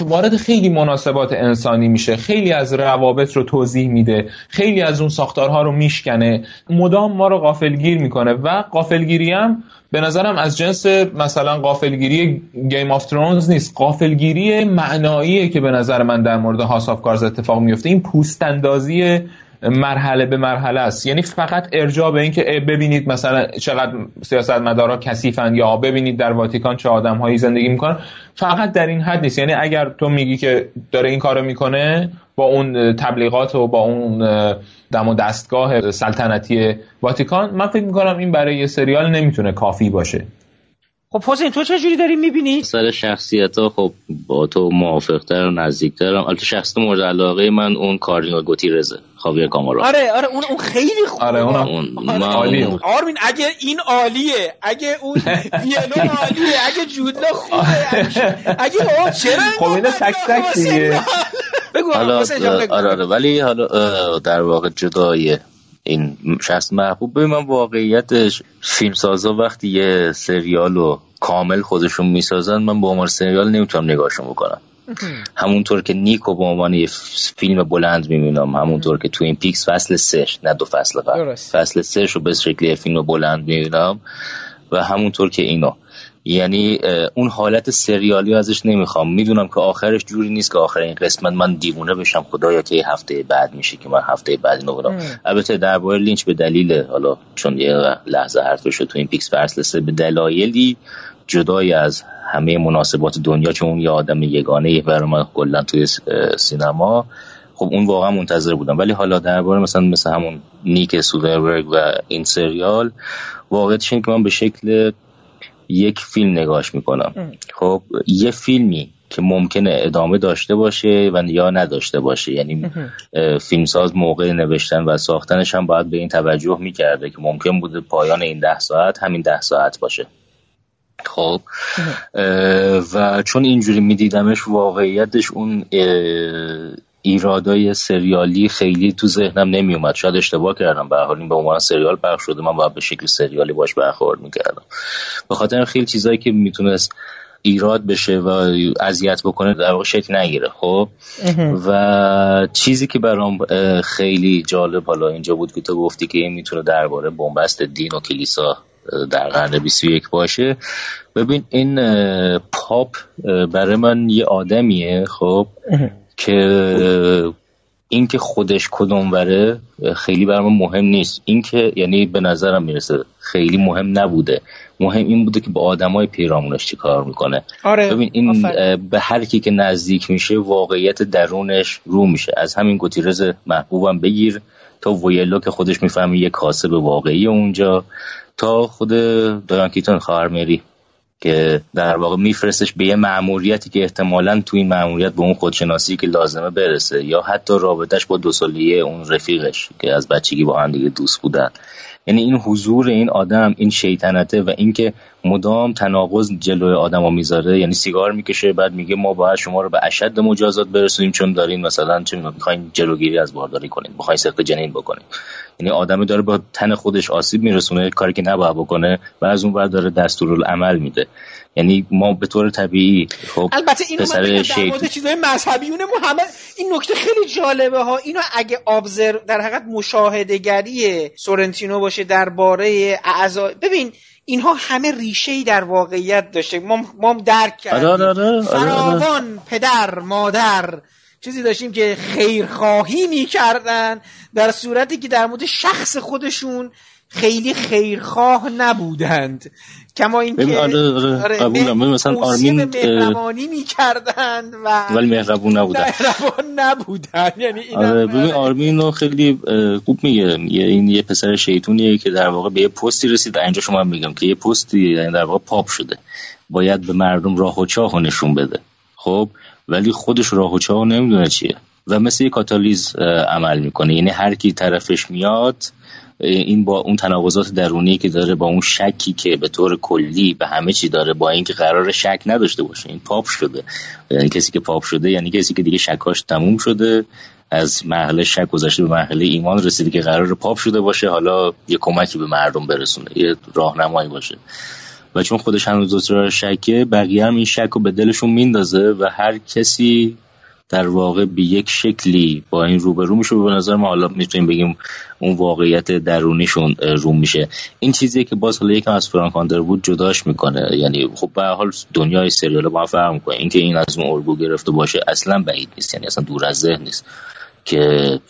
وارد خیلی مناسبات انسانی میشه. خیلی از روابط رو توضیح میده. خیلی از اون ساختارها رو میشکنه. مدام ما رو غافلگیر می‌کنه. و غافلگیری هم به نظرم از جنس مثلا غافلگیری Game of Thrones نیست. غافلگیری معناییه که به نظر من در مورد House of Cards اتفاق میفته. این پوستندازی مرحله به مرحله است. یعنی فقط ارجاع به اینکه ببینید مثلا چقدر سیاستمدارا کثیفن یا ببینید در واتیکان چه آدمهایی زندگی می‌کنن. فقط در این حد نیست. یعنی اگر تو میگی که داره این کارو می‌کنه با اون تبلیغات و با اون دم و دستگاه سلطنتی واتیکان من فکر می‌کنم این برای یه سریال نمی‌تونه کافی باشه. خب حسین تو چه جوری داری می‌بینی؟ سر شخصیت ها خب با تو موافقتر و نزدیکترم. البته شخصیت مورد علاقه من اون کاردینال گوتیرزه. خاویر کامارا. آره آره اون اون خیلی خوبه. آره اون, اون آره. عالیه. اون آرمین اگه این عالیه اگه اون ویلون عالیه اگه جودلا خوبه اگه اگه آه چرا خب اینا تک تک دیگه بگو حالا. آره آره ولی حالا در واقع جدای این شخص محبوب به من واقعیتش فیلمسازا وقتی یه سریال رو کامل خودشون می‌سازن من به عنوان سریال نمی‌تونم نگاهشون بکنم. همونطور که نیکو به عنوان یه فیلم بلند می‌بینم همونطور که تو این پیکس فصل سهش نه دو فصل قبل. فصل سهش رو به شکل فیلم بلند می‌بینم و همونطور که اینو یعنی اون حالت سریالی ازش نمی‌خوام. می‌دونم که آخرش جوری نیست که آخر این قسمت من دیوونه بشم خدایا که هفته بعد میشه که من هفته بعد اینو بدم البته درباره لینچ به دلیل حالا چون یه لحظه حرفش Twin Peaks فصل سه به دلایلی جدای از همه مناسبات دنیا چون اون یه آدم یگانه برای من کلا توی سینما خب اون واقعا منتظر بودم. ولی حالا درباره مثلا مثل همون Knick سودربرگ و این سریال واقعیتش اینه که من به شکل یک فیلم نگاش می‌کنم. خب یه فیلمی که ممکنه ادامه داشته باشه و یا نداشته باشه. یعنی فیلمساز موقع نوشتن و ساختنش هم باید به این توجه می‌کرده که ممکن بوده پایان این ده ساعت همین ده ساعت باشه. خب و چون اینجوری میدیدمش واقعیتش اون ایرادای سریالی خیلی تو ذهنم نمیومد شاید اشتباه کردم به حال این به عنوان سریال پخش شده من باید به شکل سریالی باش برخورد می‌کردم. به خاطر خیلی چیزایی که می‌تونست ایراد بشه و اذیت بکنه در واقع شکل نگیره خب؟ و چیزی که برام خیلی جالب حالا اینجا بود که تو گفتی که این می‌تونه درباره بنبست دین و کلیسا در قرن 21 باشه. ببین این پاپ برای من یه آدمیه خب که اینکه خودش کدوم وره خیلی برای من مهم نیست. اینکه یعنی به نظرم می‌رسه خیلی مهم نبوده. مهم این بوده که با آدمای پیرامونش چی کار می‌کنه. آره ببین این به هر کی که نزدیک میشه واقعیت درونش رو میشه. از همین گوتیرز محبوبم بگیر تا ویلو که خودش می‌فهمه یه کاسب واقعی اونجا. تا خود دایان کیتون خواهر مری که در واقع میفرستش به یه مأموریتی که احتمالا تو این مأموریت به اون خودشناسی که لازمه برسه یا حتی رابطش با دو سالیه اون رفیقش که از بچگی با هم دیگه دوست بودن. یعنی این حضور این آدم این شیطنته و اینکه مدام تناقض جلوی آدمو می‌ذاره یعنی سیگار می‌کشه بعد میگه ما باید شما رو به اشد مجازات برسونیم چون دارین مثلا چه می‌خواین جلوگیری از بارداری کنین می‌خواین سخت جنین بکنین. یعنی آدمی داره با تن خودش آسیب میرسونه کاری که نباید بکنه و از اون ور داره دستورالعمل میده. یعنی ما به طور طبیعی خب البته اینو من در مورد چیزای مذهبیونه همه این نکته خیلی جالبه ها. اینو اگه ابزر در حقیقت مشاهدهگری سورنتینو باشه درباره اعضا ببین اینها همه ریشه ای در واقعیت داشته. ما ما درک کردیم آره، آره، آره، آره. فراوان پدر مادر چیزی داشتیم که خیرخواهی می‌کردن در صورتی که در مورد شخص خودشون خیلی خیرخواه نبودند. کما اینکه ببین، آره، آره، قبولم. مثلا آرمین، مهربانی می‌کردند و ولی مهربون نبودن. مهربان نبودن. یعنی این آره ببین آرمین رو خیلی خوب میگه. یه این یه پسر شیطونیه که در واقع به یه پستی رسید. اینجا شما هم میگم که یه پستی یعنی در واقع پاپ شده. باید به مردم راه و چاه نشون بده. خب؟ ولی خودش راه و چاه نمی‌دونه چیه. و مثل یه کاتالیز عمل می‌کنه. یعنی هر کی طرفش میاد این با اون تناقضات درونی که داره با اون شکی که به طور کلی به همه چی داره با اینکه قرار شک نداشته باشه این پاپ شده. یعنی کسی که پاپ شده یعنی کسی که دیگه شکاش تموم شده از مرحله شک گذشته به مرحله ایمان رسیده که قرار پاپ شده باشه حالا یه کمکی به مردم برسونه یه راهنمایی باشه. و چون خودش هنوز دچار شکه بقیه هم این شک رو به دلشون میندازه و هر کسی در واقع به یک شکلی با این روبرو میشه به نظر ما حالا می‌تونیم بگیم اون واقعیت درونیشون رو میشه. این چیزی که باز حالا یکم از فرانک بود جداش می‌کنه. یعنی خب به حال دنیای سریال با هم فرق می‌کنه. اینکه این از اون الگو گرفته باشه اصلا بعید نیست. یعنی اصلا دور از ذهن نیست که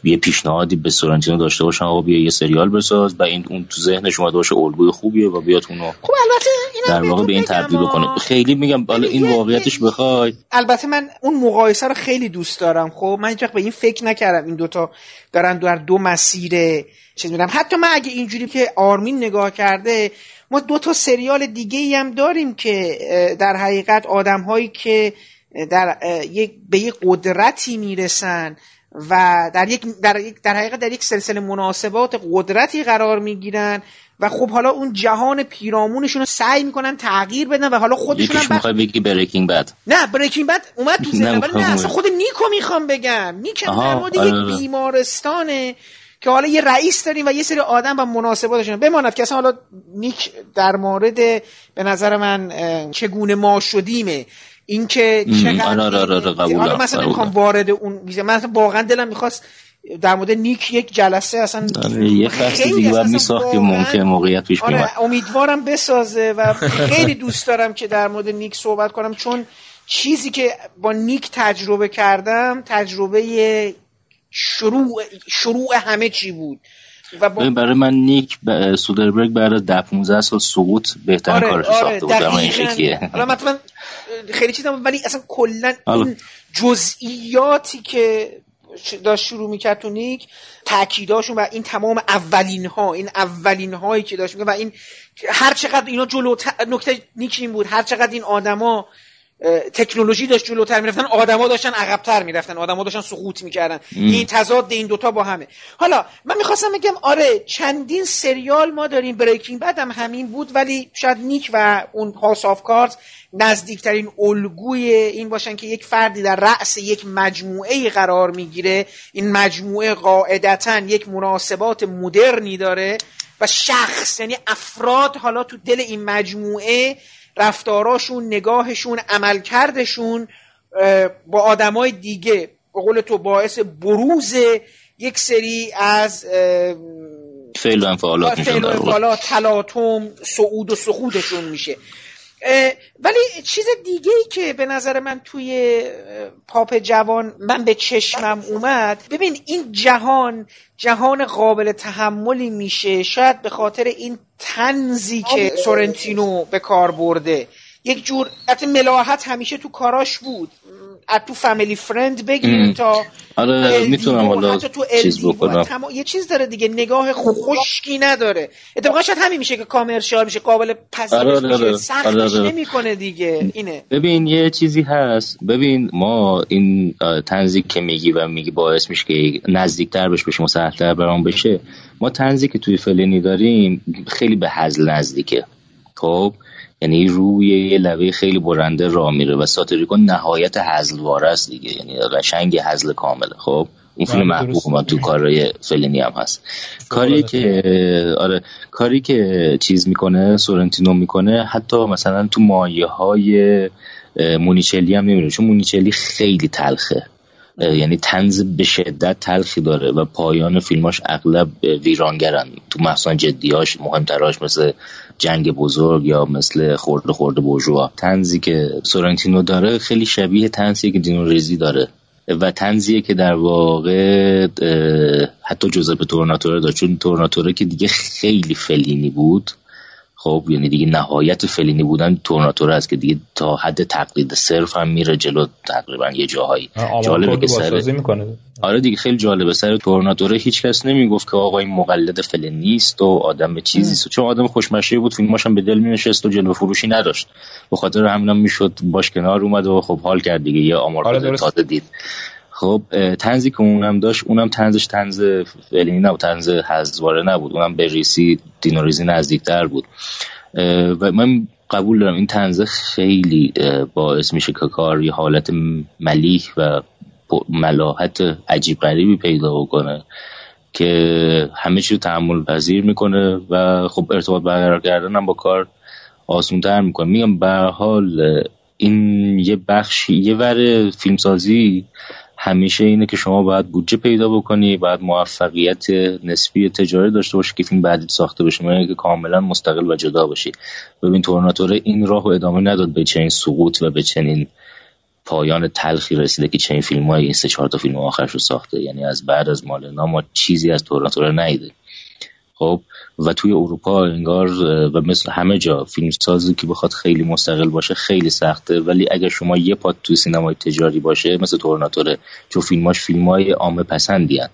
یه پیشنهادی به سورنتینو داشته باشن آقا بیا یه سریال بساز و این اون تو ذهنش اومده باشه الگوی خوبیه و بیاد اونو. خب البته در واقع به این تبدیل کنه خیلی میگم حالا این واقعیتش بخوای. البته من اون مقایسه رو خیلی دوست دارم. خب من هیچ به این فکر نکردم این دوتا دارن در دو مسیر چیز میدم حتی من اگه اینجوری که آرمین نگاه کرده ما دو تا سریال دیگه ای هم داریم که در حقیقت آدم هایی که در یک به یک قدرتی می‌رسن. و در یک در, در حقیقت در یک سلسله مناسبات قدرتی قرار می‌گیرن و خب حالا اون جهان پیرامونشون رو سعی می‌کنن تغییر بدن و حالا خودشون هم بخ... بگی بریکینگ بد نه بریکینگ بد اومد تو ذهنم ولی نه اصلا خود نیکو می‌خوام بگم. نیک در مورد یک آره. بیمارستانه که حالا یه رئیس داریم و یه سری آدم و مناسباتشون بماند که اصلا حالا نیک در مورد به نظر من چگونه ما شدیمه. اینکه چقدر آره آره آره قبول حالا مثلا نمی‌خوام وارد اون من واقعا دلم می‌خواست در مورد نیک یک جلسه اصلا آره یه فصل دیگه میساخت که ممکن موقعیت پیش آره امیدوارم بسازه و خیلی دوست دارم که در مورد نیک صحبت کنم چون چیزی که با نیک تجربه کردم تجربه شروع شروع همه چی بود. و با... برای من نیک ب... سودربرگ بعد از 15 سال سقوط بهترین آره، کارش آره، ساخته بود. این شکلیه حالا مثلا خیلی چیزا ولی اصلا کلا این جزئیاتی که داشت شروع می‌کرد تو نیک تاکیداشون و این تمام اولین ها این اولین هایی که داشت و این هر چقدر اینا جلو نکته نیک این بود هر چقدر این آدما تکنولوژی داشت جلوتر می‌رفتن آدما داشتن عقبتر می‌رفتن آدما داشتن سقوط می‌کردن. این تضاد این دوتا با همه. حالا من می‌خواستم بگم آره چندین سریال ما داریم بریکینگ بعد هم همین بود ولی شاید نیک و اون هاوس آف کارز نزدیکترین الگوی این باشن که یک فردی در رأس یک مجموعه قرار می‌گیره. این مجموعه قاعدتا یک مناسبات مدرنی داره و شخص یعنی افراد حالا تو دل این مجموعه رفتاراشون نگاهشون عملکردشون با آدمای دیگه به قول تو باعث بروز یک سری از فعل و انفعالات تلاطم صعود و سقوطشون میشه. ولی چیز دیگه ای که به نظر من توی پاپ جوان من به چشمم اومد ببین این جهان جهان قابل تحملی میشه. شاید به خاطر این تنزی که سورنتینو به کار برده. یک جور حتی ملاحت همیشه تو کاراش بود. از تو فامیلی فرند بگیریم تا آره می‌تونم حالا چیز بکنم. یه چیز داره دیگه نگاه خشکی نداره. اتفاقا شاید همین میشه که کامرشال میشه قابل پذیرش آره آره میشه. آره. سختش آره آره. نمی‌کنه دیگه. اینه. ببین یه چیزی هست. ببین ما این تنزی که میگی و میگی باعث میشه که نزدیکتر بشه بشه مسهلتر برام بشه ما تنزی که توی فلینی داریم خیلی به هزل نزدیکه. خب؟ یعنی روی یه لبه خیلی برنده را میره و ساتوریکو نهایت هزلواره است دیگه. یعنی قشنگ هزل کامله. خب این فیلم بله، محبوب ما تو کارهای فلینی هم هست. کاری که آره کاری که چیز می‌کنه سورنتینو می‌کنه حتی مثلا تو مایه های مونیچلی هم نمیره چون مونیچلی خیلی تلخه. یعنی تنز به شدت تلخی داره و پایان فیلماش اغلب ویرانگرن تو محسن جدیاش مهمتراش مثل جنگ بزرگ یا مثل خورده خورده بوجوا تنزی که سورنتینو داره خیلی شبیه تنزی که دینو ریزی داره. و تنزیه که در واقع حتی به تورناتوره داشت. چون تورناتوره که دیگه خیلی فلینی بود خب یعنی دیگه نهایت فلینی بودن تورناتور است که دیگه تا حد تقلید صرف هم میره جلو تقریبا یه جاهایی. جالبه که سر آره دیگه خیلی جالبه. سر تورناتوره هیچ کس نمی‌گفت که آقا این مقلد فلینیست نیست و آدم چیزی چون آدم خوشمشه بود فیلماش هم به دل مینشست و جلوه فروشی نداشت. به خاطر همینم می‌شد باش کنار اومد و خب حال کرد دیگه. یه آمار آره تازه دید. خب تنزی که اونم داشت اونم تنزش تنز فعلی نبود تنز هزواره نبود. اونم به ریسی دینوریزی نزدیکتر بود. و من قبول دارم این تنزه خیلی باعث میشه که کار یه حالت ملیح و ملاحت عجیب غریبی پیدا بکنه که همه چیز رو تحمل پذیر می‌کنه و خب ارتباط برقرار کردن هم با کار آسون تر می‌کنه. میگم به حال این یه بخشی یه ور فیلمسازی همیشه اینه که شما باید بودجه پیدا بکنی باید موفقیت نسبی تجاری داشته باشی که فیلم بعدی ساخته بشه. یعنی که کاملا مستقل و جدا باشی. ببین تورناتور این راه و ادامه نداد به چنین سقوط و به چنین پایان تلخی رسیده که چنین فیلم های این سه چهار تا فیلم آخرش ساخته. یعنی از بعد از مالنا ما چیزی از تورناتور نیده خب و توی اروپا انگار و مثل همه جا فیلم سازی که بخواد خیلی مستقل باشه خیلی سخته. ولی اگر شما یه پات توی سینمای تجاری باشه مثل تورناتوره چون فیلماش فیلم های عامه پسندی هن.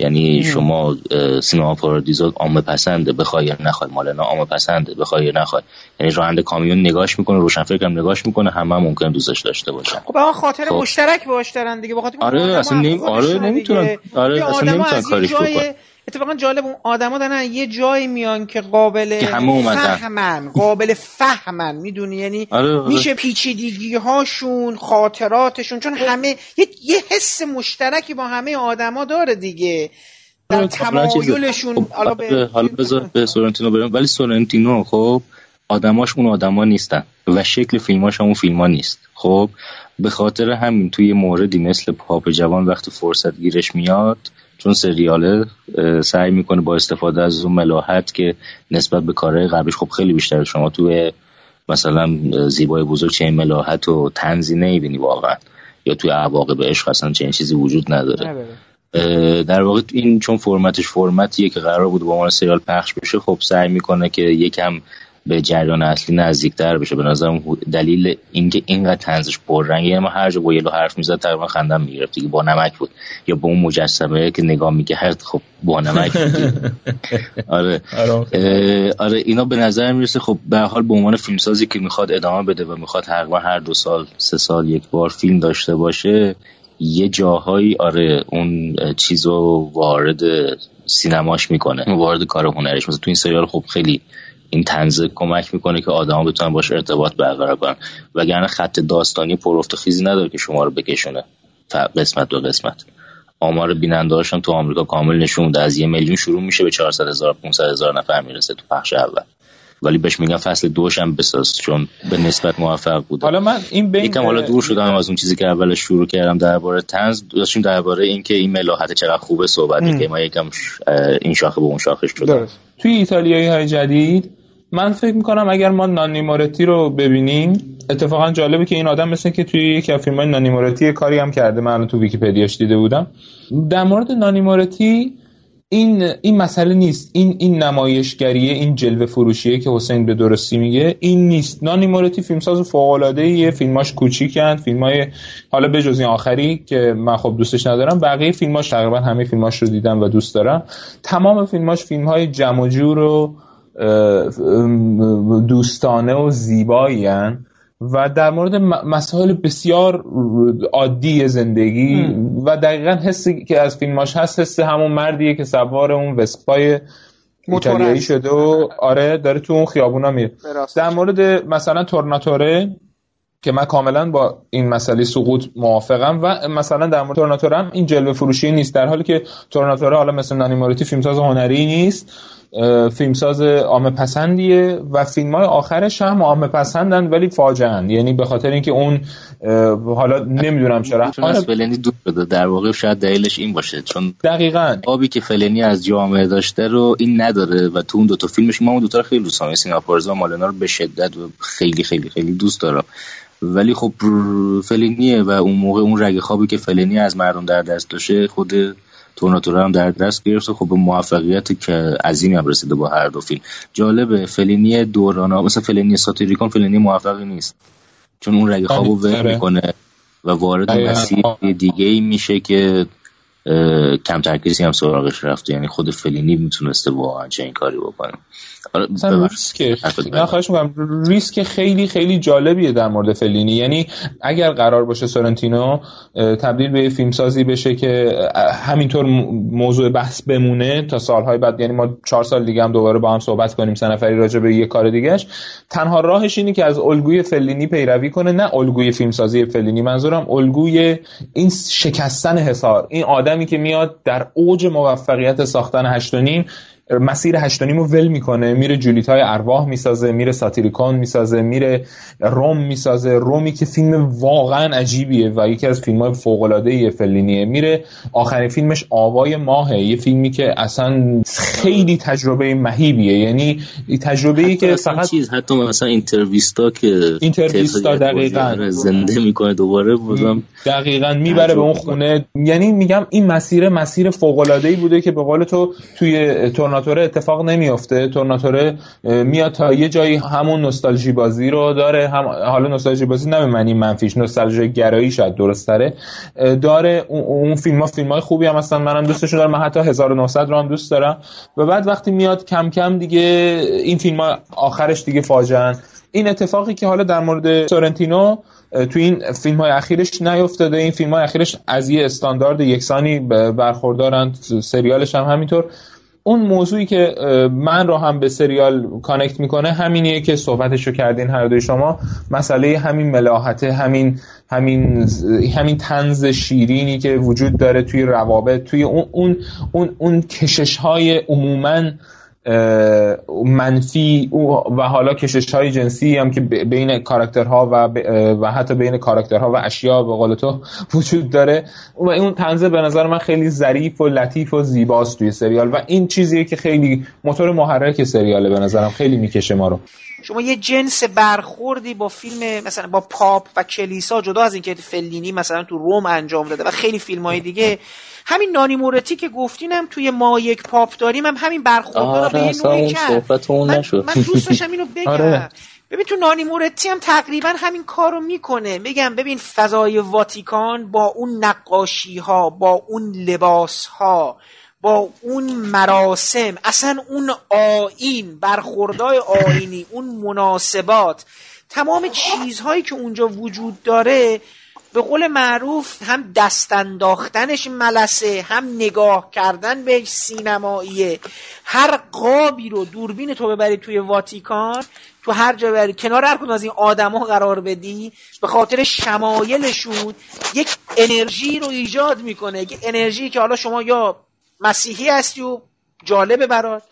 یعنی شما سینما پارادیزا عامه پسنده بخوای یا نخوای. مالنا عامه پسنده بخوای یا نخوای. یعنی راننده کامیون نگاش می‌کنه روشنفکر هم نگاش می‌کنه همه هم ممکن دوستش داشته باشن. خب اون خاطر خب. مشترک باش دارن دیگه. بخاطر آره اصلا نیم آره نمی‌تونن. آره اصلا نمی‌تونن کاریش بکنن. اتفاقا جالب اون آدما دارن یه جایی میان که قابل که فهمن قابل فهمن می‌دونی؟ یعنی آره, آره. میشه پیچیدگی هاشون خاطراتشون چون همه یه, یه حس مشترکی با همه آدما داره دیگه. در آره، تمایلشون خب، حالا به حالا بذار به سورنتینو بریم. ولی سورنتینو خب آدماش اون آدما نیستن و شکل فیلماش هم اون فیلما نیست. خب به خاطر همین توی موردی مثل پاپ جوان وقتی فرصت گیرش میاد چون سریاله سعی می‌کنه با استفاده از اون ملاحت که نسبت به کارهای قبلش خب خیلی بیشتر شما توی مثلا زیبای بزرگ چه ملاحت و تنزی نمی‌بینی واقعا. یا توی عواقب عشق اصلا چنین چیزی وجود نداره. در واقع این چون فرمتش فرمتیه که قرار بود با عنوان سریال پخش بشه خب سعی می‌کنه که یکم به جریان اصلی نزدیکتر بشه. به نظرم دلیل اینکه اینقدر تنزش پررنگه یعنی ما هر جا با یلو حرف می‌زد تقریبا خندم می‌گرفت. دیگه با نمک بود. یا با اون مجسمه که نگاه میگه هر خب با نمک آره. آره اینا به نظر می‌رسه خب به حال به عنوان فیلمسازی که می‌خواد ادامه بده و می‌خواد تقریبا هر دو سال سه سال یک بار فیلم داشته باشه یه جاهایی آره اون چیزو وارد سینماش می‌کنه. وارد کار هنرش مثلا تو این سریال خب خیلی این تنز کمک می‌کنه که آدما بتونن باش ارتباط برقرار کنن. وگرنه خط داستانی پرفت خیزی نداره که شما رو بکشونه. قسمت دو قسمت. آمار بیننده هم تو آمریکا کامل نشون میده. از یه میلیون شروع میشه به 400 هزار 500 هزار نفر می‌رسه تو پخش اول. ولی بهش میگن فصل دوش هم بساز چون به نسبت موفق بوده. حالا من این بین یکم حالا دور شدم از اون چیزی که اولش شروع کردم درباره تنز داشتیم درباره اینکه این ملاحت چقدر خوبه صحبت که ما یکم این شاخه به اون شاخه شد توی ایتالیایی های جدید من فکر می‌کنم اگر ما نانی رو ببینیم اتفاقا جالبه که این آدم مثل که توی یکی فیلم های نانی کاری هم کرده. من تو ویکیپدیاش دیده بودم. در مورد نانی این این مسئله نیست. این این نمایشگریه این جلوه فروشیه که حسین به درستی میگه این نیست. نانی مورتی فیلمساز فوق العاده ایه فیلماش کوچیکن. فیلمای حالا به جز این آخری که من خب دوستش ندارم بقیه فیلماش تقریبا همه فیلماش رو دیدم و دوست دارم. تمام فیلماش فیلم های جمع و جور و دوستانه و زیبایی و در مورد مسائل بسیار عادی زندگی و دقیقا حسی که از فیلماش هست حس همون مردیه که سوار اون وسپای ایتالیایی شده و آره داره تو اون خیابونا میره. در مورد مثلا تورناتوره که من کاملا با این مسئله سقوط موافقم و مثلا در مورد تورناتوره هم این جلوه فروشی نیست. در حالی که تورناتوره حالا مثل نانی فیلمساز هنری نیست. فیلمساز عامه پسندیه و فیلم های آخرش هم عامه پسندن ولی فاجعه یعنی به خاطر اینکه اون حالا نمی‌دونم چرا. از فلنی دور شده در واقع شاید دلیلش این باشه. چون دقیقا. آبی که فلنی از جامعه داشته رو این نداره و تو اون دوتا فیلمش ما اون دوتا رو خیلی دوست دارم. سینا و مالنا رو به شدت و خیلی خیلی خیلی دوست دارم. ولی خب فلنیه و اون موقع اون رگ خوابی که فلنی از مردم در دست داشته خود تورناتورا هم در دست گرفت خب به موفقیت که عظیمی هم رسیده با هر دو فیلم. جالبه فلینی دورانا مثلا فلینی ساتیریکون فلینی موفقی نیست. چون اون رگ خوابو ول آره. می‌کنه و وارد مسیر دیگه ای میشه که کم ترکیزی هم سراغش رفته. یعنی خود فلینی می‌تونسته واقعا چه این کاری بکنه. مثلا ریسک. خواهش می‌کنم. ریسک خیلی خیلی جالبیه در مورد فلینی. یعنی اگر قرار باشه سورنتینو تبدیل به فیلمسازی بشه که همینطور موضوع بحث بمونه تا سالهای بعد یعنی ما چهار سال دیگه هم دوباره با هم صحبت کنیم سنفری راجع به یه کار دیگهش. تنها راهش اینه که از الگوی فلینی پیروی کنه نه الگوی فیلمسازی فلینی. منظورم الگوی این شکستن حصار این آدمی که میاد در اوج موفقیت ساختن هشت مسیر هشتانیم رو ول می‌کنه. میره جولیت های ارواح می‌سازه میره ساتیریکون می‌سازه میره روم می‌سازه. رومی که فیلم واقعا عجیبیه و یکی از فیلم های فوق العاده فلینیه. میره آخرین فیلمش آوای ماهه. یه فیلمی که اصلا خیلی تجربه مهیبیه. یعنی تجربه ای که فقط چیز حتی مثلا اینترویستا که اینترویستا دقیقاً. زنده می‌کنه دوباره بودم دقیقاً می‌بره به اون خونه. یعنی میگم این مسیر مسیر فوق العاده ای بوده که به قول تو توی تورناتوره اتفاق نمیافته. تورناتوره میاد تا یه جایی همون نوستالژی بازی رو داره. هم حالا نوستالژی بازی نه معنی منفیش نوستالژی گرایی شاید درست تره داره اون فیلم ها فیلم های خوبی هم هستن. منم دوستشون دارم. من حتی 1900 رو هم دوست دارم. و بعد وقتی میاد کم کم دیگه این فیلم ها آخرش دیگه فاجعه این اتفاقی که حالا در مورد سورنتینو تو این فیلم های اخیرش نیفتاده. این فیلم های اخیرش از یه استاندارد یکسانی برخوردارند سریالش هم همینطور. اون موضوعی که من رو هم به سریال کانکت می‌کنه همینیه که صحبتشو کردین هر دوی شما. مسئله همین ملاحته همین همین همین تنز شیرینی که وجود داره توی روابط توی اون اون اون, اون کشش های عموما منفی و حالا کشش های جنسی هم که بین کاراکترها و, و حتی بین کاراکترها و اشیا به قول تو وجود داره. و اون تنزه به نظر من خیلی ظریف و لطیف و زیباست توی سریال. و این چیزیه که خیلی موتور محرک سریاله به نظرم. خیلی می‌کشه ما رو. شما یه جنس برخوردی با فیلم مثلا با پاپ و کلیسا جدا از اینکه فلینی مثلا تو روم انجام داده و خیلی فیلم های دیگه همین نانی مورتی که گفتینم توی ما یک پاپ داریم هم همین برخورد به یه نوعی کرد. من, من دوست داشتم اینو بگم. آره. ببین تو نانی مورتی هم تقریبا همین کارو می‌کنه. بگم ببین فضای واتیکان با اون نقاشی ها با اون لباس ها با اون مراسم اصلا اون آین برخوردای آینی اون مناسبات تمام چیزهایی که اونجا وجود داره به قول معروف هم دست انداختنش ملسه هم نگاه کردن بهش سینماییه. هر قابی رو دوربین تو ببری توی واتیکان تو هر جا بری کنار هر از این آدما قرار بدی به خاطر شمایلشون یک انرژی رو ایجاد می‌کنه. یک انرژی که حالا شما یا مسیحی هستی و جالبه برات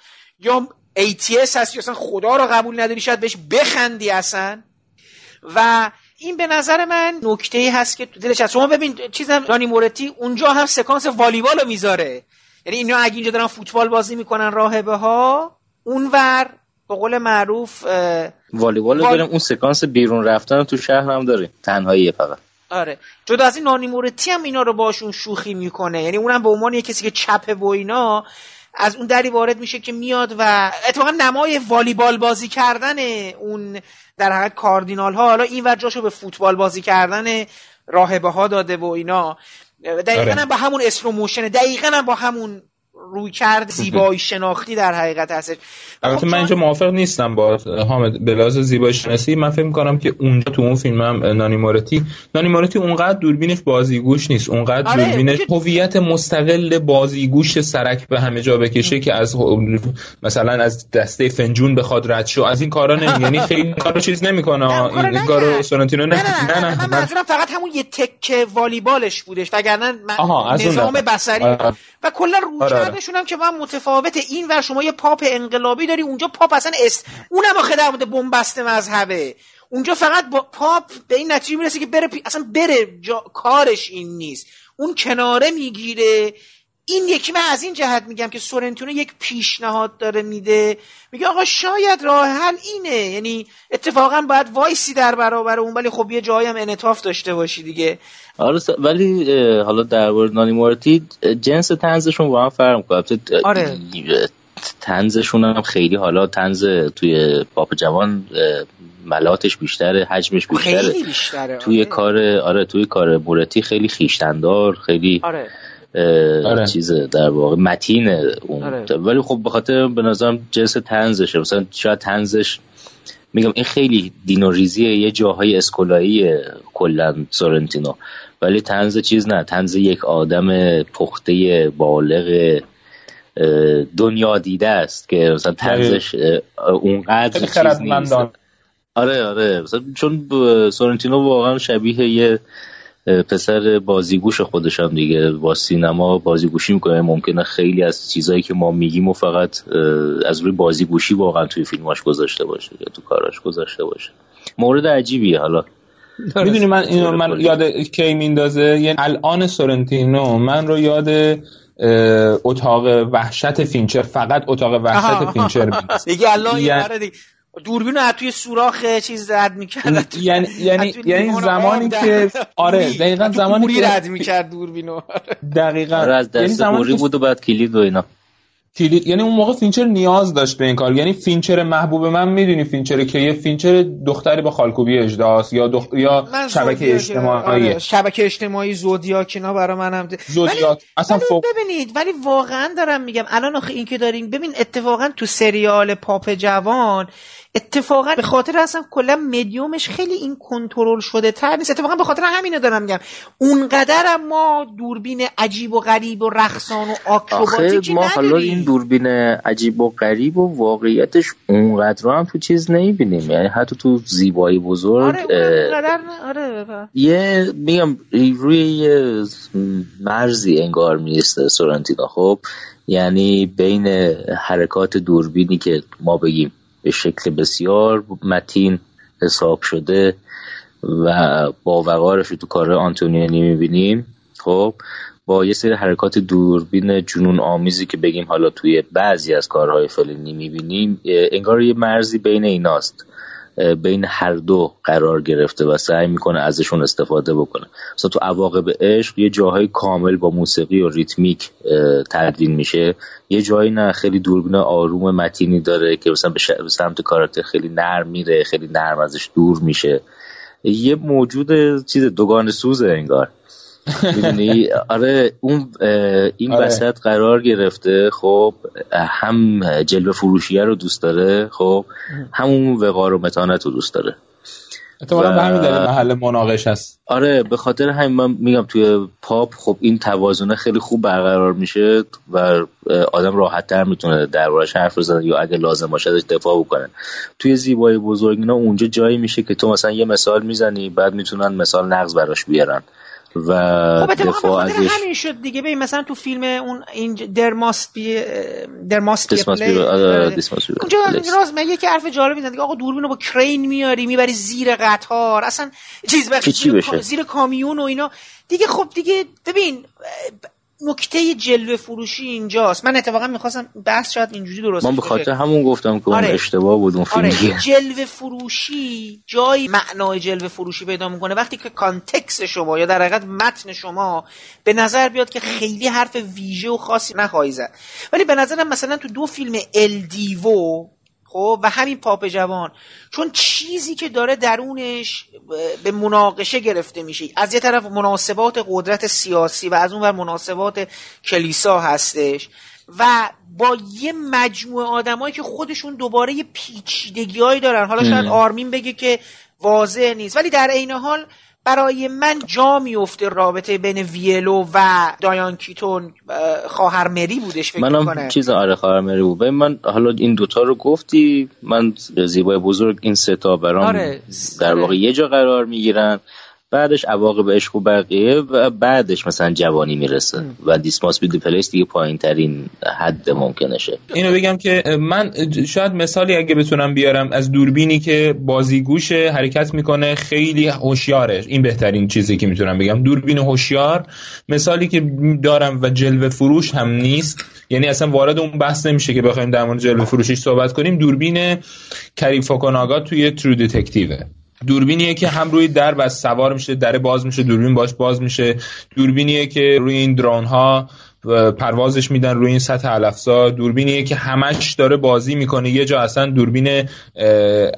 یا ATS هستی اصلا خدا رو قبول نداری شاید بهش بخندی اصلا. و این به نظر من نکته ای هست که تو دلش هست. شما ببین چیزم رانی مورتی اونجا هم سکانس والیبال رو می‌ذاره. یعنی اینا اگه اینجا دارن فوتبال بازی می‌کنن راهبه ها اونور به قول معروف والیبال رو داریم اون سکانس بیرون رفتن تو شهر هم داره تنهایی فقط. آره. جدا از این نانی مورتی هم اینا رو باشون شوخی می‌کنه. یعنی اونم به عنوان یه کسی که چپه و اینا از اون دری وارد میشه که میاد و اتفاقا نمای والیبال بازی کردن اون در حقیقت کاردینال ها حالا این جاشو به فوتبال بازی کردن راهبه ها داده و اینا دقیقا آره. هم با همون slow motion دقیقا هم با همون رویکرد زیبایی شناختی در حقیقت هستش. البته خب من اینجا موافق نیستم با حامد به لحاظ زیبایی شناسی. من فکر می‌کنم که اونجا تو اون فیلم هم نانی مورتی نانی مورتی اونقدر دوربینش بازیگوش نیست. اونقدر آره، دوربینش هویت مستقل بازیگوش سرک به همه جا بکشه که از مثلا از دسته فنجون بخواد رد شو از این کارا نمی یعنی خیلی کارو چیز نمی‌کنه. این کارو سورنتینو نه نه نه, نه, من فقط همون یه تکه والیبالش بودش. وگرنه نظام بصری و کلا روی کارشون هم که من متفاوته این ور شما یه پاپ انقلابی داری اونجا پاپ اصلا است اونم آخه در مورد بن‌بست مذهبه. اونجا فقط با پاپ به این نتیجه می‌رسه که بره اصلا بره کارش این نیست. اون کناره می‌گیره این یکی من از این جهت میگم که سورنتینو یک پیشنهاد داره میده. میگه آقا شاید راه حل اینه. یعنی اتفاقا باید وایسی در برابر اون ولی خب یه جایی هم انعطاف داشته باشی دیگه. آره ولی حالا در مورد نانی مورتی جنس تنزشون با هم فرق می‌کنه. آره. تنزشون هم خیلی حالا تنز توی پاپ جوان ملاتش بیشتره حجمش بیشتره. خیلی بیشتره توی آره. کار آره توی کار مورتی خیلی خیشتندار خیلی آره. آره. چیزه در واقع متین اون. آره. ولی خب به خاطر به نظرم جنس تنزشه مثلا شاید تنزش میگم این خیلی دینوریزیه یه جاهای اسکولایی کلا سورنتینو. ولی تنز چیز نه. تنز یک آدم پخته بالغ دنیا دیده است که مثلا تنزش اونقدر چیز نیست. آره آره. چون سورنتینو واقعا شبیه یه پسر بازیگوش خودشم دیگه با سینما بازیگوشی می‌کنه. ممکنه خیلی از چیزهایی که ما میگیم و فقط از روی بازیگوشی واقعا توی فیلماش گذاشته باشه یا تو کاراش گذاشته باشه. مورد عجیبیه حالا. می‌دونی من اینو من یاد کی میندازه؟ یعنی الان سورنتینو. من رو یاد اتاق وحشت فینچر فقط اتاق وحشت فینچر دیگه الان یعنی... دوربین رو توی سوراخ چیز رد می‌کرد. یعنی یعنی یعنی زمانی که آره دقیقا زمانی که رد می‌کرد دوربینو دقیقا. آره از دست یعنی بود و بعد کلید و اینا. کلید یعنی اون موقع فینچر نیاز داشت به این کار. یعنی فینچر محبوب من می‌دونی فینچر که یه فینچر دختری با خالکوبی اژدهاست یا دخ... یا شبکه اجتماعی. آره. شبکه اجتماعی زودیاک اینا برای منم زودیاک. اصلا فوق... ببینید ولی واقعا دارم میگم الان آخه این که داریم ببین اتفاقا تو سریال پاپ جوان اتفاقا به خاطر اصلا کلا مدیومش خیلی این کنترل شده تر نیست. اتفاقا به خاطر همینو دارم میگم. اونقدر ما دوربین عجیب و غریب و رخصان و آکروباتیکی ما حالا این دوربین عجیب و غریب و واقعیتش اونقدر هم تو چیز نمی‌بینیم. یعنی حتی تو زیبایی بزرگ آره آره یه میگم روی یه مرزی انگار میسته سورنتینا خب یعنی بین حرکات دوربینی که ما بگیم به شکل بسیار متین حساب شده و با وقارش رو تو کار آنتونیانی می‌بینیم. خب با یه سری حرکات دوربین جنون آمیزی که بگیم حالا توی بعضی از کارهای فلینی می‌بینیم انگار یه مرزی بین ایناست. بین هر دو قرار گرفته و سعی می‌کنه ازشون استفاده بکنه. مثلا تو عواقب عشق یه جاهای کامل با موسیقی و ریتمیک تدوین میشه. یه جایی نه خیلی دوربین آروم متینی داره که مثلا به سمت کاراکتر خیلی نرم میره خیلی نرم ازش دور میشه. یه موجود چیز دوگان سوزه انگار. می‌دونی؟ آره اون این آره. وسط قرار گرفته خب هم جلوه فروشیه رو دوست داره خب همون وقار و متانت رو دوست داره. اتفاقا و... به همین محل مناقش هست. آره به خاطر همین من میگم توی پاپ خب این توازنه خیلی خوب برقرار میشه و آدم راحت تر می‌تونه دربارش حرف بزنه یا اگه لازم باشه ازش دفاع بکنه. توی زیبایی بزرگ اینا اونجا جایی میشه که تو مثلا یه مثال می‌زنی بعد می‌تونن مثال نقض براش بیارن. و خب دفاع ازش همین شد دیگه. ببین مثلا تو فیلم اون این درماست بی پلی اونجا راز من یک حرف جالب می‌زنه آقا دوربینو با کرین میاری می‌بری زیر قطار اصلا چیز وقتی زیر, زیر کامیون و اینا. دیگه خب دیگه ببین نکته جلوه فروشی اینجاست من اتفاقا می‌خواستم بحث شاید اینجوری درست من به خاطر همون گفتم که آره. اون اشتباه بود اون فیلم آره. جلوه فروشی جای معنای جلوه فروشی پیدا می‌کنه وقتی که context شما یا در حقیقت متن شما به نظر بیاد که خیلی حرف ویژه و خاصی نخواهی زد ولی به نظرم مثلا تو دو فیلم الدیوو خب و همین پاپ جوان. چون چیزی که داره درونش به مناقشه گرفته میشه. از یه طرف مناسبات قدرت سیاسی و از اون ور مناسبات کلیسا هستش. و با یه مجموعه آدمایی که خودشون دوباره یه پیچیدگیهایی دارن. حالا شاید آرمین بگه که واضح نیست. ولی در عین حال برای من جا میفته رابطه بین ویلو و دایان کیتون خواهر مری بودش فکر منم چیز آره خواهر مری بود. من حالا این دوتا رو گفتی من زیبای بزرگ این سه تا برام آره. در واقع یه جا قرار می‌گیرن. بعدش عواقب عشق و بقیه و بعدش مثلا جوانی می‌رسه و دیسماس بیدی پلیس دیگه پایین ترین حد ممکنشه. اینو بگم که من شاید مثالی اگه بتونم بیارم از دوربینی که بازیگوش حرکت می‌کنه خیلی هوشیاره. این بهترین چیزی که می‌تونم بگم. دوربین هوشیار مثالی که دارم و جلوه فروش هم نیست. یعنی اصلا وارد اون بحث نمیشه که بخوایم در مورد جلوه فروشیش صحبت کنیم. دوربین کریفوکوناگا توی ترو دتکتیوه دوربینیه که هم روی در بس سوار میشه در باز میشه دوربین باش باز میشه. دوربینیه که روی این درون ها پروازش میدن روی این سطح علفزا. دوربینیه که همش داره بازی می‌کنه. یه جا اصلا دوربین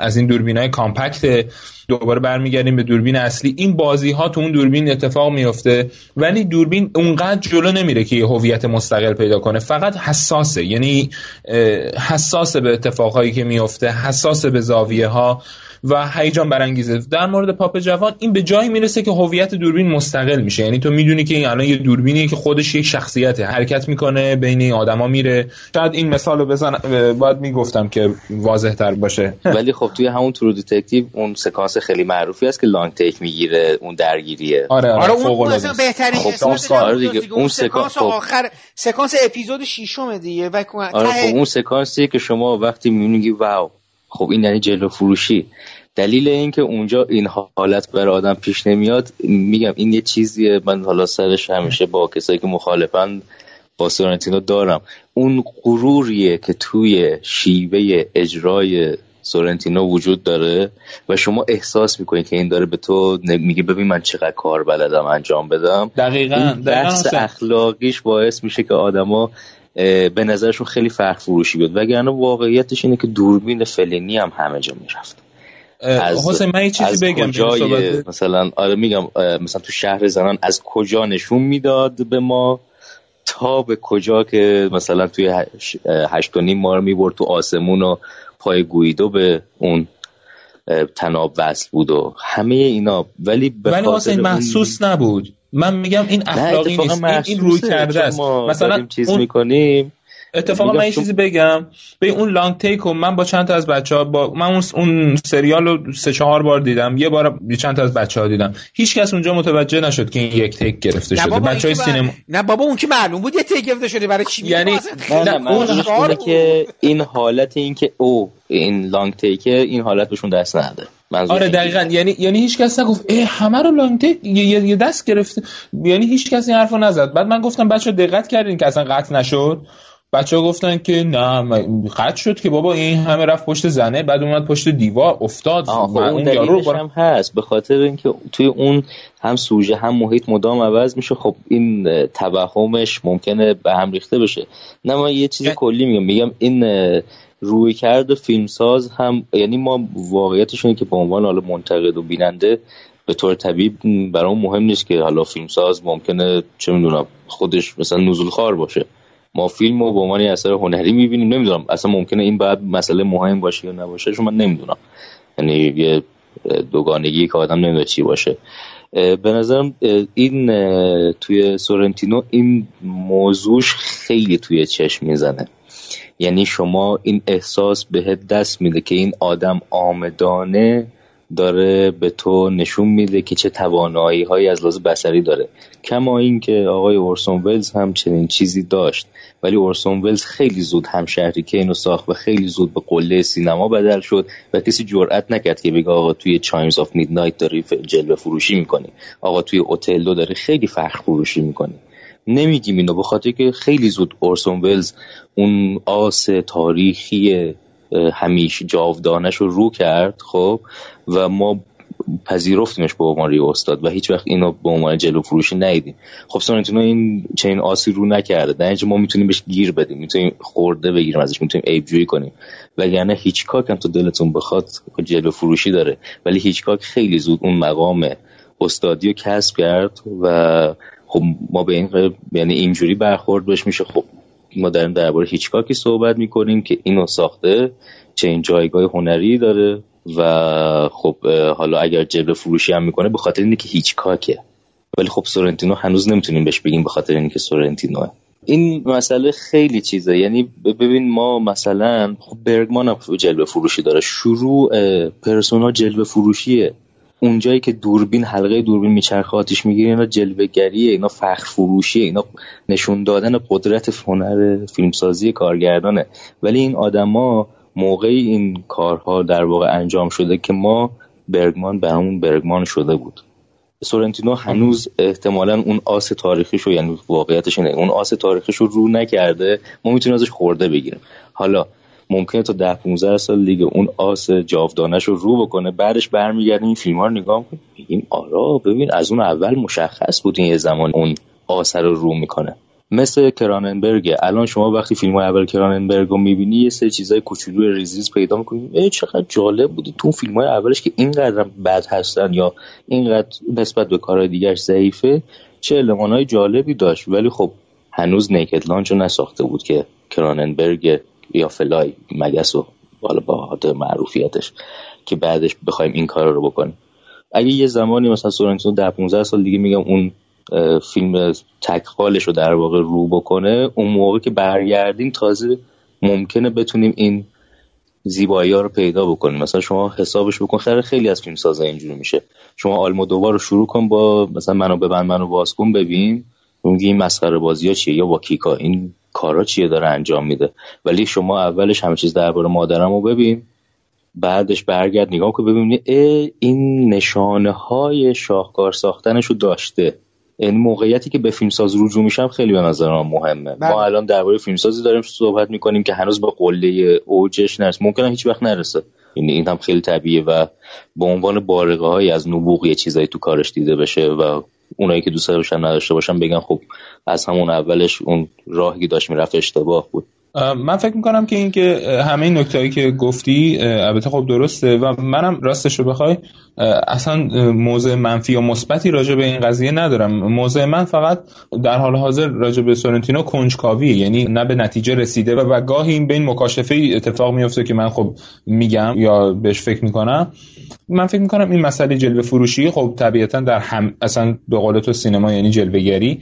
از این دوربین های کامپکت دوباره برمیگردیم به دوربین اصلی. این بازی ها تو اون دوربین اتفاق میفته ولی دوربین اونقدر جلو نمیره که یه هویت مستقل پیدا کنه. فقط حساسه. یعنی حساسه به اتفاقهایی که میفته حساسه به زاویه ها و هیجان برانگیزه. در مورد پاپ جوان این به جایی می‌رسه که هویت دوربین مستقل میشه. یعنی تو می‌دونی که این الان یه دوربینی که خودش یک شخصیته. حرکت می‌کنه بین این آدما میره. شاید این مثال رو بزن باید می‌گفتم که واضح تر باشه. ولی خب توی همون True Detective اون سکانس خیلی معروفی است که long take می‌گیره اون درگیریه. آره آره, آره اون بهترین خب آره دیگه اون سکانس خب. آخر سکانس اپیزود ششم دیگه و آره خب اون سکانسی که شما وقتی می‌بینی واو خب این یعنی جلو فروشی. دلیل اینکه اونجا این حالت برای آدم پیش نمیاد میگم این یه چیزیه. من حالا سرش همیشه با کسایی که مخالفن با سورنتینو دارم. اون غروریه که توی شیوه اجرای سورنتینو وجود داره و شما احساس می‌کنید که این داره به تو میگه ببین من چقدر کار بلدم انجام بدم. دقیقا این بحث اخلاقیش باعث میشه که آدما به نظرشون خیلی فرق فروشی بیاد. وگرنه واقعیتش اینه که دوربین فلینی هم همه جا می‌رفت. حسین من یه چیزی بگم مثلا آره میگم مثلا تو شهر زنان از کجا نشون می‌داد به ما؟ تا به کجا که مثلا توی هشت و نیم ما رو می‌برد تو آسمون و پای گویدو به اون تناب وصل بود و همه اینا. ولی به ولی حسین محسوس نبود. من میگم این اخلاقی نیست. این, روی کرده است. مثلا چیز اون... می‌کنیم. اتفاقا من یه چیزی بگم. به اون لانگ تیک و من با چند تا از بچه ها با من اون سریال رو سه چهار بار دیدم. یه بار چند تا از بچه ها دیدم. هیچ کس اونجا متوجه نشد که این یک تیک گرفته شده. بچه های سینما نه بابا اون که معلوم بود یه تیک گرفته شده. برای چی یعنی نه, نه اون که این حالت این که او این لانگ تیک این حالت بهشون دست نده. آره دقیقا. یعنی یعنی هیچ کس نگفت ای همه رو لانگ تیک یه دست گرفته. یعنی هیچ کس این حرفو نزد. بعد من گفتم بچه دقت کردین که اصلا قطع نشد؟ بچه ها گفتن که نه قطع شد که بابا این همه رفت پشت زنه بعد اومد پشت دیوار افتاد. خب اون یارو هم هست. به خاطر اینکه توی اون هم سوژه هم محیط مدام عوض میشه خب این توهمش ممکنه به هم ریخته بشه. نه من یه چیز کلی میگم. میگم این روی کرد فیلمساز هم یعنی ما واقعیتش اینه که به عنوان حالا منتقد و بیننده به طور طبیعی برای مهم نیست که حالا فیلمساز ممکنه چه می‌دونم خودش مثلا نزول خار باشه. ما فیلم رو به عنوان اثر هنری می‌بینیم. نمی‌دونم اصلا ممکنه این بعد مسئله مهم باشه یا نباشه چون من نمی‌دونم. یعنی یه دوگانگی که آدم نمی‌دونه چی باشه. به نظرم این توی سورنتینو این موضوعش خیلی توی چشم می‌زنه. یعنی شما این احساس بهت دست میده که این آدم آمدانه داره به تو نشون میده که چه توانایی هایی از لحاظ بسری داره. کما اینکه آقای اورسون ولز هم چنین چیزی داشت. ولی اورسون ولز خیلی زود هم شهری که اینو ساخت و خیلی زود به قله سینما بدل شد و کسی جرئت نکرد که بگه آقا توی چایمز آف میدنایت داری جلوه فروشی می‌کنی. آقا توی اوتلو داره خیلی فخر فروشی می‌کنی. نمیگیم اینو به خاطر که خیلی زود اورسون ولز اون آس تاریخی همیشه جاودانش رو رو کرد خب و ما پذیرفتیمش به عنوان استاد و هیچ وقت اینو به عنوان جلو فروشی ندیدیم. خب سورنتینو این چنین آسی رو نکرده. در ما می‌تونیم بهش گیر بدیم می‌تونیم خورده بگیریم ازش می‌تونیم عیب جویی کنیم. وگرنه هیچکاک هم تو دلتون بخواد جلو فروشی داره. ولی هیچکاک خیلی زود اون مقام استادی کسب کرد و خب ما به این یعنی اینجوری برخورد بهش میشه. خب ما داریم درباره هیچکاکی صحبت می‌کنیم که اینو ساخته چه این جایگاه هنری داره و خب حالا اگر جلوه فروشی هم می‌کنه به خاطر اینکه هیچکاکه. ولی خب سورنتینو هنوز نمی‌تونیم بهش بگیم به خاطر اینکه سورنتینوه این مسئله خیلی چیزه. یعنی ببین ما مثلا خب برگمان هم جلوه فروشی داره. شروع پرسونا جلوه فروشیه. اونجایی که دوربین حلقه دوربین میچرخه آتیش می‌گیره اینا جلوگریه اینا فخر فروشیه اینا نشون دادن قدرت هنر فیلمسازی کارگردانه. ولی این آدما موقعی این کارها در واقع انجام شده که ما برگمان به همون برگمان شده بود. سورنتینو هنوز احتمالا اون آس تاریخیشو یعنی واقعیتش اینه اون آس تاریخیشو رو نکرده ما می‌تونیم ازش خورده بگیریم. حالا ممکنه تا ده 15 سال دیگه اون آس جاودانش رو رو بکنه بعدش برمیگردیم این فیلم ها رو نگاه کنیم میگیم آرا ببین از اون اول مشخص بود این یه زمان اون آس رو رو می‌کنه. مثل کراننبرگ. الان شما وقتی فیلم های اول کراننبرگ رو می‌بینی یه سری چیزای کوچولو ریزیز پیدا می‌کنی. ای چقدر جالب بودی تو فیلم های اولش که اینقدر بد هستن یا اینقدر نسبت به کارهای دیگر ضعیفه. چه علمان جالبی داشت. ولی خب هنوز نیکد لانچ رو نساخته بود که کراننبرگ یا فلای مگس و بالا با معروفیتش که بعدش بخوایم این کار رو بکنیم. اگه یه زمانی مثلا سورنتینو در 15 سال دیگه میگم اون فیلم تکخالش رو در واقع رو بکنه اون موقع که برگردیم تازه ممکنه بتونیم این زیبایی ها رو پیدا بکنیم. مثلا شما حسابش بکن خیلی خیلی از فیلم سازه اینجوری میشه. شما دوبار رو شروع کن با مثلا منو ببند منو باز کن ببین. میگی این مسخره بازی ها چیه؟ یا با کیکا. این کارا چیه داره انجام میده. ولی شما اولش همه چیز درباره مادرم رو ببین بعدش برگرد نگاه که ببینی این نشانه های شاهکار ساختنش رو داشته. این موقعیتی که به فیلمساز رجوع میشم خیلی به نظر من مهمه بله. ما الان درباره فیلمسازی داریم صحبت می‌کنیم که هنوز به قله اوجش نرسه ممکنه هیچ وقت نرسه. این این هم خیلی طبیعیه و به عنوان بارقه های از نبوغ یه چیزایی تو کارش دیده بشه و اونایی که دوست داشتن نداشته باشن بگن خب از همون اولش اون راهی داشت می‌رفت اشتباه بود. من فکر می‌کنم که اینکه همه این نکتهایی که گفتی البته خب درسته و منم راستش رو بخوای اصلا موضع منفی یا مثبتی راجع به این قضیه ندارم. موضع من فقط در حال حاضر راجع به سورنتینو کنجکاویه یعنی نه به نتیجه رسیده و, و گاهی این بین مکاشفه اتفاق میفته که من خب میگم یا بهش فکر می‌کنم. من فکر می‌کنم این مسئله جلوه فروشی خب طبیعتا در هم اصلا به قول تو سینما یعنی جلوهگری.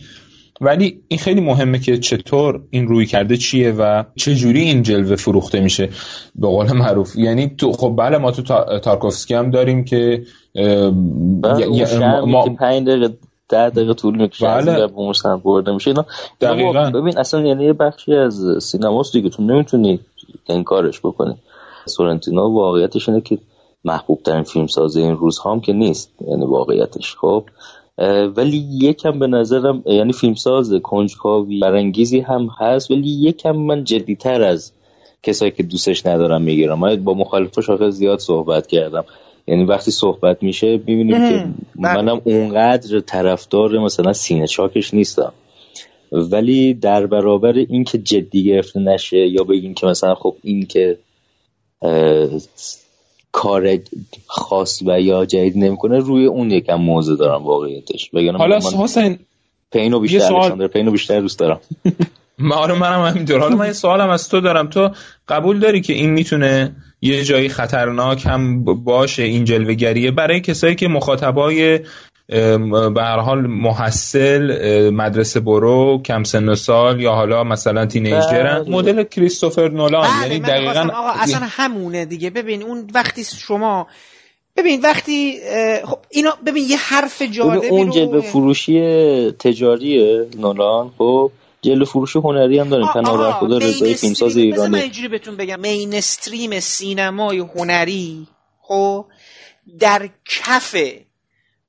ولی این خیلی مهمه که چطور این روی کرده چیه و چه جوری این جلوه فروخته میشه. به قول معروف. یعنی تو خب بله ما تو تارکوفسکی هم داریم که بله، ما 5 دقیقه ده دقیقه طول می‌کشه بله. هم برده میشه. اینا دقیقا. ببین اصلا یعنی یه بخشی از سینماست دیگه. تو نمی‌تونی این کارش بکنی. سورنتینو واقعیتش اینه که محبوب ترین فیلم سازه این روز هم که نیست. یعنی واقعیتش. خب ولی یکم به نظرم یعنی فیلمساز کنجکاوی برانگیزی هم هست ولی یکم من جدیتر از کسایی که دوستش ندارم می‌گیرم. من با مخالفش آخه زیاد صحبت کردم. یعنی وقتی صحبت میشه ببینیم که بله. منم اونقدر طرفدار مثلا سینه چاکش نیستم. ولی در برابر این که جدی گرفته نشه یا بگیم که مثلا خب این که کار خاص و یا جدید نمی‌کنه روی اون یکم موضوع دارم واقعیتش. حالا حسین پینو بیشتر سوال... پینو بیشتر دوست دارم. ما آره منم همینطور. حالا من یه سوالم از تو دارم. تو قبول داری که این می‌تونه یه جایی خطرناک هم باشه این جلوگریه برای کسایی که مخاطبای به هر حال محصل مدرسه برو کم سن و سال یا حالا مثلا تینیجرن بله. مدل کریستوفر نولان بله یعنی دقیقا اصلا همونه دیگه. ببین اون وقتی شما ببین وقتی خب اینا ببین یه حرف جالبی اون جلوه فروشی تجاری نولان خب جلو فروش هنری هم داریم. پناه خدا رضای فیلمساز ایرانی من اینجوری بهتون بگم. مینستریم سینمای هنری خب در کف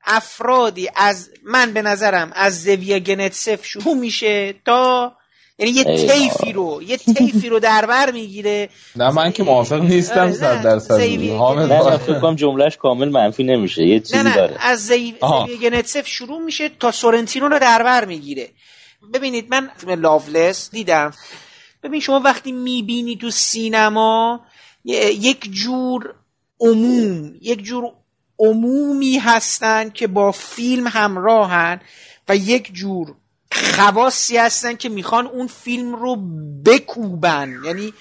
افرادی از من به نظرم از زویا گنتسف شروع میشه تا یعنی یه تیفی رو یه تیفی رو در بر می‌گیره. نه من که موافق نیستم صد درصد. نه فکر کنم جملهش کامل منفی نمیشه یه چیزی نه داره. از زویا گنتسف شروع میشه تا سورنتینو رو در بر می‌گیره. ببینید من فیلم لاولس دیدم. ببین شما وقتی می‌بینی تو سینما یک جور عموم یک جور عمومی هستند که با فیلم همراهن و یک جور خواصی هستن که می‌خوان اون فیلم رو بکوبن. یعنی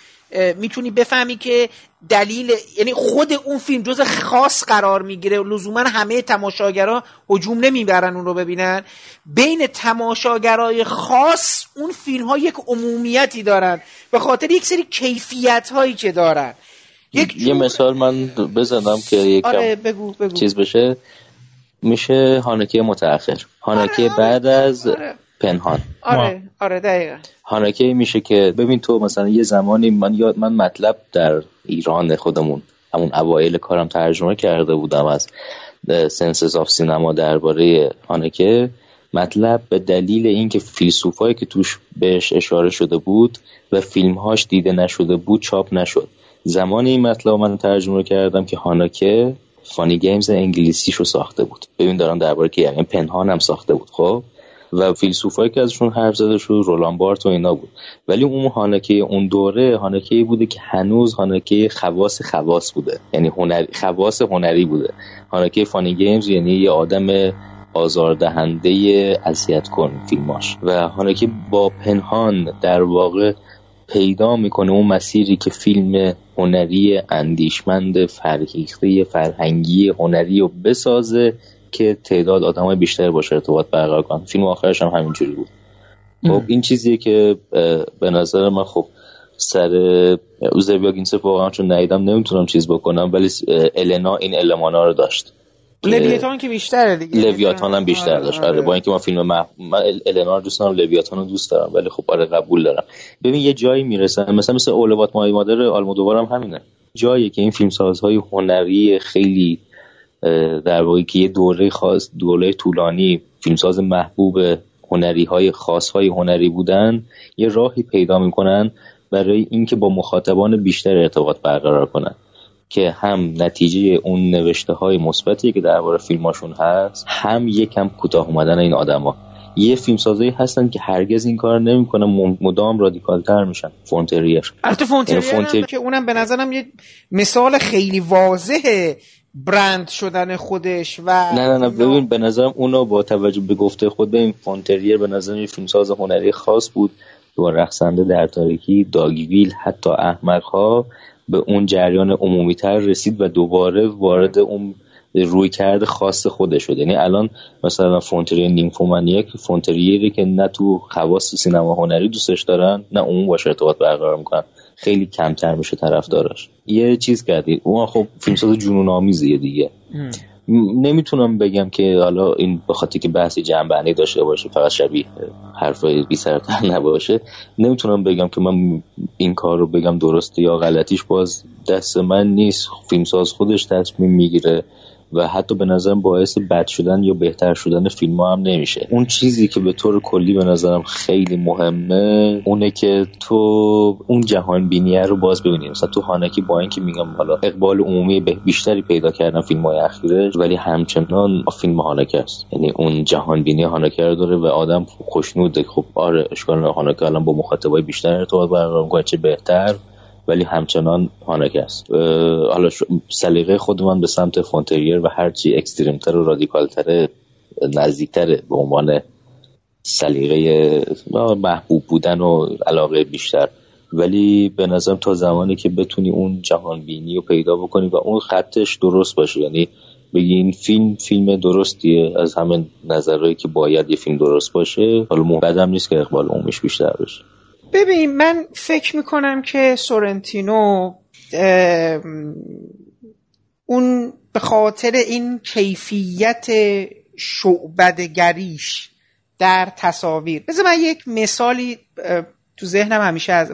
می‌تونی بفهمی که دلیل یعنی خود اون فیلم جز خاص قرار می‌گیره. لزوما همه تماشاگرها هجوم نمی‌برن اون رو ببینن. بین تماشاگرای خاص اون فیلم ها یک عمومیتی دارن. به خاطر یک سری کیفیت هایی که دارن. یک یه مثال من بزنم که یکم آره بگو بگو. چیز بشه. میشه هانکی متأخر. هانکی آره بعد از آره. پنهان. آره آره دقیقا. هانکی میشه که ببین تو مثلا یه زمانی من یاد من مطلب در ایران خودمون همون اوایل کارم ترجمه کرده بودم از سنسز آف سینما درباره هانکه مطلب به دلیل اینکه فیلسوفایی که توش بهش اشاره شده بود و فیلمهاش دیده نشده بود چاپ نشد. زمان این مطلب من ترجمه کردم که هاناکه فانی گیمز انگلیسیش رو ساخته بود. ببین دارم درباره که یعنی پنهان هم ساخته بود خب؟ و فیلسوفایی که ازشون حرف زده شد رولان بارت و اینا بود. ولی اون هانکه اون دوره هانکه بوده که هنوز هانکه خواص خواص بوده. یعنی هنر خواص هنری بوده. هانکه فانی گیمز یعنی یه آدم آزاردهنده اذیت کن فیلماش. و هانکه با پنهان در واقع پیدا می‌کنه اون مسیری که فیلم هنری اندیشمند فرهیخته فرهنگی هنری رو بسازه که تعداد آدم های بیشتر باشه ارتباط برقرار کنن. فیلم آخرش هم همینجوری بود. خب این چیزیه که به نظر من خب سر اوزر واقعا چون ندیدم نمی‌تونم چیز بکنم ولی النا این المانا رو داشت. لویاتان که بیشتره دیگه. لویاتان هم بیشتر داشت. آره, آره. با اینکه ما فیلم مح... من النا دوست دارم لویاتان رو دوست دارم ولی خب آره قبول دارم. ببین یه جایی می‌رسن مثلا مثل اولوات مای مادر آلمودوار هم همینه. جایی که این فیلمسازهای هنری خیلی در واقع که یه دوره خاص دوره طولانی فیلمساز محبوب هنری های خاص های هنری بودن یه راهی پیدا می‌کنن برای اینکه با مخاطبان بیشتر ارتباط برقرار کنن. که هم نتیجه اون نوشته های مثبتی که درباره فیلماشون هست هم یکم کوتاه اومدن این آدما. یه فیلم سازایی هستن که هرگز این کار نمی‌کنن مدام رادیکال تر میشن فونتریر البته فونتریر, فونتریر... که اونم به نظرم یه مثال خیلی واضحه برند شدن خودش و نه نه نه ببین به نظرم اونو با توجه به گفته خود ببین فونتریر به نظرم یه فیلمساز هنری خاص بود. با رقصنده در تاریکی داگویل حتی احمقها. به اون جریان عمومی تر رسید و دوباره وارد اون روی کرده خاص خودش شد. یعنی الان مثلا فونتری نیمفومانیک فونتریری که نه تو خواص سینما هنری دوستش دارن نه اون باشه ارتباط برقرار می‌کنن. خیلی کمتر میشه طرفدارش یه چیز کردی. اون خب فیلمساز جنون آمیزیه دیگه نمی‌تونم بگم که حالا این به خاطر که بحثی جنبندی داشته باشه فقط شبیه حرفای بی سرتر نباشه. نمی‌تونم بگم که من این کار رو بگم درسته یا غلطیش باز دست من نیست. فیلمساز خودش تصمیم می‌گیره. و حتی به نظرم باعث بد شدن یا بهتر شدن فیلم ها هم نمیشه. اون چیزی که به طور کلی به نظرم خیلی مهمه اونه که تو اون جهان بینیه رو باز ببینیم مثلا تو هانکی با اینکه میگم حالا اقبال عمومی بیشتری پیدا کردن فیلم های اخیرش ولی همچنان فیلم هانکی است. یعنی اون جهان بینی هانکی رو داره و آدم خوشنوده. خب آره اشکال هانکی الان با مخاطبای بیشتر ارتباط برقرار می‌کنه چه بهتر. ولی همچنان هانک است. حالا سلیقه خودمان به سمت فونتریر و هرچی اکستریمتر و رادیکالتر نزدیکتر به عنوان سلیقه محبوب بودن و علاقه بیشتر. ولی به نظرم تا زمانی که بتونی اون جهان بینی رو پیدا بکنی و اون خطش درست باشه یعنی بگی این فیلم فیلم درستیه از همه نظرهایی که باید یه فیلم درست باشه حالا بعدم نیست که اقبال عمومیش بیشتر بشه ببین من فکر می‌کنم که سورنتینو اون به خاطر این کیفیت شعبدگریش در تصاویر. بذار من یک مثالی تو ذهنم همیشه از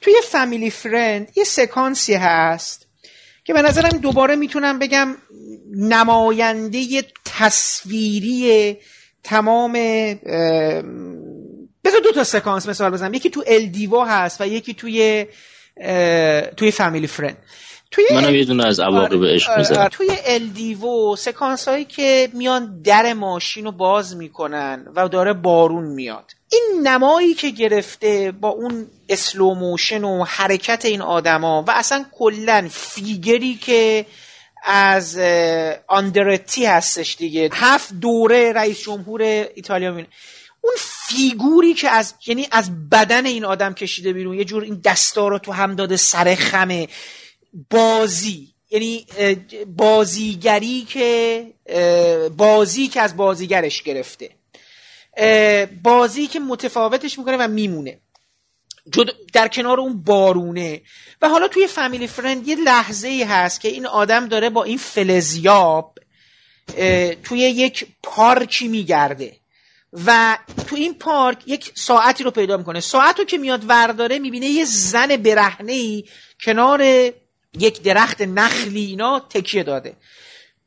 توی فامیلی فرند یه سکانسی هست که به نظرم دوباره می‌تونم بگم نماینده تصویری تمام بذار دو تا سکانس مثال بزنم. یکی تو الدیوا هست و یکی توی توی Family Friend. توی منم یه دونه از عواقب عشق می‌زنم توی الدیوو سکانس هایی که میان در ماشین رو باز می‌کنن و داره بارون میاد. این نمایی که گرفته با اون slow motion و حرکت این آدما و اصلا کلا فیگوری که از آندرتی هستش دیگه. هفت دوره رئیس جمهور ایتالیا میونه اون فیگوری که از یعنی از بدن این آدم کشیده بیرون یه جور این دستا رو تو هم داده سر خمه. بازی. یعنی بازیگری که بازی که از بازیگرش گرفته. بازی که متفاوتش می‌کنه و میمونه. در کنار اون بارونه. و حالا توی فامیلی فرند یه لحظه ای هست که این آدم داره با این فلزیاب توی یک پارکی میگرده. و تو این پارک یک ساعتی رو پیدا می‌کنه. ساعت رو که میاد ورداره می‌بینه یه زن برهنه ای کنار یک درخت نخلی اینا تکیه داده.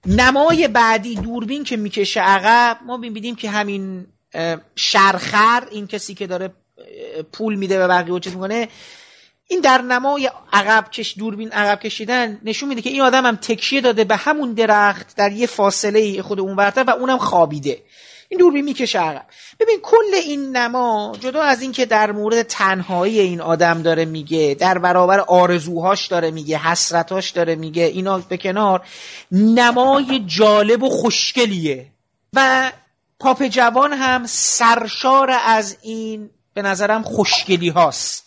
نمای بعدی دوربین که می‌کشه عقب ما می‌بینیم که همین شرخر این کسی که داره پول میده به بقیه و چیز می‌کنه این در نمای عقب کش دوربین عقب کشیدن نشون میده که این آدم هم تکیه داده به همون درخت در یه فاصله خود اون برتر و اونم خوابیده. این دوربین می‌کشه عقب. ببین کل این نما جدا از اینکه در مورد تنهایی این آدم داره میگه در برابر آرزوهاش داره میگه حسرتاش داره میگه اینا به کنار نمای جالب و خوشگلیه. و پاپ جوان هم سرشار از این به نظرم خوشگلی هاست.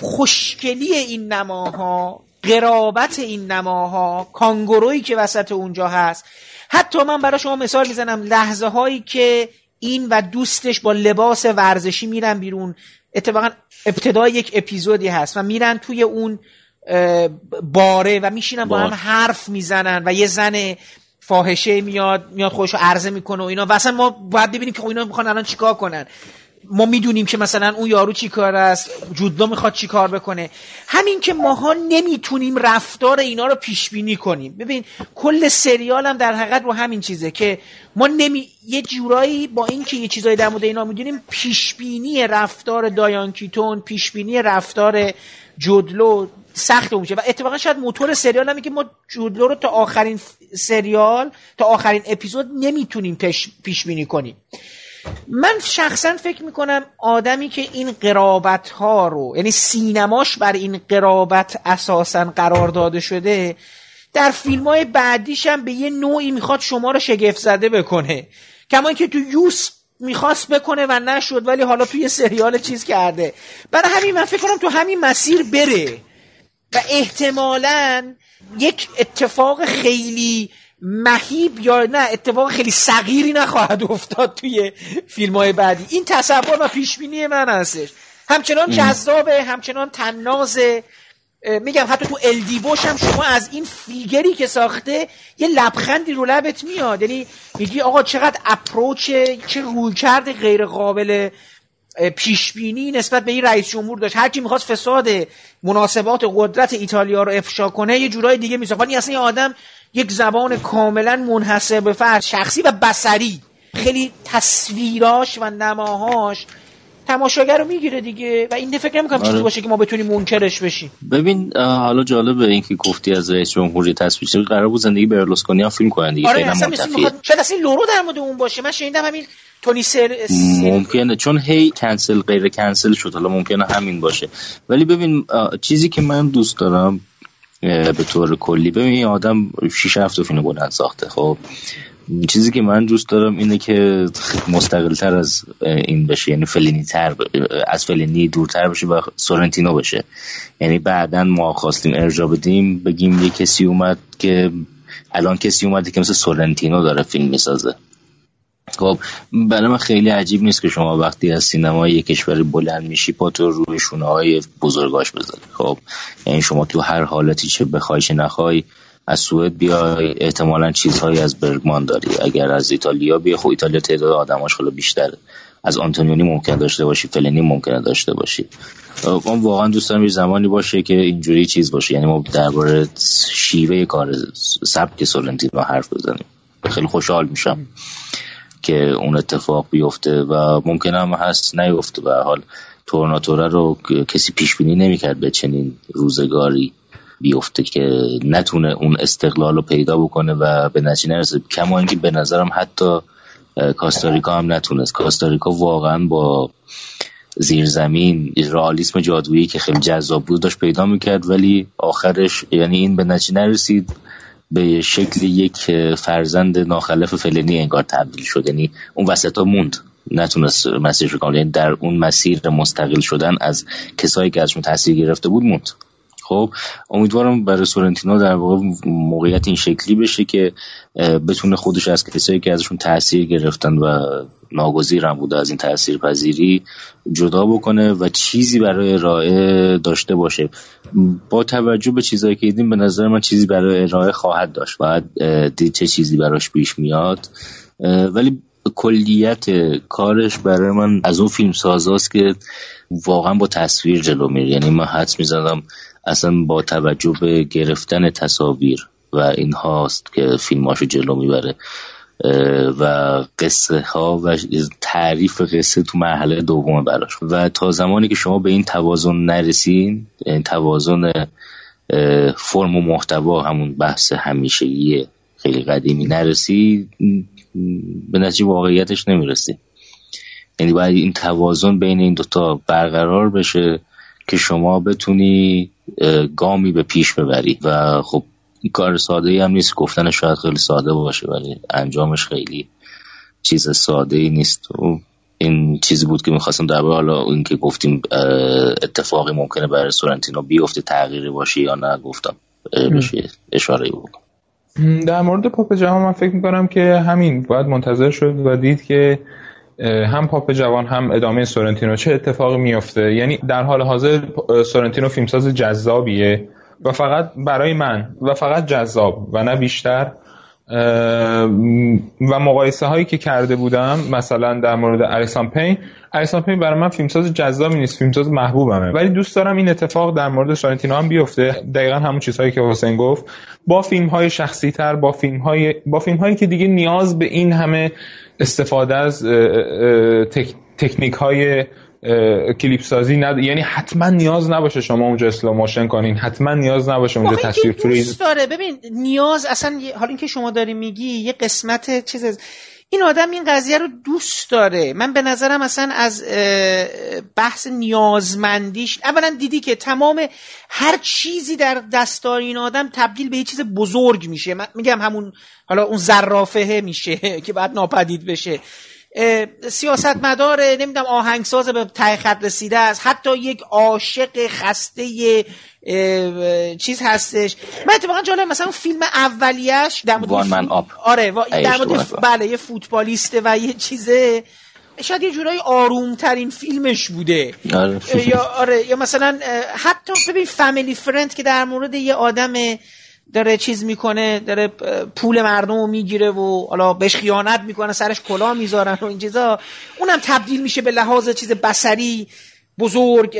خوشگلی این نماها قرابت این نماها کانگورویی که وسط اونجا هست حتی من برای شما مثال می‌زنم لحظه هایی که این و دوستش با لباس ورزشی میرن بیرون اتفاقا ابتدای یک اپیزودی هست و میرن توی اون باره و میشینن با هم حرف می‌زنن و یه زن فاحشه میاد میاد خودشو عرضه می‌کنه و اینا. و اصلا ما باید ببینیم که اینا می‌خوان الان چیکار کنن. ما می‌دونیم که مثلا اون یارو چی کار است جودلو می‌خواد چی کار بکنه. همین که ماها نمی‌تونیم رفتار اینا رو پیش بینی کنیم. ببین کل سریال هم در حقیقت رو همین چیزه که ما نمی یه جورایی با اینکه یه چیزایی در مورد اینا می‌دونیم پیش بینی رفتار دایان کیتون پیش بینی رفتار جودلو سخت میشه و اتفاقا شاید موتور سریال هم که ما جودلو رو تا آخرین سریال تا آخرین اپیزود نمی‌تونیم پیش بینی کنیم. من شخصا فکر می‌کنم آدمی که این قرابت ها رو یعنی سینماش بر این قرابت اساسا قرار داده شده در فیلم های بعدیش هم به یه نوعی می‌خواد شما رو شگفت زده بکنه. کما که تو یوس می‌خواست بکنه و نشد ولی حالا توی سریال چیز کرده. برای همین من فکر کنم تو همین مسیر بره. و احتمالا یک اتفاق خیلی مهیب یا نه اتفاق خیلی صغیری نخواهد افتاد توی فیلم های بعدی. این تصور و پیشبینی من هستش. همچنان جذابه همچنان تنازه. میگم حتی تو الدیوش هم شما از این فیگری که ساخته یه لبخندی رو لبت میاد. یعنی میگی آقا چقدر اپروچ چه رویکرد غیر قابل پیشبینی نسبت به این رئیس جمهور داشت. هر کی می‌خواست فساد مناسبات قدرت ایتالیا رو افشا کنه یه جورای دیگه میساخت ولی اصلا این آدم یک زبان کاملا منحصر به فرد شخصی و بسری خیلی تصویراش و نماهاش تماشاگر رو می‌گیره دیگه و این فکر نمی‌کنم چیزی آره. باشه که ما بتونیم منکرش بشیم. ببین حالا جالبه اینکه گفتی از رئیس جمهوری تصویر قرار بود زندگی برلوسکونی هم فیلم کنن دیگه آره اصلا شاید اصلا لورو در مورد اون باشه. من شنیدم همین تونی سر ممکنه چون هی کنسل غیر کنسل شد حالا ممکنه همین باشه. ولی ببین چیزی که من دوست دارم به طور کلی. ببین این آدم 6 7 فیلم بلند ساخته خب؟ چیزی که من دوست دارم اینه که مستقل تر از این بشه یعنی فلینی تر از فلینی دورتر بشه و سورنتینو بشه. یعنی بعدا ما خواستیم ارجا بدیم بگیم یه کسی اومد که الان کسی اومده که مثل سورنتینو داره فیلم می‌سازه. خب برای من خیلی عجیب نیست که شما وقتی از سینمای یک کشور بلند میشی پا تو روی شونه های بزرگاش بذاری. خب یعنی شما تو هر حالتی چه بخوای چه نخوای از سوئد بیای احتمالا چیزهایی از برگمان داری. اگر از ایتالیا بیای خب ایتالیا تعداد آدماش خیلی بیشتره. از آنتونیونی ممکن داشته باشی فلنی ممکنه داشته باشی. من واقعا دوست دارم یه زمانی باشه که اینجوری چیز باشه. یعنی ما درباره شیوه کار سبک سولنتینو حرف بزنیم. خیلی خوشحال میشم. که اون اتفاق بیفته و ممکن هم هست نیفته به حال. تورناتوره رو کسی پیش بینی نمی‌کرد به چنین روزگاری بیفته که نتونه اون استقلال رو پیدا بکنه و به نتیجه نرسه. کما اینکه به نظرم حتی کاستاریکا هم نتونست. کاستاریکا واقعا با زیرزمین رئالیسم جادویی که خیلی جذاب بود داشت پیدا می‌کرد ولی آخرش یعنی این به نتیجه نرسید. به شکل یک فرزند ناخلف فلنی انگار تبدیل شد. یعنی اون وسط ها موند. نتونست مسیرش رو یعنی در اون مسیر مستقل شدن از کسایی که ازشون تاثیر گرفته بود موند. خب امیدوارم برای سورنتینو در واقع موقعیت این شکلی بشه که بتونه خودش از کسایی که ازشون تاثیر گرفتن و ناگزیرم بوده از این تاثیر پذیری جدا بکنه و چیزی برای ارائه داشته باشه. با توجه به چیزایی که دیدیم به نظر من چیزی برای ارائه خواهد داشت. باید دید چه چیزی براش پیش میاد. ولی کلیت کارش برای من از اون فیلم سازاست که واقعا با تصویر جلو میره. یعنی من حدس می‌زنم اصلا با توجه به گرفتن تصاویر و این هاست که فیلماشو جلو می‌بره و قصه ها و تعریف قصه تو مرحله دوم براش. و تا زمانی که شما به این توازن نرسین این توازن فرم و محتوا همون بحث همیشگی خیلی قدیمی نرسید به نتیجه واقعیتش نمی‌رسی. یعنی باید این توازن بین این دوتا برقرار بشه. که شما بتونی گامی به پیش ببری. و خب این کار ساده ای هم نیست. گفتن شاید خیلی ساده باشه ولی انجامش خیلی چیز ساده ای نیست. و این چیزی بود که می‌خواستم در حالا این که گفتیم اتفاقی ممکنه برای سورنتینو بیفته تغییری باشه یا نه گفتم بشه اشاره بود در مورد پاپ جهان من فکر می‌کنم که همین باید منتظر شد و دید که هم پاپ جوان هم ادامه سورنتینو چه اتفاقی میفته یعنی در حال حاضر سورنتینو فیلمساز جذابیه و فقط برای من و فقط جذاب و نه بیشتر. و مقایسه هایی که کرده بودم مثلا در مورد الیسان پین الکساندر پین برای من فیلمساز جذابی نیست فیلمساز محبوبمه. ولی دوست دارم این اتفاق در مورد سورنتینو هم بیفته. دقیقا همون چیزهایی که حسین گفت. با فیلم های شخصی تر با فیلم های با فیلم هایی که دیگه نیاز به این همه استفاده از تکنیک های کلیپ سازی ند... یعنی حتما نیاز نباشه شما اونجا slow motion کنین. حتما نیاز نباشه اونجا تصویر توریز داره. ببین نیاز اصلا حالا اینکه شما داری میگی یه قسمت چیز این آدم این قضیه رو دوست داره. من به نظرم اصلا از بحث نیازمندیش اولا دیدی که تمام هر چیزی در دستار این آدم تبدیل به یه چیز بزرگ میشه. من میگم همون حالا اون زرافه میشه که بعد ناپدید بشه. سیاست مداره نمی‌دونم آهنگساز به ته خط رسیده است. حتی یک عاشق خسته چیز هستش. من اتفاقا جالب مثلا اون فیلم اولیش در مورد من آپ آره در مورد بله یه فوتبالیسته و یه چیزه. شاید یه جورایی آروم ترین فیلمش بوده. آره. یا آره یا مثلا حتی ببین فامیلی فرند که در مورد یه آدم داره چیز می‌کنه داره پول مردم رو می‌گیره و حالا بهش خیانت می‌کنه سرش کلا می‌ذارن و این چیزا. اونم تبدیل میشه به لحاظ چیز بسری بزرگ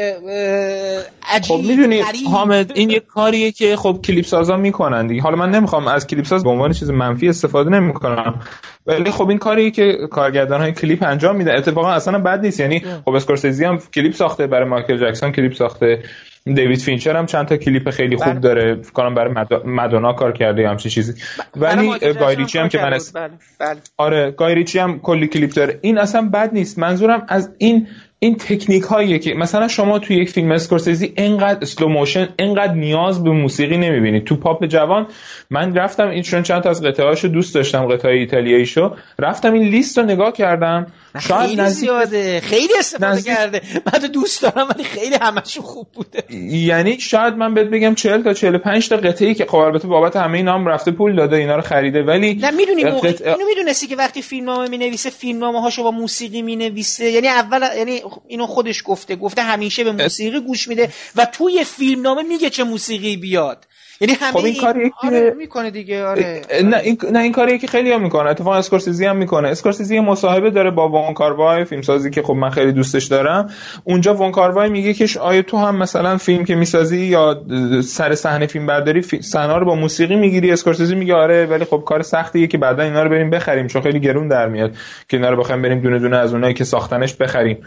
عجیب خب می‌دونی حامد این یه کاریه که خب کلیپ سازا می‌کنن دیگه. حالا من نمی‌خوام از کلیپ ساز به عنوان چیز منفی استفاده نمی‌کنم. ولی خب این کاری که کارگردان های کلیپ انجام میدن. اتفاقا اصلا بد نیست. یعنی خب اسکورسیزی هم کلیپ ساخته برای مایکل جکسون کلیپ ساخته. دیوید فینچر هم چند تا کلیپ خیلی خوب بله. داره. فکر کنم برای مدونا کار کرده همچین چیزی. ولی گای ریچی هم که من بله. بله. آره گای ریچی هم کلی کلیپ داره. این اصلا بد نیست. منظورم از این این تکنیک هایی که مثلا شما توی یک فیلم اسکورسیزی انقدر slow motion انقدر نیاز به موسیقی نمی‌بینید تو پاپ جوان من رفتم این چون چند تا از قطعه دوست داشتم قطعه ایتالیایی شو رفتم این لیست رو نگاه کردم. شاید خیلی زیاده. خیلی استفاده نزدیک... کرده. من دوست دارم ولی خیلی همشون خوب بوده. یعنی شاید من بهت بگم 40 تا 45 تا قطعه که خب البته بابت همه اینا هم رفته پول داده اینا رو خریده ولی نه می‌دونی موقع... اینو می‌دونستی که وقتی فیلمنامه می‌نویسه فیلمنامه هاشو با موسیقی می‌نویسه. یعنی اول یعنی اینو خودش گفته. گفته همیشه به موسیقی گوش میده و توی فیلمنامه میگه چه موسیقی بیاد. یعنی همه خب این, کاری آره می‌کنه دیگه آره. نه این نه این کاریه که خیلی هم می‌کنه. اتفاقا اسکورسیزی هم می‌کنه. اسکورسیزی مصاحبه داره با وونگ کاروای فیلمسازی که خب من خیلی دوستش دارم. اونجا وونگ کاروای میگه که آیا تو هم مثلا فیلم که می‌سازی یا سر صحنه فیلم برداری صحنه رو با موسیقی می‌گیری؟ اسکورسیزی میگه آره ولی خب کار سختیه که بعدا اینا رو بریم بخریم. چون خیلی گرون در میاد که اینا رو بخوایم بریم دونه دونه از اونایی که ساختنش بخریم.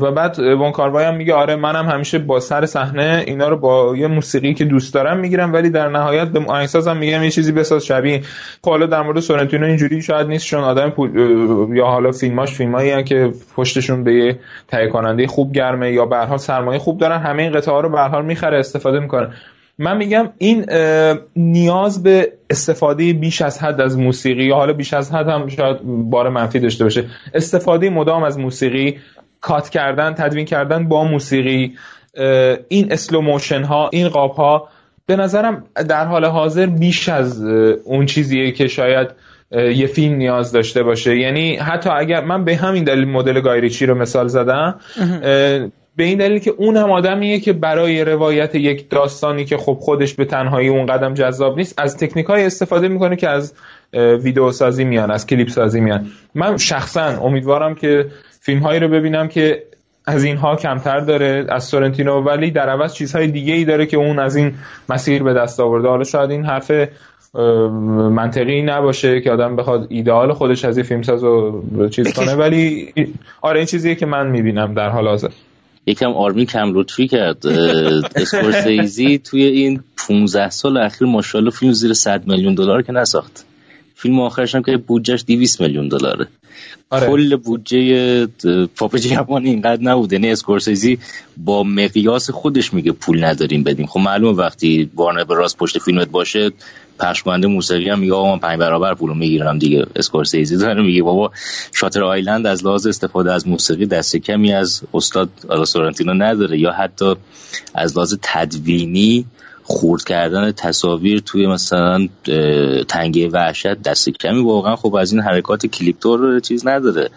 و بعد وان کاروای هم میگه آره منم همیشه با سر صحنه اینا رو با یه موسیقی که دوست دارم می‌گیرم ولی در نهایت به آهنگسازم میگم یه چیزی بساز شبیه. خب حالا در مورد سورنتینو اینجوری شاید نیست چون آدم پول یا حالا فیلماش فیلمایی که پشتشون به یه تهیه کننده خوب گرمه یا به حال سرمایه خوب دارن همه این قطعه ها رو به حال می‌خره استفاده می‌کنه. من میگم این نیاز به استفاده بیش از حد از موسیقی یا حالا بیش از حد هم شاید بار منفی داشته باشه. استفاده مدام از موسیقی کات کردن تدوین کردن با موسیقی این slow motion ها این قاب ها به نظرم در حال حاضر بیش از اون چیزیه که شاید یه فیلم نیاز داشته باشه. یعنی حتی اگر من به همین دلیل مدل گای ریچی رو مثال زدم به این دلیل که اون هم آدمیه که برای روایت یک داستانی که خب خودش به تنهایی اون قدم جذاب نیست از تکنیک های استفاده می‌کنه که از ویدیو سازی میان از کلیپ سازی میان. من شخصا امیدوارم که فیلم هایی رو ببینم که از اینها کمتر داره از سورنتینو ولی در عوض چیزهای دیگه ای داره که اون از این مسیر به دست آورده. حالا شاید این حرف منطقی نباشه که آدم بخواد ایدئال خودش از این فیلمساز رو چیز کنه ولی آره این چیزیه که من می‌بینم در حال حاضر. یکم آرمین کم لطفی کرد اسکورسیزی توی این 15 سال اخیر ماشاءالله فیلم زیر 100 میلیون دلار که نساخت. فیلم آخرش هم که بودجهش 200 میلیون دلاره. آره. کل بودجه پاپ جوان اینقدر نبوده. نه اسکورسیزی با مقیاس خودش میگه پول نداریم بدیم. خب معلومه وقتی وارنر برادرز پشت فیلمت باشه پخش کننده موسیقی هم میگه آقا من پنج برابر پولو می‌گیرم دیگه. اسکورسیزی داره. میگه بابا Shutter Island از لحاظ استفاده از موسیقی دست کمی از استاد آلا سورنتینو نداره. یا حتی از لحاظ تدوینی خورد کردن تصاویر توی مثلا تنگه وحشت دست کمی واقعا خب از این حرکات کلیپ طور چیز نداره.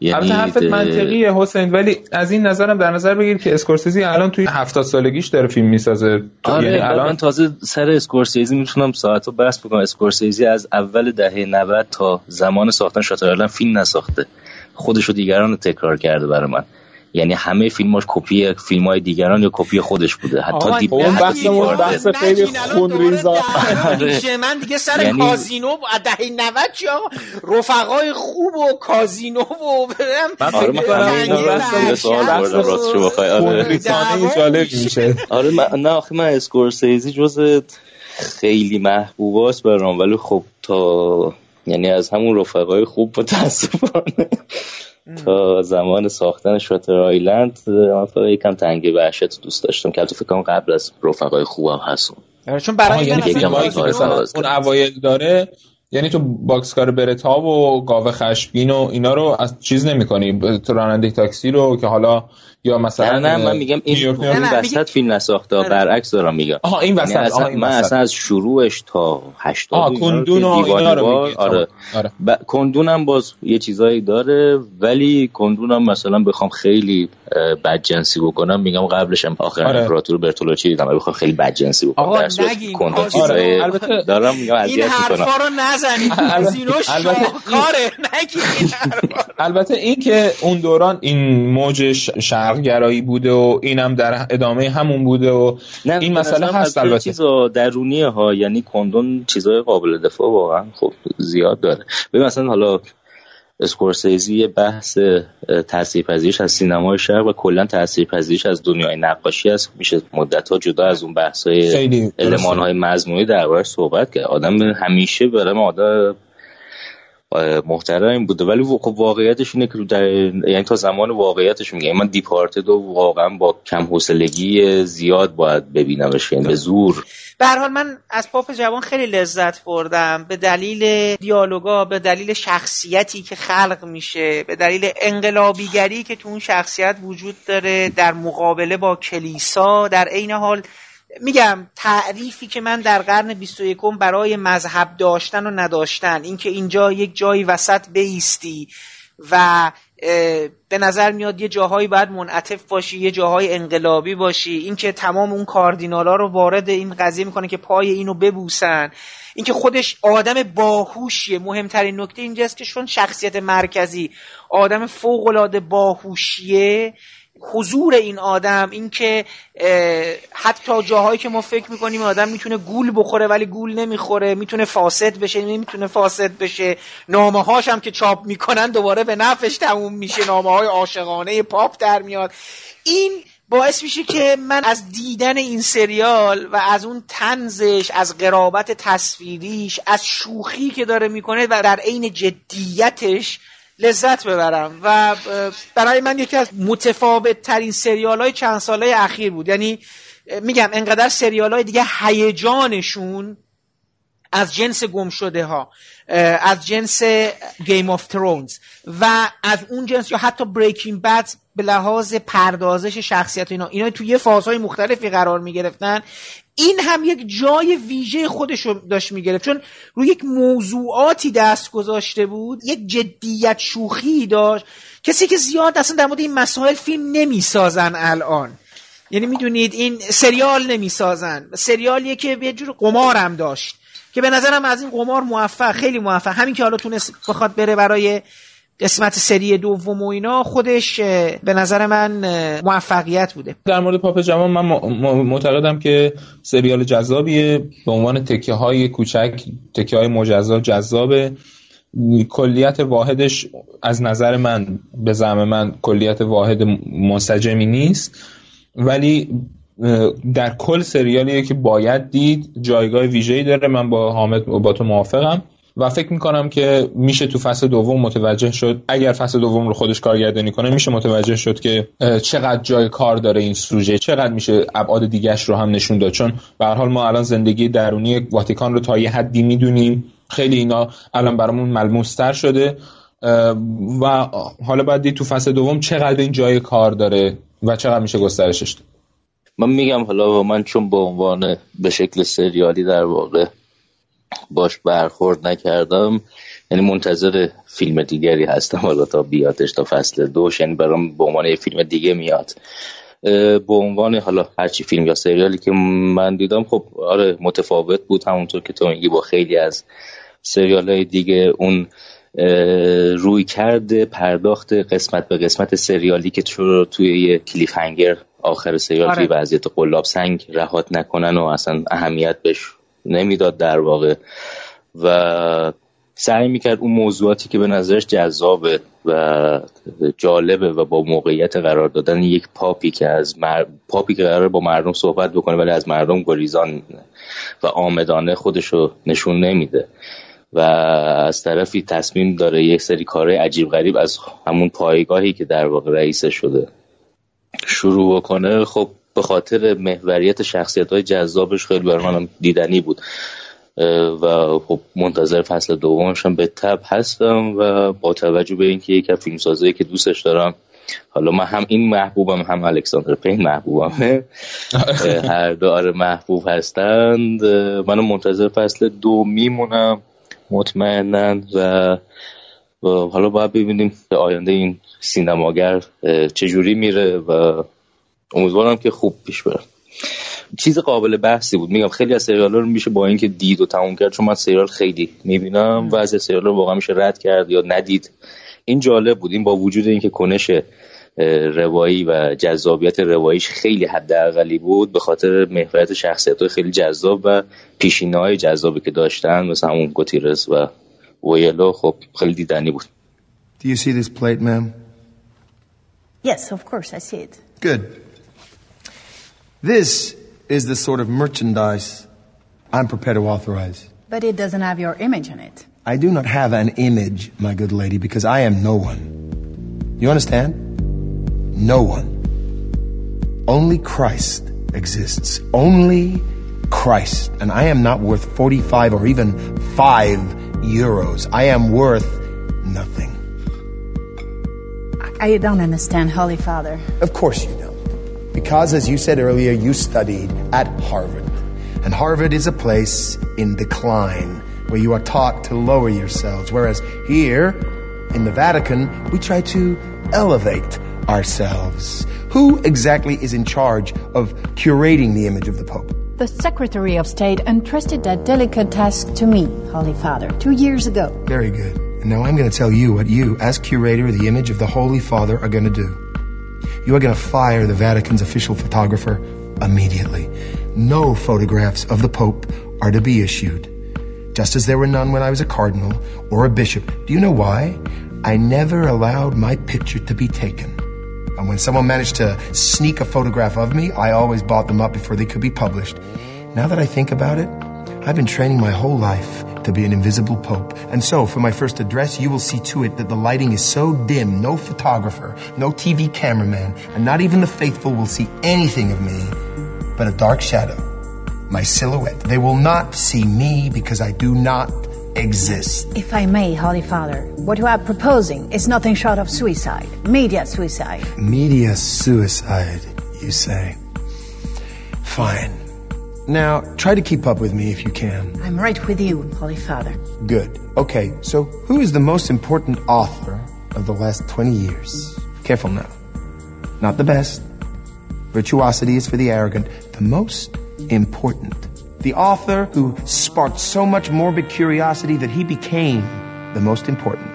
یعنی حرفت منطقیه حسین ولی از این نظرم در نظر بگیر که اسکورسیزی الان توی 70 سالگیش داره فیلم می‌سازه. آره یعنی الان من تازه سر اسکورسیزی می‌تونم ساعتو بحث بکنم. اسکورسیزی از اول دهه 90 تا زمان ساختن شاتر فیلم نساخته. خودش و دیگران رو تکرار کرده برای من. یعنی همه فیلماش کپی فیلم های دیگران یا کپی خودش بوده. حتی اون بحث بحث خیلی خونریزا. من دیگه سر یعنی... کازینو دهه 90 یا رفقای خوب و کازینو و من آره من راست شو بخوای آره جالب میشه. آره نه آخه من اسکورسیزی جز خیلی محبوباست برام. ولی خب تا یعنی از همون رفقای خوب متاسفانه. تا زمان ساختن شاتر آیلند من فقط یکم تنگی وحشت دوست داشتم. که فکر کنم قبل از رفقای خوبم هستون آره، چون برای یعنی اون اوایل داره یعنی تو باکسکار برتا و گاوه خشبین و اینا رو از چیز نمی تو راننده تاکسی رو که حالا یا مثلا نه نه من میگم این, وسط فیلم نساخته آره. برعکس دارم میگم آها این وسط یعنی آها این من اصلا از شروعش تا 80 آها کندون و اینا رو آره, آره. ب... کندون هم باز یه چیزایی داره ولی کندون هم مثلا بخوام خیلی بدجنسی بکنم میگم قبلش هم آخر آره. امپراتور برتولوچی دیدم بخوام خیلی بدجنسی بکنم آقا نگین آره. البته دارم میگم این حرفا رو نزنید زینوش کاره نگین البته این که اون دوران این موج شرقگرایی بوده و اینم در ادامه همون بوده و این مسئله هست البته. چیزا درونیه ها یعنی کندون چیزای قابل دفاع واقعا خب زیاد داره. ببین مثلا حالا اسکورسیزی بحث تاثیرپذیریش از سینمای شرق و کلا تاثیرپذیریش از دنیای نقاشی است میشه مدت ها جدا از اون بحث های علمان های مضمونی دربارش صحبت کرد. آدم همیشه برای آدم محترم بوده. ولی خب واقعیتش اینه که در یعنی تا زمان واقعیتش میگه. من دیپارتد و واقعا با کم حوصلگی زیاد باید ببینمش. یعنی به زور. به حال من از پاپ جوان خیلی لذت بردم. به دلیل دیالوگا به دلیل شخصیتی که خلق میشه به دلیل انقلابیگری که تو اون شخصیت وجود داره در مقابله با کلیسا در عین حال میگم تعریفی که من در قرن 21 برای مذهب داشتن و نداشتن اینکه اینجا یک جایی وسط بیستی و به نظر میاد یه جاهایی باید منعطف باشی یه جاهای انقلابی باشی اینکه تمام اون کاردینالا رو وارد این قضیه می‌کنه که پای اینو ببوسن. اینکه خودش آدم باهوشیه. مهمترین نکته اینجاست که چون شخصیت مرکزی آدم فوق العاده باهوشیه حضور این آدم اینکه حتی جاهایی که ما فکر می‌کنیم آدم می‌تونه گول بخوره ولی گول نمی‌خوره می‌تونه فاسد بشه نمی‌تونه فاسد بشه. نامه هاش هم که چاپ می‌کنن دوباره به نفش تموم میشه نامه های عاشقانه پاپ در میاد. این باعث میشه که من از دیدن این سریال و از اون تنزش از قرابت تصویریش از شوخی که داره می‌کنه و در عین جدیتش لذت ببرم. و برای من یکی از متفاوت ترین سریال های چند ساله اخیر بود. یعنی میگم انقدر سریال های دیگه هیجانشون از جنس گم شده ها از جنس Game of Thrones و از اون جنس یا حتی Breaking Bad به لحاظ پردازش شخصیت اینا. اینا توی یه فازهای مختلفی قرار می گرفتن این هم یک جای ویژه خودش رو داشت می‌گرفت. چون روی یک موضوعاتی دست گذاشته بود یک جدیت شوخی داشت. کسی که زیاد اصلا در مورد این مسائل فیلم نمی‌سازن الان. یعنی می‌دونید این سریال نمی‌سازن. سریالیه که یه جور قمارم داشت. که به نظرم از این قمار موفق خیلی موفق. همین که حالا تونست بخواد بره برای قسمت سری دوم و اینا خودش به نظر من موفقیت بوده. در مورد پاپ جوان من معتقدم که سریال جذابیه. به عنوان تکه های کوچک تکه های مجزا جذابه. کلیت واحدش از نظر من به زعم من کلیت واحد منسجمی نیست. ولی در کل سریالیه که باید دید جایگاه ویژه‌ای داره. من با حامد با تو موافقم. و فکر می‌کنم که میشه تو فصل دوم متوجه شد اگر فصل دوم رو خودش کارگردانی کنه میشه متوجه شد که چقدر جای کار داره این سوژه چقدر میشه ابعاد دیگهش رو هم نشون داد. چون به حال ما الان زندگی درونی واتیکان رو تا یه حدی می‌دونیم. خیلی اینا الان برامون ملموستر شده. و حالا دید تو فصل دوم چقدر این جای کار داره و چقدر میشه گسترشش من میگم حالا من چون به عنوان به شکل سریالی در واقع باش برخورد نکردم. یعنی منتظر فیلم دیگری هستم حالا تا بیادش تا فصل دوش. یعنی برام به عنوان یه فیلم دیگه میاد. به عنوان حالا هرچی فیلم یا سریالی که من دیدم خب آره متفاوت بود. همونطور که تو میگی با خیلی از سریال های دیگه اون روی کرده پرداخت قسمت به قسمت سریالی که توی یه کلیف هنگر آخر سریال آره. توی وضعیت قلاب سنگ رهات نکنن و اصلا اهمیت بهش نمی‌داد در واقع. و سعی می‌کرد اون موضوعاتی که به نظرش جذابه و جالبه و با موقعیت قرار دادن یک پاپی که از مر... پاپی که قرار با مردم صحبت بکنه ولی از مردم گریزان و آمدانه خودشو نشون نمیده. و از طرفی تصمیم داره یک سری کارهای عجیب غریب از همون پایگاهی که در واقع رئیس شده شروع بکنه. خب به خاطر محوریت شخصیت های جذابش خیلی برای منم دیدنی بود. و خب منتظر فصل دومش هم به تب هستم و با توجه به اینکه یک فیلم سازایی که دوستش دارم حالا من هم این محبوبم هم الکساندر پین محبوبم هر دو آره محبوب هستند. منم منتظر فصل دو میمونم مطمئنا و حالا باید ببینیم آینده این سینماگر چجوری میره و امیدوارم که خوب پیش بره چیز قابل بحثی بود میگم خیلی از سریال رو میشه با اینکه دید و تموم کرد چون من سریال خیلی می‌بینم و از سریال رو واقعا میشه رد کرد یا ندید این جالب بود این با وجود اینکه کنش روایی و جذابیت رواییش خیلی حداقلی بود به خاطر محوریت شخصیت های خیلی جذاب و پیشینه های جذابی که داشتن مثل همون گوتیرس و ویلو خب خیلی دیدنی بود Do you see this plate, ma'am? Yes, of course, I see it. Good. This is the sort of merchandise I'm prepared to authorize. But it doesn't have your image on it. I do not have an image, my good lady, because I am no one. You understand? No one. Only Christ exists. Only Christ. And I am not worth 45 or even 5 euros. I am worth nothing. I don't understand, Holy Father. Of course you don't. Because, as you said earlier, you studied at Harvard. And Harvard is a place in decline where you are taught to lower yourselves. Whereas here, in the Vatican, we try to elevate ourselves. Who exactly is in charge of curating the image of the Pope? The Secretary of State entrusted that delicate task to me, Holy Father, two years ago. Very good. And now I'm going to tell you what you, as curator of the image of the Holy Father, are going to do. You are going to fire the Vatican's official photographer immediately. No photographs of the Pope are to be issued. Just as there were none when I was a cardinal or a bishop. Do you know why? I never allowed my picture to be taken. And when someone managed to sneak a photograph of me, I always bought them up before they could be published. Now that I think about it, I've been training my whole life to be an invisible pope. And so, for my first address, you will see to it that the lighting is so dim, no photographer, no TV cameraman, and not even the faithful will see anything of me but a dark shadow, my silhouette. They will not see me because I do not exist. If I may, Holy Father, what you are proposing is nothing short of suicide, media suicide. Media suicide, you say? Fine. Now, try to keep up with me if you can. I'm right with you, Holy Father. Good. Okay, so who is the most important author of the last 20 years? Careful now. Not the best. Virtuosity is for the arrogant. The most important. The author who sparked so much morbid curiosity that he became the most important.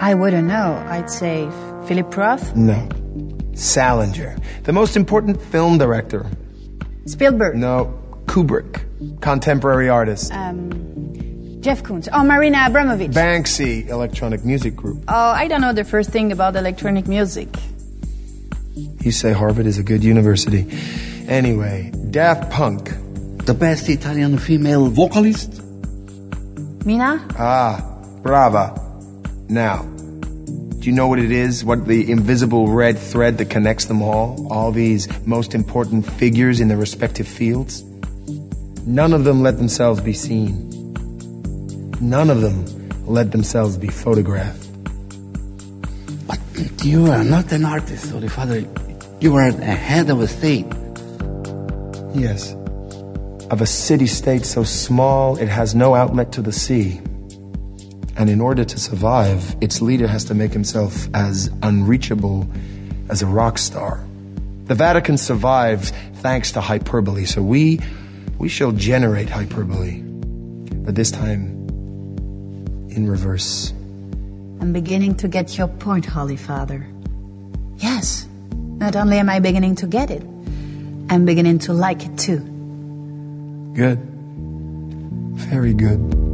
I wouldn't know. I'd say Philip Roth? No. Salinger. The most important film director. Spielberg. No, Kubrick, contemporary artist. Um, Jeff Koons. Oh, Marina Abramovic. Banksy, electronic music group. Oh, I don't know the first thing about electronic music. You say Harvard is a good university. Anyway, Daft Punk. The best Italian female vocalist? Mina? Ah, brava. Now, do you know what it is? What the invisible red thread that connects them all? All these most important figures in their respective fields? None of them let themselves be seen. None of them let themselves be photographed. But you are not an artist, Holy Father. You are a head of a state. Yes. Of a city state so small it has no outlet to the sea. And in order to survive, its leader has to make himself as unreachable as a rock star. The Vatican survives thanks to hyperbole, so we, we shall generate hyperbole. But this time, in reverse. I'm beginning to get your point, Holy Father. Yes, not only am I beginning to get it, I'm beginning to like it too. Good. Very good.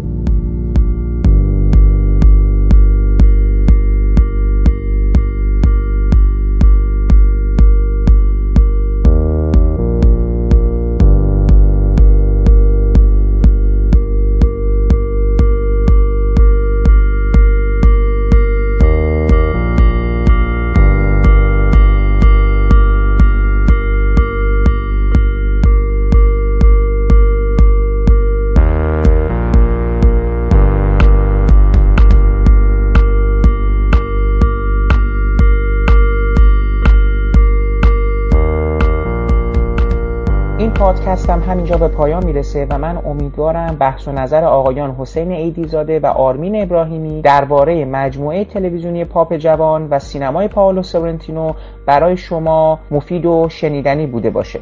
پادکستم همینجا به پایان می‌رسه و من امیدوارم بحث و نظر آقایان حسین ایدیزاده و آرمین ابراهیمی درباره مجموعه تلویزیونی پاپ جوان و سینمای پاولو سورنتینو برای شما مفید و شنیدنی بوده باشه.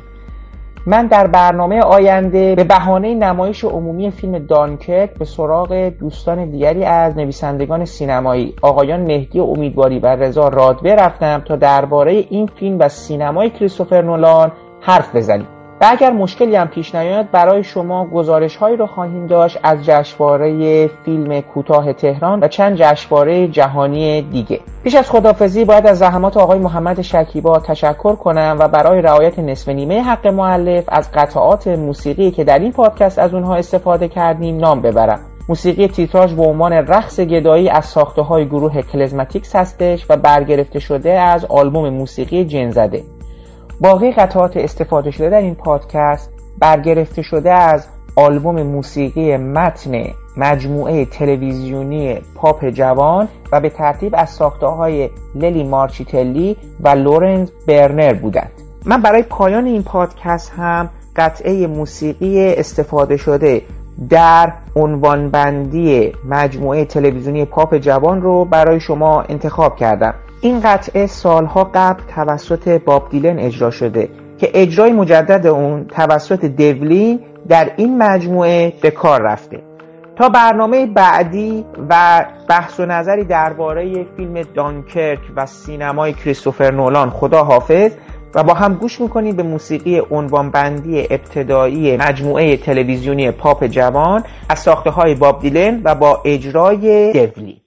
من در برنامه آینده به بهانه نمایش عمومی فیلم دانکرک به سراغ دوستان دیگری از نویسندگان سینمایی آقایان مهدی امیدواری و رضا رادبه رفتم تا درباره این فیلم و سینمای کریستوفر نولان حرف بزنیم. و اگر مشکلی هم پیش نیاد برای شما گزارش هایی رو خواهیم داشت از جشنواره فیلم کوتاه تهران و چند جشنواره جهانی دیگه. پیش از خدافزی باید از زحمات آقای محمد شکیبا تشکر کنم و برای رعایت نصف نیمه حق معلف از قطعات موسیقی که در این پادکست از اونها استفاده کردیم نام ببرم. موسیقی تیتراژ به عنوان رقص گدایی از ساخته های گروه کلزماتیکس هستش و برگرفته شده از آلبوم موسیقی جنزده. باقی قطعات استفاده شده در این پادکست برگرفته شده از آلبوم موسیقی متن مجموعه تلویزیونی پاپ جوان و به ترتیب از ساخته های للی مارچیتلی و لورنز برنر بودند. من برای پایان این پادکست هم قطعه موسیقی استفاده شده در عنوانبندی مجموعه تلویزیونی پاپ جوان رو برای شما انتخاب کردم. این قطعه سالها قبل توسط باب دیلن اجرا شده که اجرای مجدد اون توسط دیولین در این مجموعه به کار رفته. تا برنامه بعدی و بحث و نظری درباره فیلم دانکرک و سینمای کریستوفر نولان خدا حافظ و با هم گوش می‌کنیم به موسیقی عنوانبندی ابتدایی مجموعه تلویزیونی پاپ جوان از ساخته های باب دیلن و با اجرای دیولی.